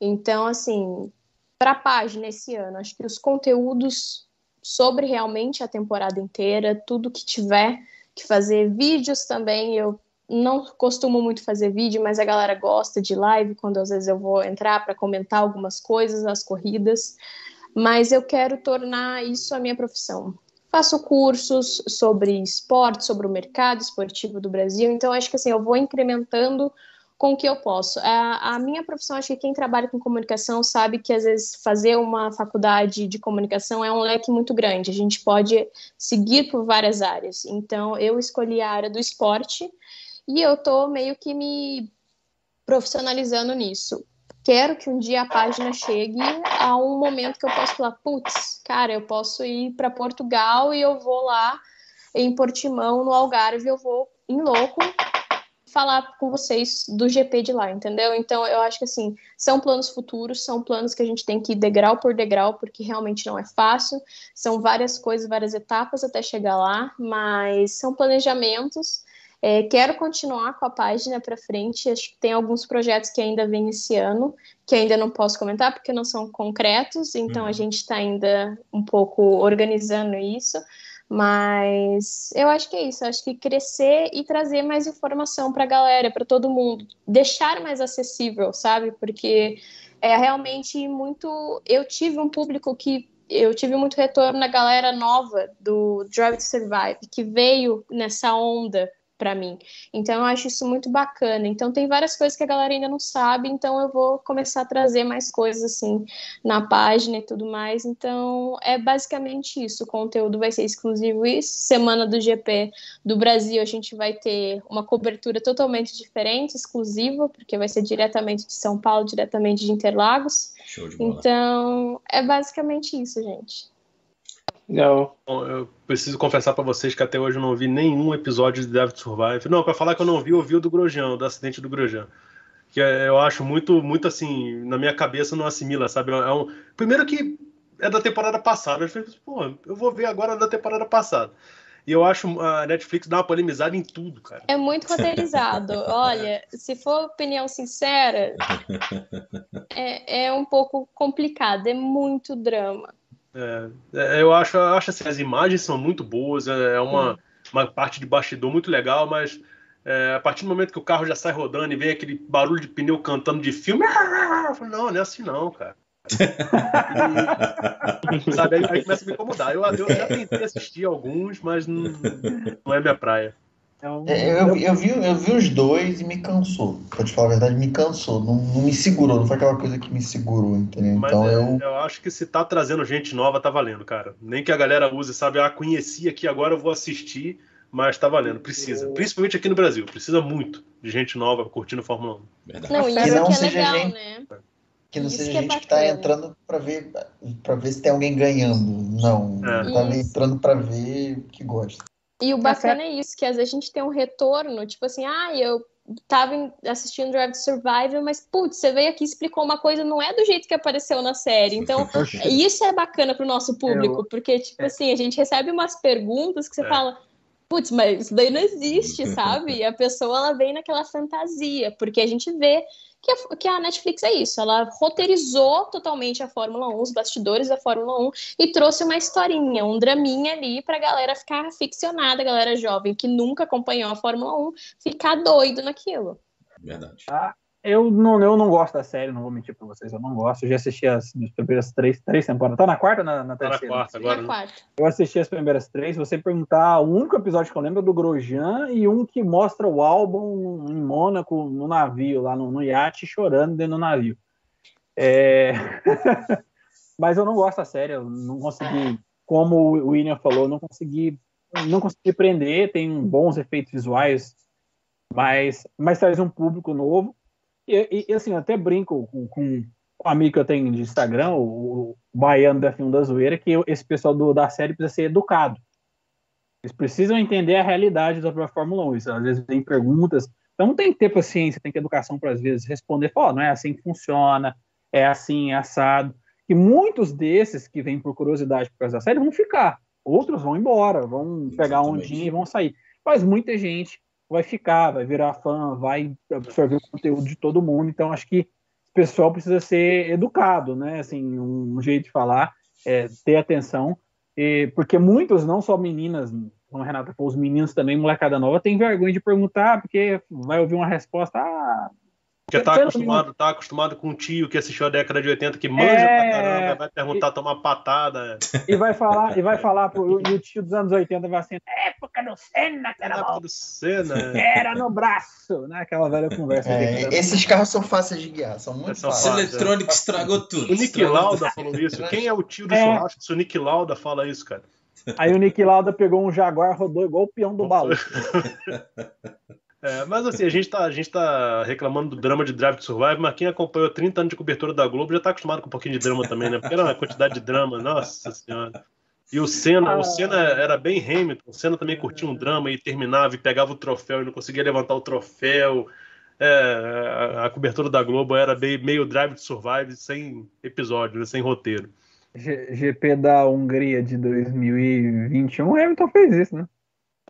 Então, assim, para a página esse ano, acho que os conteúdos sobre realmente a temporada inteira, tudo que tiver que fazer, vídeos também, eu não costumo muito fazer vídeo, mas a galera gosta de live, quando às vezes eu vou entrar para comentar algumas coisas, as corridas, mas eu quero tornar isso a minha profissão. Faço cursos sobre esporte, sobre o mercado esportivo do Brasil, então acho que assim, eu vou incrementando com o que eu posso. A, a, minha profissão, acho que quem trabalha com comunicação sabe que às vezes fazer uma faculdade de comunicação é um leque muito grande. A gente pode seguir por várias áreas. Então, eu escolhi a área do esporte e eu tô meio que me profissionalizando nisso. Quero que um dia a página chegue a um momento que eu possa falar, putz, cara, eu posso ir para Portugal e eu vou lá em Portimão, no Algarve, eu vou em louco falar com vocês do GP de lá, entendeu? Então eu acho que assim, são planos futuros, são planos que a gente tem que ir degrau por degrau, porque realmente não é fácil, são várias coisas, várias etapas até chegar lá, mas são planejamentos. É, quero continuar com a página para frente. Acho que tem alguns projetos que ainda vêm esse ano, que ainda não posso comentar porque não são concretos, então uhum. a gente está ainda um pouco organizando isso. Mas eu acho que é isso, acho que crescer e trazer mais informação para a galera, para todo mundo, deixar mais acessível, sabe? Porque é realmente muito. Eu tive um público que eu tive muito retorno na galera nova do Drive to Survive, que veio nessa onda para mim. Então eu acho isso muito bacana. Então tem várias coisas que a galera ainda não sabe, então eu vou começar a trazer mais coisas assim na página e tudo mais. Então é basicamente isso. O conteúdo vai ser exclusivo isso. Semana do GP do Brasil a gente vai ter uma cobertura totalmente diferente, exclusiva, porque vai ser diretamente de São Paulo, diretamente de Interlagos. Show de bola. Então é basicamente isso, gente. Legal. Eu preciso confessar para vocês que até hoje eu não vi nenhum episódio de David Survive. Não, para falar que eu não vi, eu vi o do Grosjean, do acidente do Grosjean. Que é, eu acho muito, muito assim, na minha cabeça não assimila, sabe? É um... Primeiro que é da temporada passada. Eu falei, pô, eu vou ver agora da temporada passada. E eu acho a Netflix dá uma polemizada em tudo, cara. É muito roteirizado. Olha, se for opinião sincera, é, é um pouco complicado, é muito drama. É, é, eu acho, acho assim, as imagens são muito boas, é, é uma, uma parte de bastidor muito legal, mas é, a partir do momento que o carro já sai rodando e vem aquele barulho de pneu cantando de filme, falo, não, não é assim não, cara. E, sabe, aí, aí, começa a me incomodar. Eu, eu já tentei assistir alguns, mas não, não é minha praia. Eu, é, eu, eu, vi, eu vi os dois e me cansou. Pra te falar a verdade, me cansou. Não, não me segurou, não foi aquela coisa que me segurou, entendeu? Mas então é, eu. Eu acho que se tá trazendo gente nova, tá valendo, cara. Nem que a galera use, sabe? Ah, conheci aqui, agora eu vou assistir, mas tá valendo. Precisa. Principalmente aqui no Brasil. Precisa muito de gente nova curtindo Fórmula 1. Verdade. Não, isso não que é legal, gente... né? Que não Isso seja que é gente é que está entrando para ver para ver se tem alguém ganhando. Não. É. Tá entrando para ver que gosta. E o tá bacana é isso, que às vezes a gente tem um retorno, tipo assim, ah, eu tava assistindo Drive to Survival, mas putz, você veio aqui e explicou uma coisa, não é do jeito que apareceu na série. Então, isso é bacana pro nosso público, porque, tipo é. assim, a gente recebe umas perguntas que você é. fala, putz, mas isso daí não existe, sabe? E a pessoa ela vem naquela fantasia, porque a gente vê que a, que a Netflix é isso, ela roteirizou totalmente a Fórmula 1, os bastidores da Fórmula 1 e trouxe uma historinha, um draminha ali pra galera ficar aficionada, a galera jovem que nunca acompanhou a Fórmula 1, ficar doido naquilo. Verdade. Ah, eu não, eu não gosto da série, não vou mentir pra vocês, eu não gosto. Eu já assisti as, as primeiras três, três temporadas. Tá na quarta ou na, na terceira? Tá na quarta agora. Na né? quarta. Eu assisti as primeiras três. Você perguntar, o único episódio que eu lembro é do Grosjean e um que mostra o álbum em Mônaco, no navio, lá no, no iate, chorando dentro do navio. É... Mas eu não gosto da série, eu não consegui, como o William falou, não consegui, não consegui prender, tem bons efeitos visuais, mas, mas traz um público novo e, e, assim, eu até brinco com, com um amigo que eu tenho de Instagram, o, o Baiano da Filme da Zoeira, que esse pessoal do, da série precisa ser educado. Eles precisam entender a realidade da própria Fórmula 1. Isso, às vezes vem perguntas. Então tem que ter paciência, tem que ter educação para às vezes responder, oh, não é assim que funciona, é assim, é assado. E muitos desses que vêm por curiosidade por causa da série vão ficar. Outros vão embora, vão pegar um dia e vão sair. Mas muita gente vai ficar, vai virar fã, vai absorver o conteúdo de todo mundo. Então, acho que o pessoal precisa ser educado, né? Assim, um jeito de falar, é, ter atenção, e, porque muitos, não só meninas, como a Renata falou, os meninos também, molecada nova, tem vergonha de perguntar, porque vai ouvir uma resposta, ah, porque tá acostumado, tá acostumado com um tio que assistiu a década de 80, que manja é... pra caramba, vai perguntar, e... tomar patada. E vai falar, e vai falar pro, e o tio dos anos 80 vai assim, época do Senna, que era época do Senna. Era no braço, né? Aquela velha conversa. É, esses carros são fáceis de guiar, são muito fáceis. Esse eletrônico estragou tudo. O Nick Lauda falou isso. Quem é o tio do é... churrasco se o Nick Lauda fala isso, cara? Aí o Nick Lauda pegou um Jaguar, rodou igual o peão do baú. É, mas assim, a gente, tá, a gente tá reclamando do drama de Drive to Survive, mas quem acompanhou 30 anos de cobertura da Globo já tá acostumado com um pouquinho de drama também, né? Porque era uma quantidade de drama, nossa senhora. E o Senna, o Senna era bem Hamilton, o Senna também curtia um drama e terminava e pegava o troféu e não conseguia levantar o troféu. É, a, a, cobertura da Globo era bem, meio Drive to Survive sem episódio, né? sem roteiro. G GP da Hungria de 2021, o Hamilton fez isso, né?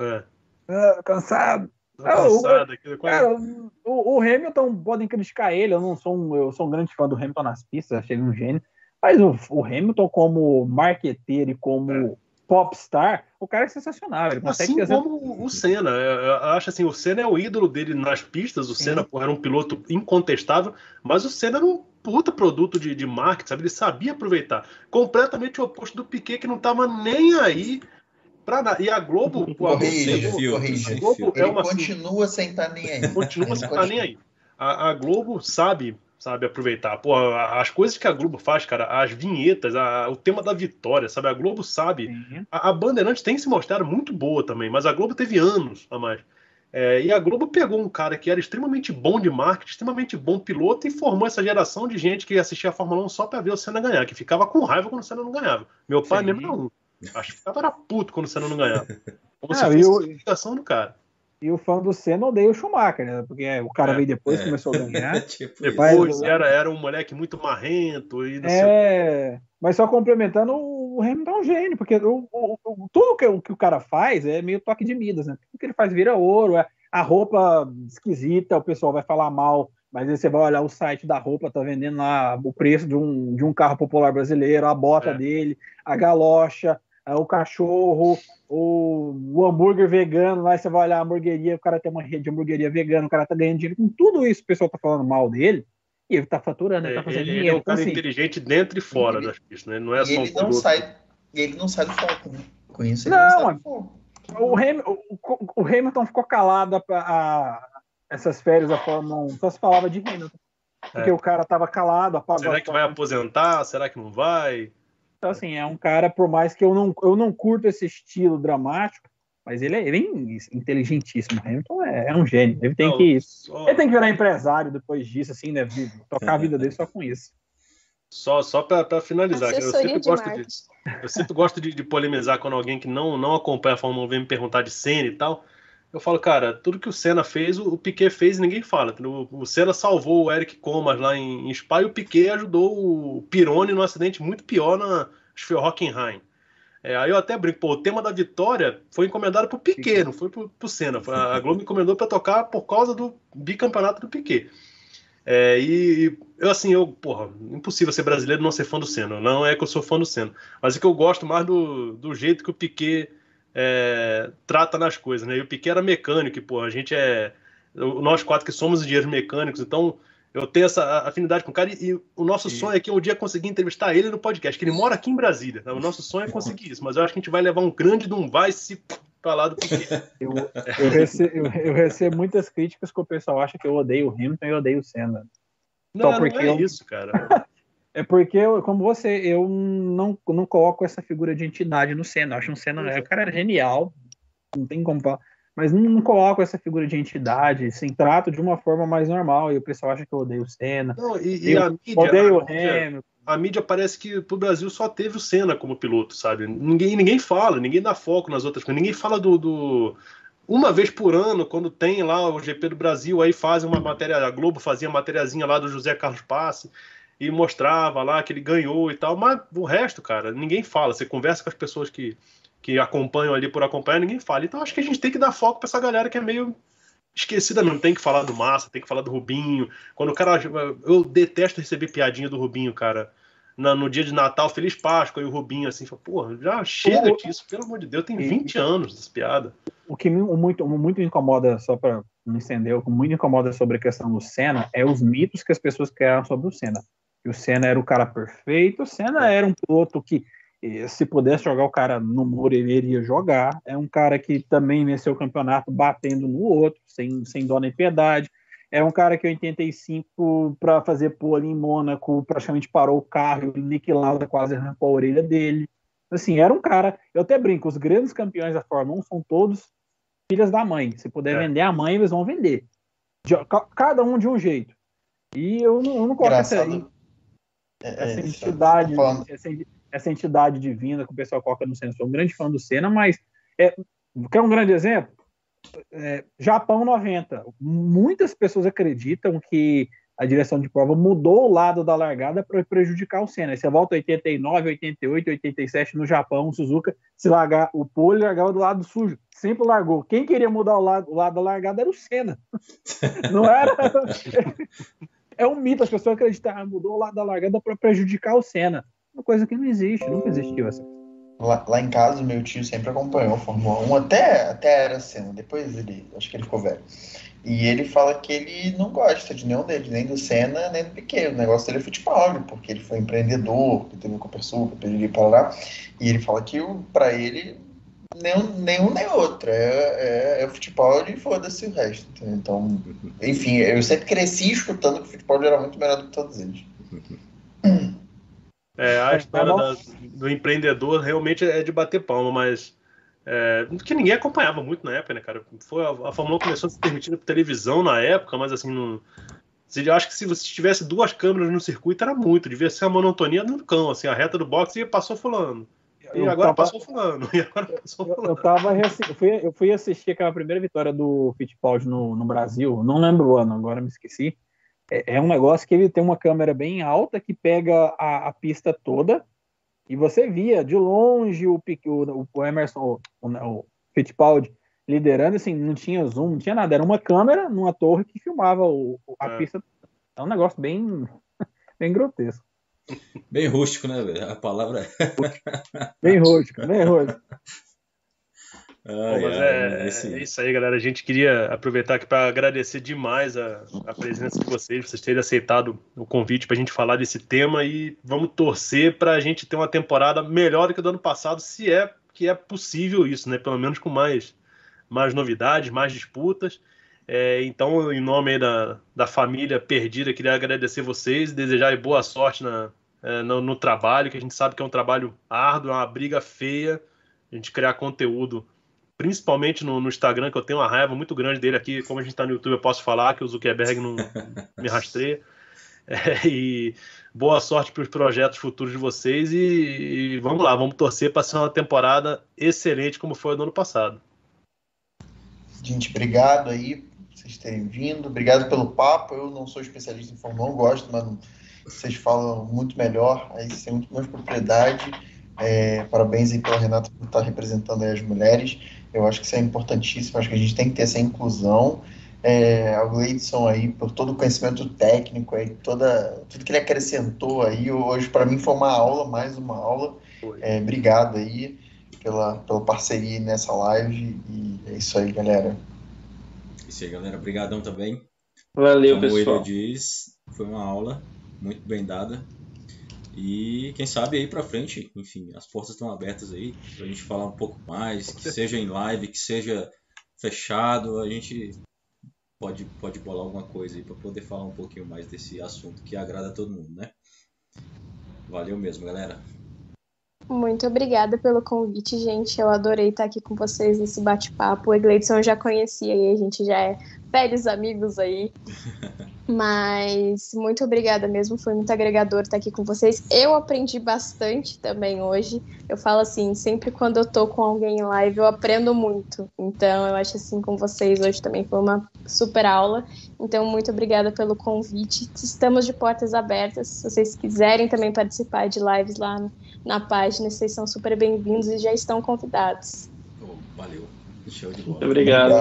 É. Ah, cansado. É, o, cara, o, o, Hamilton podem criticar ele, eu não sou um, eu sou um grande fã do Hamilton nas pistas, achei ele um gênio. Mas o, o Hamilton, como marqueteiro e como é. popstar, o cara é sensacional. Ele consegue assim fazer... como o Senna. Eu acho assim, o Senna é o ídolo dele nas pistas. O Senna porra, era um piloto incontestável, mas o Senna era um puta produto de, de marketing, sabe? Ele sabia aproveitar. Completamente o oposto do Piquet, que não tava nem aí Pra, e a Globo. Corrija, corrija. A Globo é uma, continua sem estar tá nem aí. Continua sem estar tá nem aí. A, a, Globo sabe, sabe aproveitar. Pô, as coisas que a Globo faz, cara, as vinhetas, a, o tema da vitória, sabe? A Globo sabe. Uhum. A, a Bandeirantes tem se mostrado muito boa também, mas a Globo teve anos a mais. É, e a Globo pegou um cara que era extremamente bom de marketing, extremamente bom piloto e formou essa geração de gente que assistia a Fórmula 1 só para ver o Senna ganhar, que ficava com raiva quando o Senna não ganhava. Meu pai Sim. mesmo era um. Acho que ficava era puto quando o Senna não ganhava. Como se fosse a ligação do cara. E o fã do Senna odeia o Schumacher, né? Porque o cara é, veio depois, é. começou a ganhar. tipo depois era, era um moleque muito marrento e não é, mas só complementando, o Hamilton é um gênio, porque o, o, o, tudo que, o que o cara faz é meio toque de Midas, né? Tudo que ele faz vira ouro, é, a roupa esquisita, o pessoal vai falar mal, mas aí você vai olhar o site da roupa, tá vendendo lá o preço de um, de um carro popular brasileiro, a bota é. dele, a galocha, é o cachorro, o, o, hambúrguer vegano, lá você vai olhar a hamburgueria, o cara tem uma rede de hamburgueria vegana, o cara tá ganhando dinheiro com tudo isso, o pessoal tá falando mal dele, e ele tá faturando, ele tá fazendo ele, dinheiro. Ele é um cara então, assim, inteligente dentro e fora ele, das pistas, né? Não é só ele não sai, ele não sai do foco, né? Com isso ele não, não sai do foco. O, Hamilton, o, o Hamilton ficou calado a, a, essas férias da Fórmula 1, só se falava de Hamilton. Porque é. o cara tava calado, apagado. Será que vai aposentar? Será que não vai? Então, assim, é um cara, por mais que eu não, eu não curto esse estilo dramático, mas ele é bem inteligentíssimo. Hamilton é, é um gênio. Ele tem não, que. Só... Ele tem que virar empresário depois disso, assim, né? Tocar a vida dele só com isso. Só, só para finalizar, eu sempre, gosto de, eu sempre gosto de, de, polemizar quando alguém que não, não acompanha a Fórmula 1 vem me perguntar de Senna e tal. Eu falo, cara, tudo que o Senna fez, o, Piquet fez e ninguém fala. O, o Senna salvou o Eric Comas lá em, em Spa e o Piquet ajudou o Pironi num acidente muito pior na acho Hockenheim. É, aí eu até brinco, pô, o tema da vitória foi encomendado pro Piquet, não foi pro, pro Senna. A Globo encomendou para tocar por causa do bicampeonato do Piquet. É, e eu, assim, eu, porra, impossível ser brasileiro e não ser fã do Senna. Não é que eu sou fã do Senna, mas é que eu gosto mais do, do jeito que o Piquet é, trata nas coisas, né? E o Piquet era mecânico, e, porra, a gente é. Nós quatro que somos engenheiros mecânicos, então eu tenho essa afinidade com o cara e, e o nosso e... sonho é que um dia conseguir entrevistar ele no podcast, que ele mora aqui em Brasília. Né? O nosso sonho é conseguir isso, mas eu acho que a gente vai levar um grande de um vai se falar do Piquet. Eu, eu, recebo, eu, eu, recebo, muitas críticas que o pessoal acha que eu odeio o Hamilton e eu odeio o Senna. Não, porque não é eu... isso, cara. É porque, eu, como você, eu não, não coloco essa figura de entidade no Senna. Eu acho um Senna, o cara é genial, não tem como falar mas não, não coloco essa figura de entidade, assim, trato de uma forma mais normal, e o pessoal acha que eu odeio o Senna. Não, e, e a mídia, odeio o Hamilton. A mídia parece que pro Brasil só teve o Senna como piloto, sabe? Ninguém, ninguém fala, ninguém dá foco nas outras coisas, ninguém fala do, do uma vez por ano, quando tem lá o GP do Brasil, aí fazem uma matéria, a Globo fazia uma matériazinha lá do José Carlos Passe e mostrava lá que ele ganhou e tal, mas o resto, cara, ninguém fala. Você conversa com as pessoas que, que acompanham ali por acompanhar, ninguém fala. Então acho que a gente tem que dar foco para essa galera que é meio esquecida mesmo. Tem que falar do Massa, tem que falar do Rubinho. Quando o cara. Eu detesto receber piadinha do Rubinho, cara. Na, no dia de Natal, Feliz Páscoa, e o Rubinho assim, fala, porra, já chega disso, pelo amor de Deus, tem 20 anos dessa piada. O que me, muito, muito incomoda, só para não entender, o que muito incomoda sobre a questão do Senna é os mitos que as pessoas criaram sobre o Senna. Que o Senna era o cara perfeito, o Senna era um piloto que se pudesse jogar o cara no muro, ele iria jogar. É um cara que também venceu o campeonato batendo no outro, sem, sem dó nem piedade. É um cara que em 85, para fazer pole em Mônaco, praticamente parou o carro, niquilada quase arrancou a orelha dele. Assim, era um cara. Eu até brinco, os grandes campeões da Fórmula 1 são todos filhas da mãe. Se puder é. vender a mãe, eles vão vender. De, cada um de um jeito. E eu não, eu não coloco essa, é, essa é, entidade. Essa, essa entidade divina que o pessoal coloca no centro. Sou um grande fã do Senna, mas é, quer um grande exemplo? É, Japão 90. Muitas pessoas acreditam que a direção de prova mudou o lado da largada para prejudicar o Senna. Aí você volta 89, 88, 87 no Japão, o Suzuka, se largar o pole, largava do lado sujo. Sempre largou. Quem queria mudar o lado, o lado da largada era o Senna. Não era. é um mito, as pessoas acreditam, ah, mudou o lado da largada para prejudicar o Senna. Uma coisa que não existe, nunca existiu essa Lá, lá, em casa, meu tio sempre acompanhou a Fórmula 1, até, até era cena, depois ele, acho que ele ficou velho. E ele fala que ele não gosta de nenhum deles, nem do Senna, nem do Piquet. O negócio dele é futebol, porque ele foi empreendedor, que teve o Copersuca, para Parará. E ele fala que para ele nenhum, nenhum nem outro. É, é, é o futebol e foda-se o resto. Então, enfim, eu sempre cresci escutando que o futebol era muito melhor do que todos eles. É, a história da, do empreendedor realmente é de bater palma, mas. É, que ninguém acompanhava muito na época, né, cara? Foi, a, a Fórmula 1 começou a ser permitida por televisão na época, mas assim, não. Eu acho que se você tivesse duas câmeras no circuito era muito, devia ser a monotonia no cão, assim, a reta do boxe e passou fulano. E agora tava, passou fulano. E agora passou fulano. Eu, eu, tava, eu, fui, eu fui assistir aquela primeira vitória do Fittipaldi no, no Brasil, não lembro o ano, agora me esqueci. É, é, um negócio que ele tem uma câmera bem alta que pega a, a pista toda e você via de longe o, o, o Emerson, o, o Fittipaldi liderando, assim, não tinha zoom, não tinha nada, era uma câmera numa torre que filmava o, a é. pista. É um negócio bem, bem grotesco. Bem rústico, né, A palavra é. bem rústico, bem rústico. Ai, mas é, esse... é, isso aí, galera. A gente queria aproveitar aqui para agradecer demais a, a, presença de vocês, vocês terem aceitado o convite para a gente falar desse tema e vamos torcer para a gente ter uma temporada melhor do que do ano passado, se é que é possível isso, né? Pelo menos com mais, mais novidades, mais disputas. É, então, em nome da, da família perdida, queria agradecer vocês e desejar boa sorte na, é, no, no, trabalho, que a gente sabe que é um trabalho árduo, é uma briga feia, a gente criar conteúdo, principalmente no, no Instagram, que eu tenho uma raiva muito grande dele aqui, como a gente está no YouTube, eu posso falar que o Zuckerberg não me rastreia. É, e boa sorte para os projetos futuros de vocês e, e vamos lá, vamos torcer para ser uma temporada excelente como foi no ano passado. Gente, obrigado aí por vocês terem vindo, obrigado pelo papo. Eu não sou especialista em Fórmula 1, gosto, mas vocês falam muito melhor, aí você tem muito mais propriedade. É, parabéns aí pela Renata por estar representando as mulheres. Eu acho que isso é importantíssimo, acho que a gente tem que ter essa inclusão. É, ao Gleidson aí por todo o conhecimento técnico aí, toda, tudo que ele acrescentou aí. Hoje para mim foi uma aula, mais uma aula. É, obrigado aí pela, pela parceria nessa live e é isso aí, galera. É isso aí, galera. Obrigadão também. Valeu, Como pessoal. Como ele diz, foi uma aula muito bem dada. E quem sabe aí pra frente, enfim, as portas estão abertas aí pra gente falar um pouco mais, que seja em live, que seja fechado, a gente pode, pode bolar alguma coisa aí para poder falar um pouquinho mais desse assunto que agrada a todo mundo, né? Valeu mesmo, galera. Muito obrigada pelo convite, gente. Eu adorei estar aqui com vocês nesse bate-papo. O Egleidson eu já conhecia e a gente já é velhos amigos aí. Mas muito obrigada mesmo, foi muito agregador estar aqui com vocês. Eu aprendi bastante também hoje. Eu falo assim, sempre quando eu tô com alguém em live, eu aprendo muito. Então, eu acho assim com vocês hoje também foi uma super aula. Então, muito obrigada pelo convite. Estamos de portas abertas. Se vocês quiserem também participar de lives lá na página, vocês são super bem-vindos e já estão convidados. Valeu. Show de bola. Muito obrigado.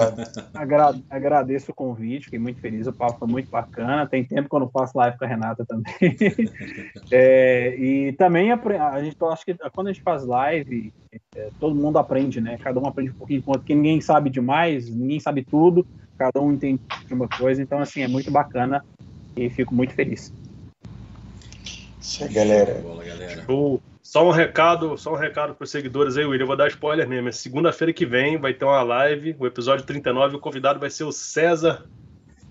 Agra agradeço o convite, fiquei muito feliz, o papo foi muito bacana. Tem tempo que eu não faço live com a Renata também. é, e também a, a gente, eu acho que quando a gente faz live, é, todo mundo aprende, né? Cada um aprende um pouquinho, porque ninguém sabe demais, ninguém sabe tudo, cada um entende uma coisa. Então, assim, é muito bacana e fico muito feliz. Isso aí, galera. Bola, galera. Show. Só um recado, só um recado para os seguidores aí, William. Eu vou dar spoiler mesmo. É segunda-feira que vem vai ter uma live, o episódio 39. O convidado vai ser o César.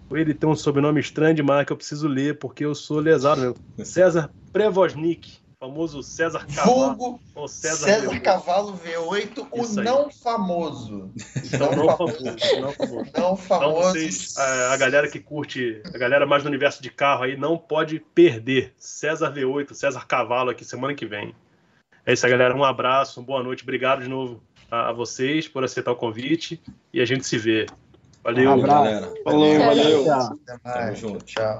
Ele tem um sobrenome estranho demais que eu preciso ler, porque eu sou lesado mesmo. César Prevosnik, famoso César Cavalo. Vulgo César, César Cavalo V8, o não famoso. Então, não, não famoso. Não famoso. Não famoso. Então, vocês, a, a, galera que curte, a galera mais do universo de carro aí, não pode perder. César V8, César Cavalo aqui semana que vem. É isso aí, galera. Um abraço, boa noite. Obrigado de novo a, a vocês por aceitar o convite e a gente se vê. Valeu, um galera. Falou, valeu. valeu. Tchau. Tamo junto. Tchau.